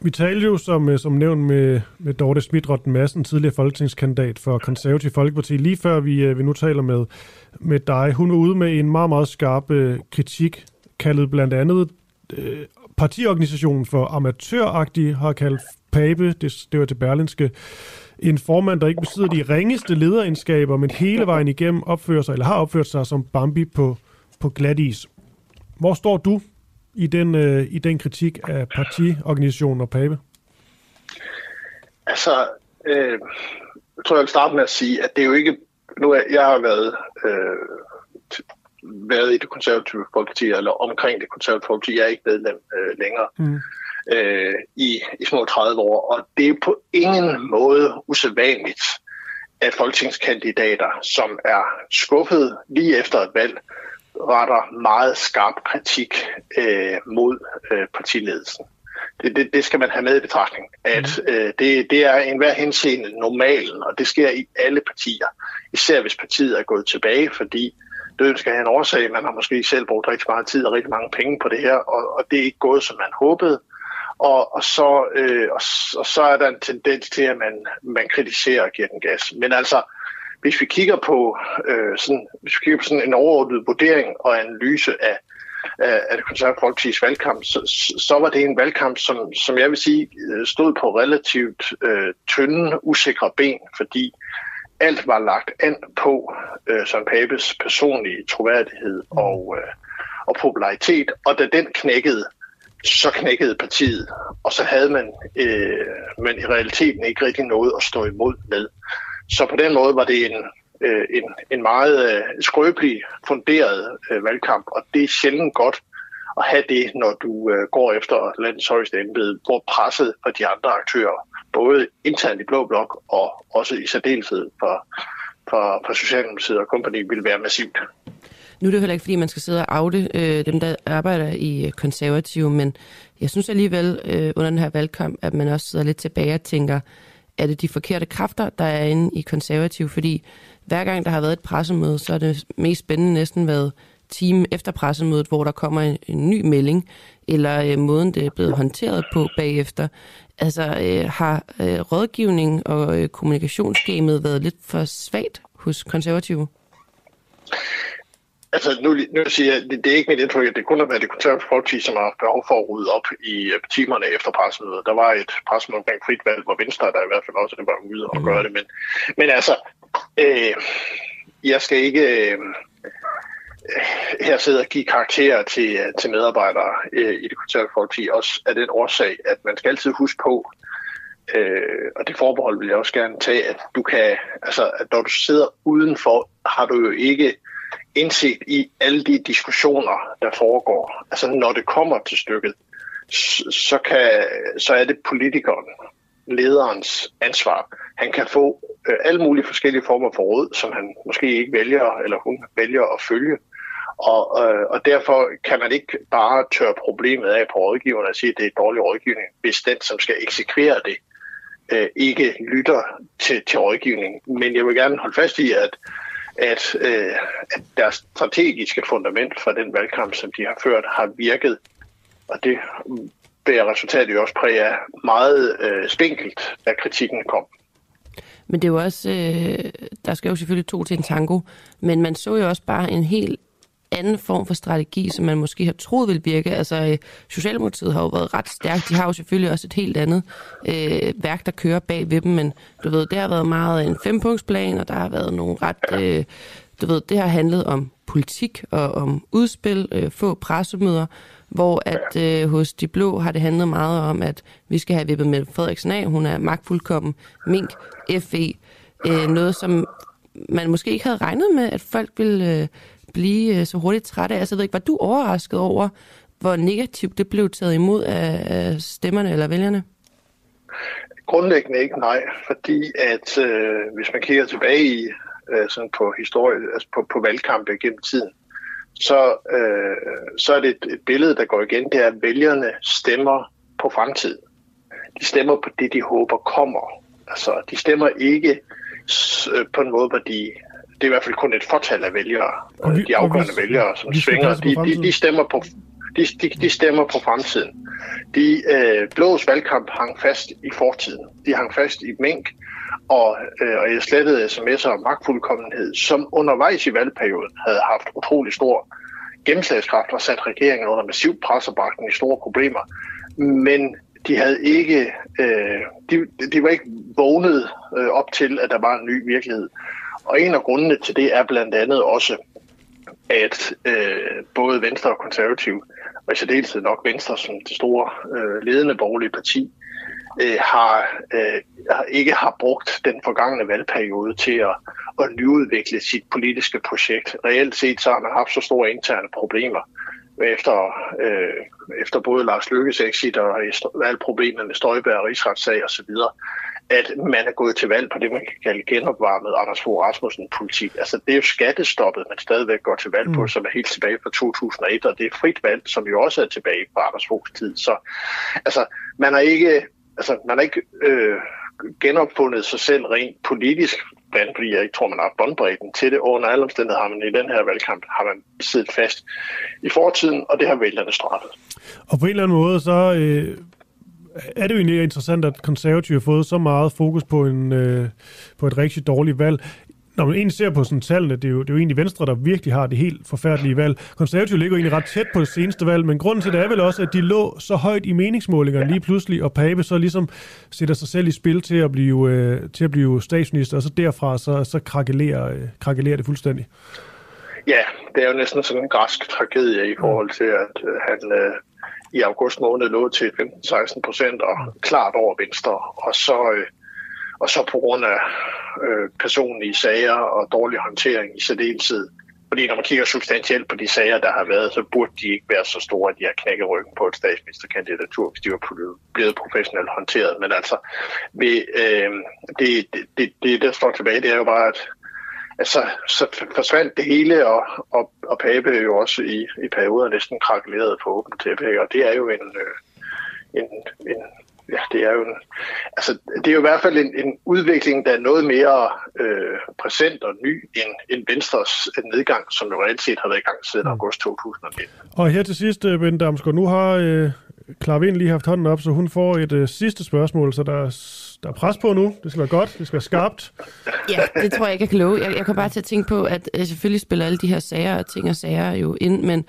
vi talte jo som, øh, som nævnt med, med Dorte Smidrotten Madsen, tidligere folketingskandidat for Konservativ Folkeparti, lige før vi, øh, vi nu taler med, med dig. Hun var ude med en meget, meget skarp øh, kritik, kaldet blandt andet øh, partiorganisationen for amatøragtig, har kaldt Pape, det, det var til Berlinske, en formand, der ikke besidder de ringeste lederegenskaber, men hele vejen igennem opfører sig, eller har opført sig som Bambi på, på glatis. Hvor står du i den, øh, i den kritik af partiorganisationen og Pape? Altså, øh, jeg tror, jeg vil starte med at sige, at det er jo ikke... Nu er, jeg har været, øh, været i det konservative folkeparti, eller omkring det konservative folkeparti. Jeg er ikke medlem øh, længere. Mm. Øh, i, i små 30 år, og det er på ingen måde usædvanligt, at folketingskandidater, som er skuffet lige efter et valg, retter meget skarp kritik øh, mod øh, partiledelsen. Det, det, det skal man have med i betragtning, at mm. øh, det, det er en hver henseende normalen, og det sker i alle partier, især hvis partiet er gået tilbage, fordi døden skal have en årsag. Man har måske selv brugt rigtig meget tid og rigtig mange penge på det her, og, og det er ikke gået, som man håbede. Og, og, så, øh, og, og så er der en tendens til, at man, man kritiserer og giver den gas. Men altså, hvis vi kigger på, øh, sådan, hvis vi kigger på sådan en overordnet vurdering og analyse af, af, af det konservative folkeparti's valgkamp, så, så var det en valgkamp, som, som jeg vil sige øh, stod på relativt øh, tynde, usikre ben, fordi alt var lagt an på øh, Søren Papes personlige troværdighed og, øh, og popularitet, og da den knækkede, så knækkede partiet, og så havde man, øh, man i realiteten ikke rigtig noget at stå imod med. Så på den måde var det en, øh, en, en meget øh, skrøbelig funderet øh, valgkamp, og det er sjældent godt at have det, når du øh, går efter landets højeste embede, hvor presset fra de andre aktører, både internt i Blå Blok og også i særdeleshed for, for, for Socialdemokratiet og kompagni, vil være massivt. Nu er det heller ikke, fordi man skal sidde og afle øh, dem, der arbejder i øh, konservative, men jeg synes alligevel øh, under den her valgkamp, at man også sidder lidt tilbage og tænker, er det de forkerte kræfter, der er inde i konservativ? Fordi hver gang der har været et pressemøde, så er det mest spændende næsten været time efter pressemødet, hvor der kommer en, en ny melding, eller øh, måden, det er blevet håndteret på bagefter. Altså, øh, har øh, rådgivning og øh, kommunikationsgamet været lidt for svagt hos konservative? Altså, nu, nu siger jeg, det, det er ikke mit indtryk, at det kun har været det konservative folkeparti, som har behov for at rydde op i uh, timerne efter pressemødet. Der var et pressemøde omkring frit valg, hvor Venstre der i hvert fald også var ude og mm. gøre det. Men, men altså, øh, jeg skal ikke øh, her sidder og give karakterer til, øh, til medarbejdere øh, i det konservative folkeparti, også af den årsag, at man skal altid huske på, øh, og det forbehold vil jeg også gerne tage, at du kan, altså, at når du sidder udenfor, har du jo ikke indsigt i alle de diskussioner, der foregår. Altså når det kommer til stykket, så, kan, så er det politikeren, lederens ansvar. Han kan få øh, alle mulige forskellige former for råd, som han måske ikke vælger, eller hun vælger at følge. Og, øh, og derfor kan man ikke bare tørre problemet af på rådgiverne og sige, at det er dårlig rådgivning, hvis den, som skal eksekvere det, øh, ikke lytter til, til rådgivningen. Men jeg vil gerne holde fast i, at at, øh, at deres strategiske fundament for den valgkamp, som de har ført, har virket. Og det bærer resultatet jo også præg af meget øh, spinkelt, da kritikken kom. Men det er jo også, øh, der skal jo selvfølgelig to til en tango, men man så jo også bare en helt anden form for strategi, som man måske har troet vil virke. Altså, øh, Socialdemokratiet har jo været ret stærkt. De har jo selvfølgelig også et helt andet øh, værk, der kører bag ved dem, men du ved, det har været meget en fempunktsplan, og der har været nogle ret... Øh, du ved, det har handlet om politik og om udspil, øh, få pressemøder, hvor at øh, hos De Blå har det handlet meget om, at vi skal have vippet med Frederiksen af. Hun er magtfuldkommen, mink, FE. Øh, noget, som man måske ikke havde regnet med, at folk ville... Øh, blive øh, så hurtigt træt af? Altså, jeg ved ikke, var du overrasket over, hvor negativt det blev taget imod af stemmerne eller vælgerne? Grundlæggende ikke, nej. Fordi at øh, hvis man kigger tilbage i øh, sådan på historie, altså på, på valgkampe gennem tiden, så, øh, så er det et, et billede, der går igen. Det er, at vælgerne stemmer på fremtiden. De stemmer på det, de håber kommer. Altså, de stemmer ikke øh, på en måde, hvor de det er i hvert fald kun et fortal af vælgere, vi, de afgørende vi, vælgere, som svinger, de, de, de, stemmer på, de, de, de stemmer på fremtiden. De øh, blås valgkamp hang fast i fortiden. De hang fast i mink, og, øh, og jeg slettede sms'er om magtfuldkommenhed, som undervejs i valgperioden havde haft utrolig stor gennemslagskraft og sat regeringen under massiv pres og bragt i store problemer. Men de havde ikke, øh, de, de var ikke vågnet øh, op til, at der var en ny virkelighed. Og en af grundene til det er blandt andet også, at øh, både Venstre og Konservativ, og i særdeleshed nok Venstre som det store øh, ledende borgerlige parti, øh, har, øh, ikke har brugt den forgangne valgperiode til at, at nyudvikle sit politiske projekt. Reelt set så har man haft så store interne problemer efter, øh, efter både Lars Lykkes exit og valgproblemerne med Støjberg, og Rigsretssag osv., at man er gået til valg på det, man kan kalde genopvarmet Anders Fogh Rasmussen-politik. Altså, det er jo skattestoppet, man stadigvæk går til valg på, mm. som er helt tilbage fra 2001, og det er frit valg, som jo også er tilbage fra Anders Foghs tid. Så altså, man har ikke, altså, man har ikke øh, genopfundet sig selv rent politisk, blandt fordi jeg ikke tror, man har båndbredden til det. Under alle omstændigheder har man i den her valgkamp har man siddet fast i fortiden, og det har vælgerne straffet. Og på en eller anden måde, så øh, er det jo egentlig interessant, at konservative har fået så meget fokus på, en, øh, på et rigtig dårligt valg. Når man egentlig ser på sådan tallene, det er, jo, det er jo egentlig Venstre, der virkelig har det helt forfærdelige valg. Konservative ligger jo egentlig ret tæt på det seneste valg, men grunden til det er vel også, at de lå så højt i meningsmålingerne lige pludselig, og Pape så ligesom sætter sig selv i spil til at blive, øh, til at blive statsminister, og så derfra så, så krakelerer, øh, krakelerer det fuldstændig. Ja, det er jo næsten sådan en græsk tragedie i forhold til, at øh, han øh, i august måned lå til 15-16 procent og klart over Venstre. Og så, øh, og så på grund af øh, personlige sager og dårlig håndtering i særdeleshed. Fordi når man kigger substantielt på de sager, der har været, så burde de ikke være så store, at de har knækket ryggen på et statsministerkandidatur, hvis de var blevet professionelt håndteret. Men altså, vi, øh, det, det, det, der står tilbage, det er jo bare, at altså, så forsvandt det hele, og, og, og Pape jo også i, i perioder næsten krakeleret på åbent tæppe, og det er jo en, øh, en, en ja, det er jo en, altså, det er jo i hvert fald en, en udvikling, der er noget mere øh, præsent og ny end, end Venstres nedgang, som jo reelt set har været i gang siden mm. august 2019. Og her til sidst, øh, Ben Damsgaard, nu har øh, Clara Vind lige haft hånden op, så hun får et øh, sidste spørgsmål, så der er, der er pres på nu. Det skal være godt, det skal være skarpt. Ja, det tror jeg ikke, jeg kan love. Jeg, jeg kan bare til at tænke på, at øh, selvfølgelig spiller alle de her sager og ting og sager jo ind, men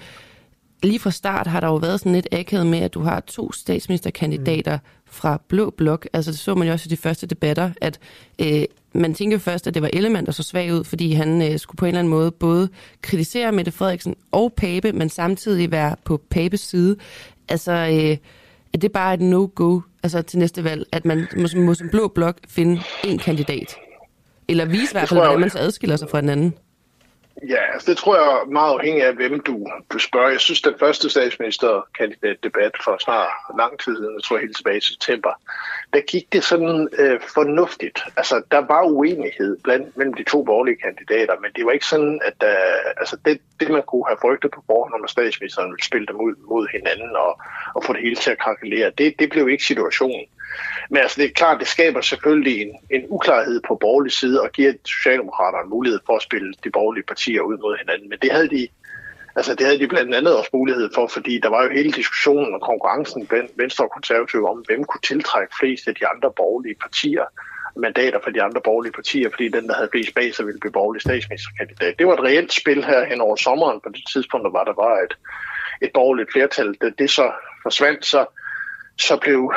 lige fra start har der jo været sådan lidt akavet med, at du har to statsministerkandidater mm. fra Blå Blok. Altså det så man jo også i de første debatter, at øh, man tænkte først, at det var Ellemann, der så svag ud, fordi han øh, skulle på en eller anden måde både kritisere Mette Frederiksen og Pape, men samtidig være på Papes side. Altså, øh, er det bare et no-go altså, til næste valg, at man må, må som blå blok finde en kandidat? Eller vise i hvert fald, hvordan man så adskiller sig fra den anden? Ja, altså det tror jeg er meget afhængig af, hvem du, du spørger. Jeg synes, den første statsministerkandidatdebat for snart lang tid siden, jeg tror helt tilbage i september, der gik det sådan øh, fornuftigt. Altså, der var uenighed blandt mellem de to borgerlige kandidater, men det var ikke sådan, at der, altså det, det, man kunne have frygtet på forhånd, når statsministeren ville spille dem ud mod hinanden og, og få det hele til at krakelere, det, det blev ikke situationen. Men altså, det er klart, det skaber selvfølgelig en, en uklarhed på borgerlig side og giver Socialdemokraterne mulighed for at spille de borgerlige partier ud mod hinanden. Men det havde de, altså, det havde de blandt andet også mulighed for, fordi der var jo hele diskussionen og konkurrencen blandt Venstre og Konservative om, hvem kunne tiltrække flest af de andre borgerlige partier mandater for de andre borgerlige partier, fordi den, der havde flest bag sig, ville blive borgerlig statsministerkandidat. Det var et reelt spil her hen over sommeren, på det tidspunkt, der var der var et, et borgerligt flertal. Da det så forsvandt, så så blev,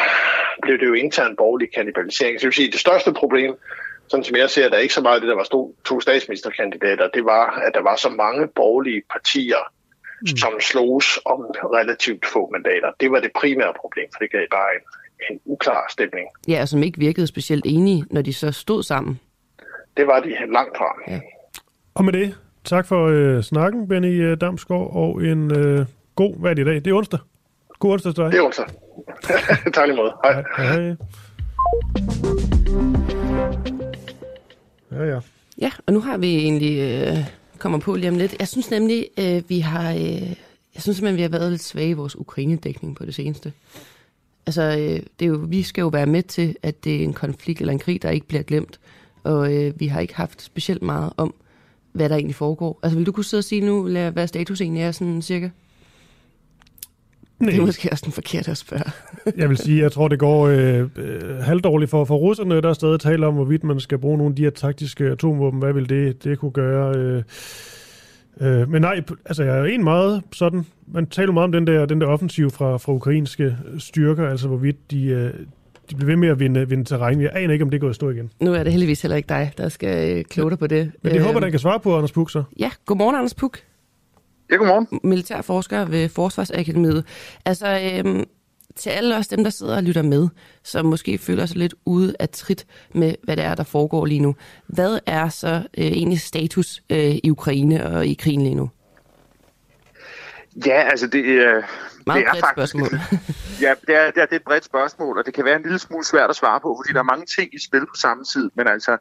blev det jo intern borgerlig kanibalisering. Så det vil sige, det største problem, sådan som jeg ser, der er ikke så meget det, der var to, to statsministerkandidater, det var, at der var så mange borgerlige partier, mm. som sloges om relativt få mandater. Det var det primære problem, for det gav bare en, en uklar stemning. Ja, og som ikke virkede specielt enige, når de så stod sammen. Det var de langt fra. Ja. Og med det, tak for øh, snakken, Benny øh, Damsgaard, og en øh, god, hvad er det i dag? Det er onsdag. God onsdag til dig. Det er onsdag. tak lige måde. Hej. Hej, hej. Ja, ja. Ja, og nu har vi egentlig øh, kommer på lige om lidt. Jeg synes nemlig, øh, vi har, øh, jeg synes simpelthen, vi har været lidt svage i vores Ukraine-dækning på det seneste. Altså, øh, det er jo, vi skal jo være med til, at det er en konflikt eller en krig, der ikke bliver glemt. Og øh, vi har ikke haft specielt meget om, hvad der egentlig foregår. Altså, vil du kunne sidde og sige nu, hvad status egentlig er sådan cirka? Nej. Det er måske også den forkerte at spørge. jeg vil sige, jeg tror, det går øh, øh, halvdårligt for, for russerne, der stadig taler om, hvorvidt man skal bruge nogle af de her taktiske atomvåben. Hvad vil det, det kunne gøre? Øh, øh, men nej, altså jeg er en meget sådan, man taler meget om den der, den der offensiv fra, fra ukrainske styrker, altså hvorvidt de, øh, de bliver ved med at vinde, vinde terræn. Jeg aner ikke, om det går at stå igen. Nu er det heldigvis heller ikke dig, der skal øh, kloge dig på det. Men det øh, håber, den kan svare på, Anders Puk, så. Ja, godmorgen, Anders Puk. Ja, godmorgen. Militærforsker ved Forsvarsakademiet. Altså, øhm, til alle os dem, der sidder og lytter med, som måske føler sig lidt ude af trit med, hvad det er, der foregår lige nu. Hvad er så øh, egentlig status øh, i Ukraine og i krigen lige nu? Ja, altså det, øh, Meget det er bredt faktisk, spørgsmål. ja, det er, det, er, det er et bredt spørgsmål, og det kan være en lille smule svært at svare på, fordi der er mange ting i spil på samme tid. Men altså,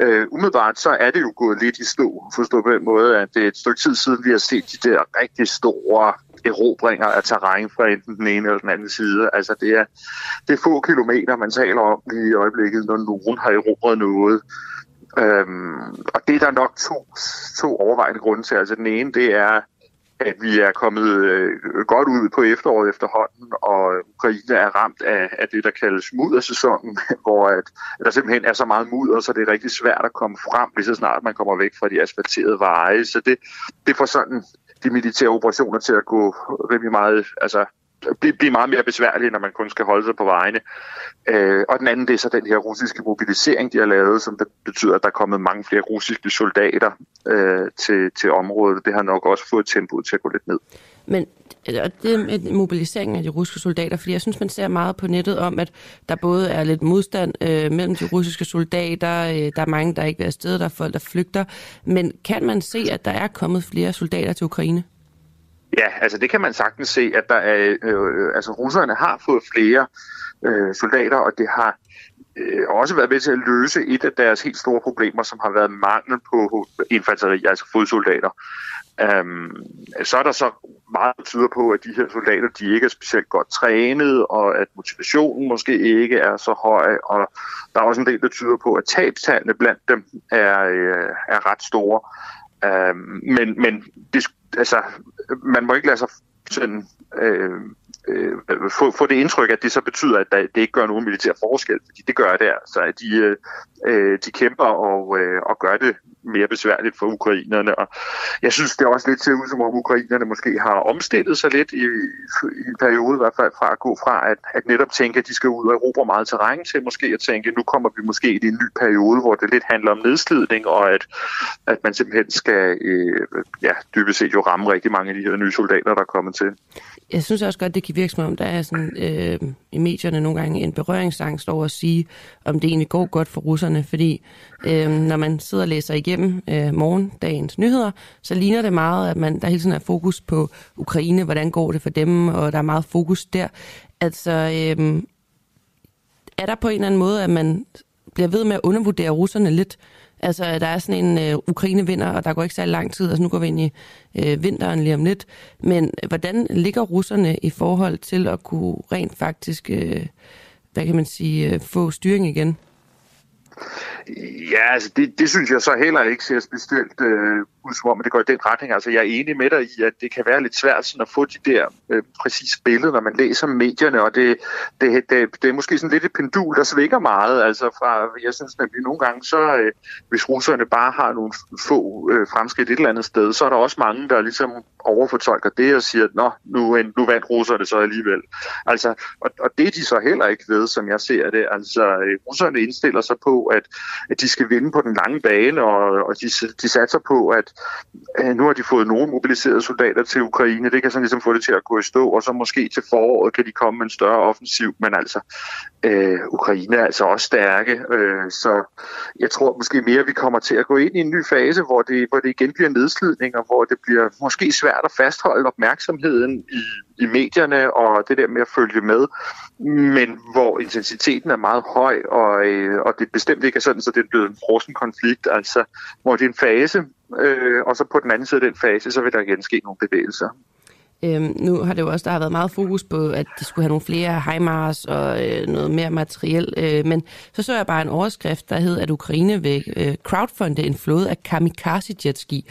øh, umiddelbart så er det jo gået lidt i stå, forstå på den måde, at det er et stykke tid siden, vi har set de der rigtig store erobringer af terræn fra enten den ene eller den anden side. Altså det er, det er få kilometer, man taler om i øjeblikket, når nogen har erobret noget. Øhm, og det er der nok to, to overvejende grunde til. Altså den ene, det er, at vi er kommet øh, godt ud på efteråret efterhånden, og Ukraine er ramt af, af det, der kaldes muddersæsonen, hvor at, at der simpelthen er så meget mudder, så det er rigtig svært at komme frem, lige så snart man kommer væk fra de asfalterede veje. Så det, det får sådan de militære operationer til at gå rimelig meget, altså blive, blive meget mere besværlige, når man kun skal holde sig på vejene. Øh, og den anden, det er så den her russiske mobilisering, de har lavet, som betyder, at der er kommet mange flere russiske soldater øh, til, til området. Det har nok også fået tempoet til at gå lidt ned. Men øh, det med mobiliseringen af de russiske soldater, fordi jeg synes, man ser meget på nettet om, at der både er lidt modstand øh, mellem de russiske soldater, øh, der er mange, der ikke vil afsted, der er folk, der flygter. Men kan man se, at der er kommet flere soldater til Ukraine? Ja, altså det kan man sagtens se, at der er, øh, øh, altså russerne har fået flere øh, soldater, og det har øh, også været med til at løse et af deres helt store problemer, som har været mangel på infanteri, altså fodsoldater. Um, så er der så meget, der tyder på, at de her soldater de ikke er specielt godt trænet, og at motivationen måske ikke er så høj, og der er også en del, der tyder på, at tabstallene blandt dem er, øh, er ret store. Um, men men det, altså, man må ikke lade sig sådan, øh, øh, få, få det indtryk, at det så betyder, at det ikke gør nogen militær forskel, fordi det gør det altså, at de, øh, øh de kæmper og, øh, og gør det mere besværligt for ukrainerne. Og jeg synes, det er også lidt til ud, som om ukrainerne måske har omstillet sig lidt i, i en periode, i hvert fald fra at gå fra at, at netop tænke, at de skal ud og erobre meget terræn, til måske at tænke, at nu kommer vi måske i en ny periode, hvor det lidt handler om nedslidning, og at, at man simpelthen skal øh, ja, dybest set jo ramme rigtig mange af de her nye soldater, der er kommet til. Jeg synes også godt, det kan virke som om, der er sådan, øh, i medierne nogle gange en berøringsangst over at sige, om det egentlig går godt for russerne, fordi øh, når man sidder og læser igennem øh, morgendagens nyheder, så ligner det meget, at man der hele tiden er fokus på Ukraine, hvordan går det for dem, og der er meget fokus der. Altså, øh, er der på en eller anden måde, at man bliver ved med at undervurdere russerne lidt, Altså, der er sådan en øh, Ukraine-vinder, og der går ikke særlig lang tid. Altså, nu går vi ind i øh, vinteren lige om lidt. Men hvordan ligger russerne i forhold til at kunne rent faktisk, øh, hvad kan man sige, øh, få styring igen? Ja, altså det, det synes jeg så heller ikke ser specielt øh, ud som om, at det går i den retning. Altså jeg er enig med dig i, at det kan være lidt svært sådan at få de der øh, præcise billeder, når man læser medierne, og det, det, det, det er måske sådan lidt et pendul, der svinger meget. Altså fra, jeg synes nemlig nogle gange, så øh, hvis russerne bare har nogle få øh, fremskridt et eller andet sted, så er der også mange, der ligesom overfortolker det og siger, at nu, øh, nu vandt russerne så alligevel. Altså, og, og det er de så heller ikke ved, som jeg ser det. Altså, øh, russerne indstiller sig på, at, at de skal vinde på den lange bane, og, og de, de satser på, at øh, nu har de fået nogle mobiliserede soldater til Ukraine. Det kan sådan ligesom få det til at gå i stå, og så måske til foråret kan de komme med en større offensiv. Men altså, øh, Ukraine er altså også stærke, øh, så jeg tror måske mere, vi kommer til at gå ind i en ny fase, hvor det, hvor det igen bliver nedslidning, og hvor det bliver måske svært at fastholde opmærksomheden i, i medierne og det der med at følge med, men hvor intensiteten er meget høj, og, øh, og det bestemt ikke er sådan, så det er blevet en frossen konflikt, altså hvor det er en fase, øh, og så på den anden side af den fase, så vil der igen ske nogle bevægelser. Øhm, nu har det jo også, der har været meget fokus på, at de skulle have nogle flere HIMARS og øh, noget mere materiel, øh, men så så jeg bare en overskrift, der hed, at Ukraine vil øh, crowdfunde en flåde af kamikaze jetski.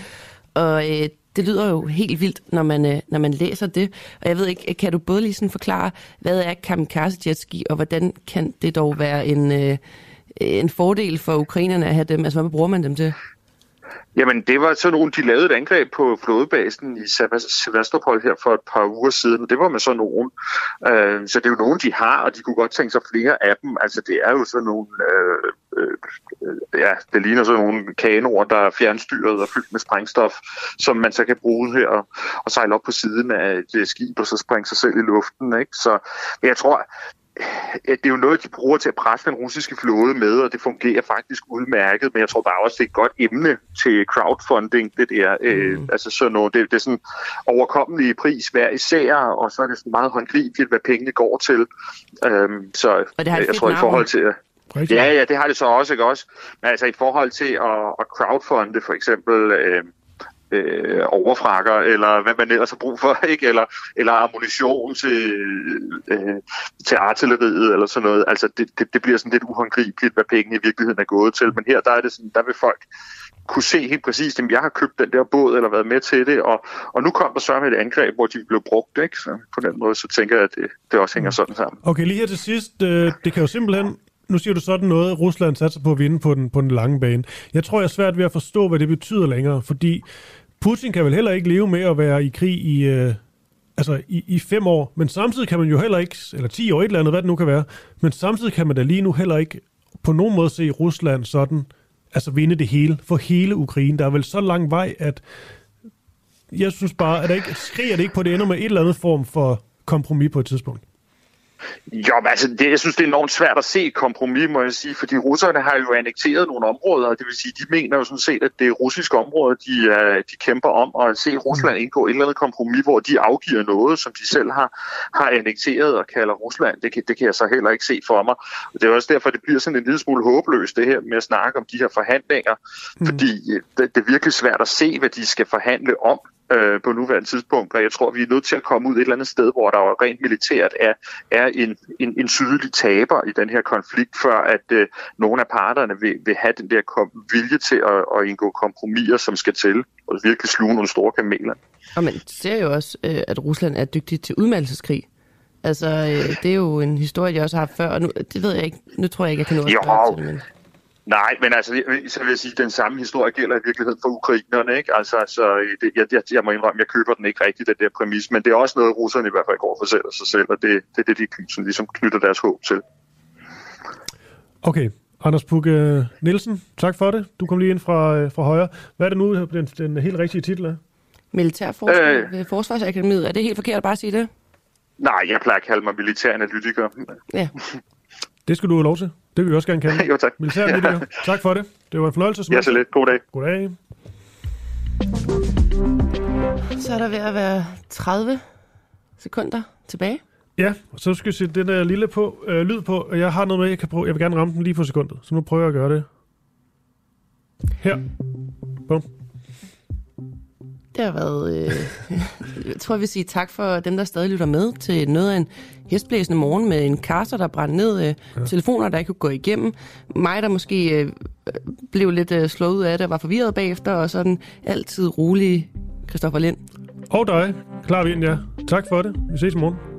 Og øh, det lyder jo helt vildt, når man, øh, når man læser det. Og jeg ved ikke, øh, kan du både lige sådan forklare, hvad er kamikaze jetski, og hvordan kan det dog være en, øh, Øh, en fordel for ukrainerne at have dem? Altså, hvad bruger man dem til? Jamen, det var sådan nogle, de lavede et angreb på flådebasen i Sevastopol her for et par uger siden. Det var med sådan nogen. Øh, så det er jo nogen, de har, og de kunne godt tænke sig flere af dem. Altså, det er jo sådan nogle øh, øh, øh, ja, det ligner sådan nogle kanoer, der er fjernstyret og fyldt med sprængstof, som man så kan bruge her og, og sejle op på siden af et skib og så springe sig selv i luften. Ikke? Så jeg tror, det er jo noget, de bruger til at presse den russiske flåde med, og det fungerer faktisk udmærket, men jeg tror bare også, det er et godt emne til crowdfunding, det der. Mm. Øh, altså sådan noget, det, det er sådan overkommelige pris hver især, og så er det sådan meget håndgribeligt, hvad pengene går til. Øhm, så og det har jeg tror i forhold til... Ja, ja, det har det så også, ikke også? Men altså i forhold til at, at crowdfunde for eksempel... Øh, øh, overfrakker, eller hvad man ellers har brug for, ikke? Eller, eller ammunition til, øh, til artilleriet, eller sådan noget. Altså, det, det, det bliver sådan lidt uhåndgribeligt, hvad pengene i virkeligheden er gået til. Men her, der er det sådan, der vil folk kunne se helt præcist, at jeg har købt den der båd, eller været med til det, og, og nu kom der så med et angreb, hvor de blev brugt, ikke? Så på den måde, så tænker jeg, at det, det også hænger sådan sammen. Okay, lige her til sidst, øh, det kan jo simpelthen nu siger du sådan noget, Rusland satser på at vinde på den, på den lange bane. Jeg tror, jeg er svært ved at forstå, hvad det betyder længere, fordi Putin kan vel heller ikke leve med at være i krig i, øh, altså i, i fem år, men samtidig kan man jo heller ikke, eller ti år, et eller andet, hvad det nu kan være, men samtidig kan man da lige nu heller ikke på nogen måde se Rusland sådan, altså vinde det hele, for hele Ukraine. Der er vel så lang vej, at jeg synes bare, at der ikke, skriger det ikke på, at det ender med et eller andet form for kompromis på et tidspunkt? Jo, men altså, det, jeg synes, det er enormt svært at se et kompromis, må jeg sige, fordi russerne har jo annekteret nogle områder, det vil sige, de mener jo sådan set, at det er russiske områder, de, uh, de kæmper om, og at se Rusland indgå et eller andet kompromis, hvor de afgiver noget, som de selv har, har annekteret og kalder Rusland, det, det kan jeg så heller ikke se for mig. Og det er også derfor, det bliver sådan en lille smule håbløst, det her med at snakke om de her forhandlinger, mm. fordi øh, det, det er virkelig svært at se, hvad de skal forhandle om øh, på nuværende tidspunkt, og jeg tror, vi er nødt til at komme ud et eller andet sted, hvor der jo rent militært er, er en, en, en sydlig taber i den her konflikt, før at øh, nogle af parterne vil, vil have den der kom, vilje til at, at indgå kompromiser, som skal til, og virkelig sluge nogle store kameler. Og man ser jo også, øh, at Rusland er dygtig til udmeldelseskrig. Altså, øh, det er jo en historie, jeg også har haft før, og nu, det ved jeg ikke, nu tror jeg ikke, jeg kan nå at spørge til det. Men... Nej, men altså, så vil jeg sige, at den samme historie gælder i virkeligheden for ukrainerne, ikke? Altså, så det, jeg, jeg, jeg må indrømme, jeg køber den ikke rigtigt, den der præmis, men det er også noget, russerne i hvert fald går for selv og sig selv, og det, det er det, de som ligesom knytter deres håb til. Okay, Anders Pugge Nielsen, tak for det. Du kom lige ind fra, øh, fra højre. Hvad er det nu, den, den helt rigtige titel er? Militærforsvar øh, ved Forsvarsakademiet. Er det helt forkert at bare sige det? Nej, jeg plejer at kalde mig militæranalytiker. Ja. Det skal du have lov til. Det vil vi også gerne kalde. jo, tak. Militæranalytiker. tak for det. Det var en fornøjelse. Ja, så lidt. God dag. God dag. Så er der ved at være 30 sekunder tilbage. Ja, så skal jeg sætte den der lille på, øh, lyd på, og jeg har noget med, jeg kan prøve. Jeg vil gerne ramme den lige på sekundet, så nu prøver jeg at gøre det. Her. Bum. Det har været... Øh, jeg tror, jeg vil sige tak for dem, der stadig lytter med til noget af en hestblæsende morgen med en kaster, der brændte ned, øh, ja. telefoner, der ikke kunne gå igennem. Mig, der måske øh, blev lidt øh, slået ud af det, var forvirret bagefter, og sådan altid rolig Christoffer Lind. Og dig, klar vind, ja. Tak for det. Vi ses i morgen.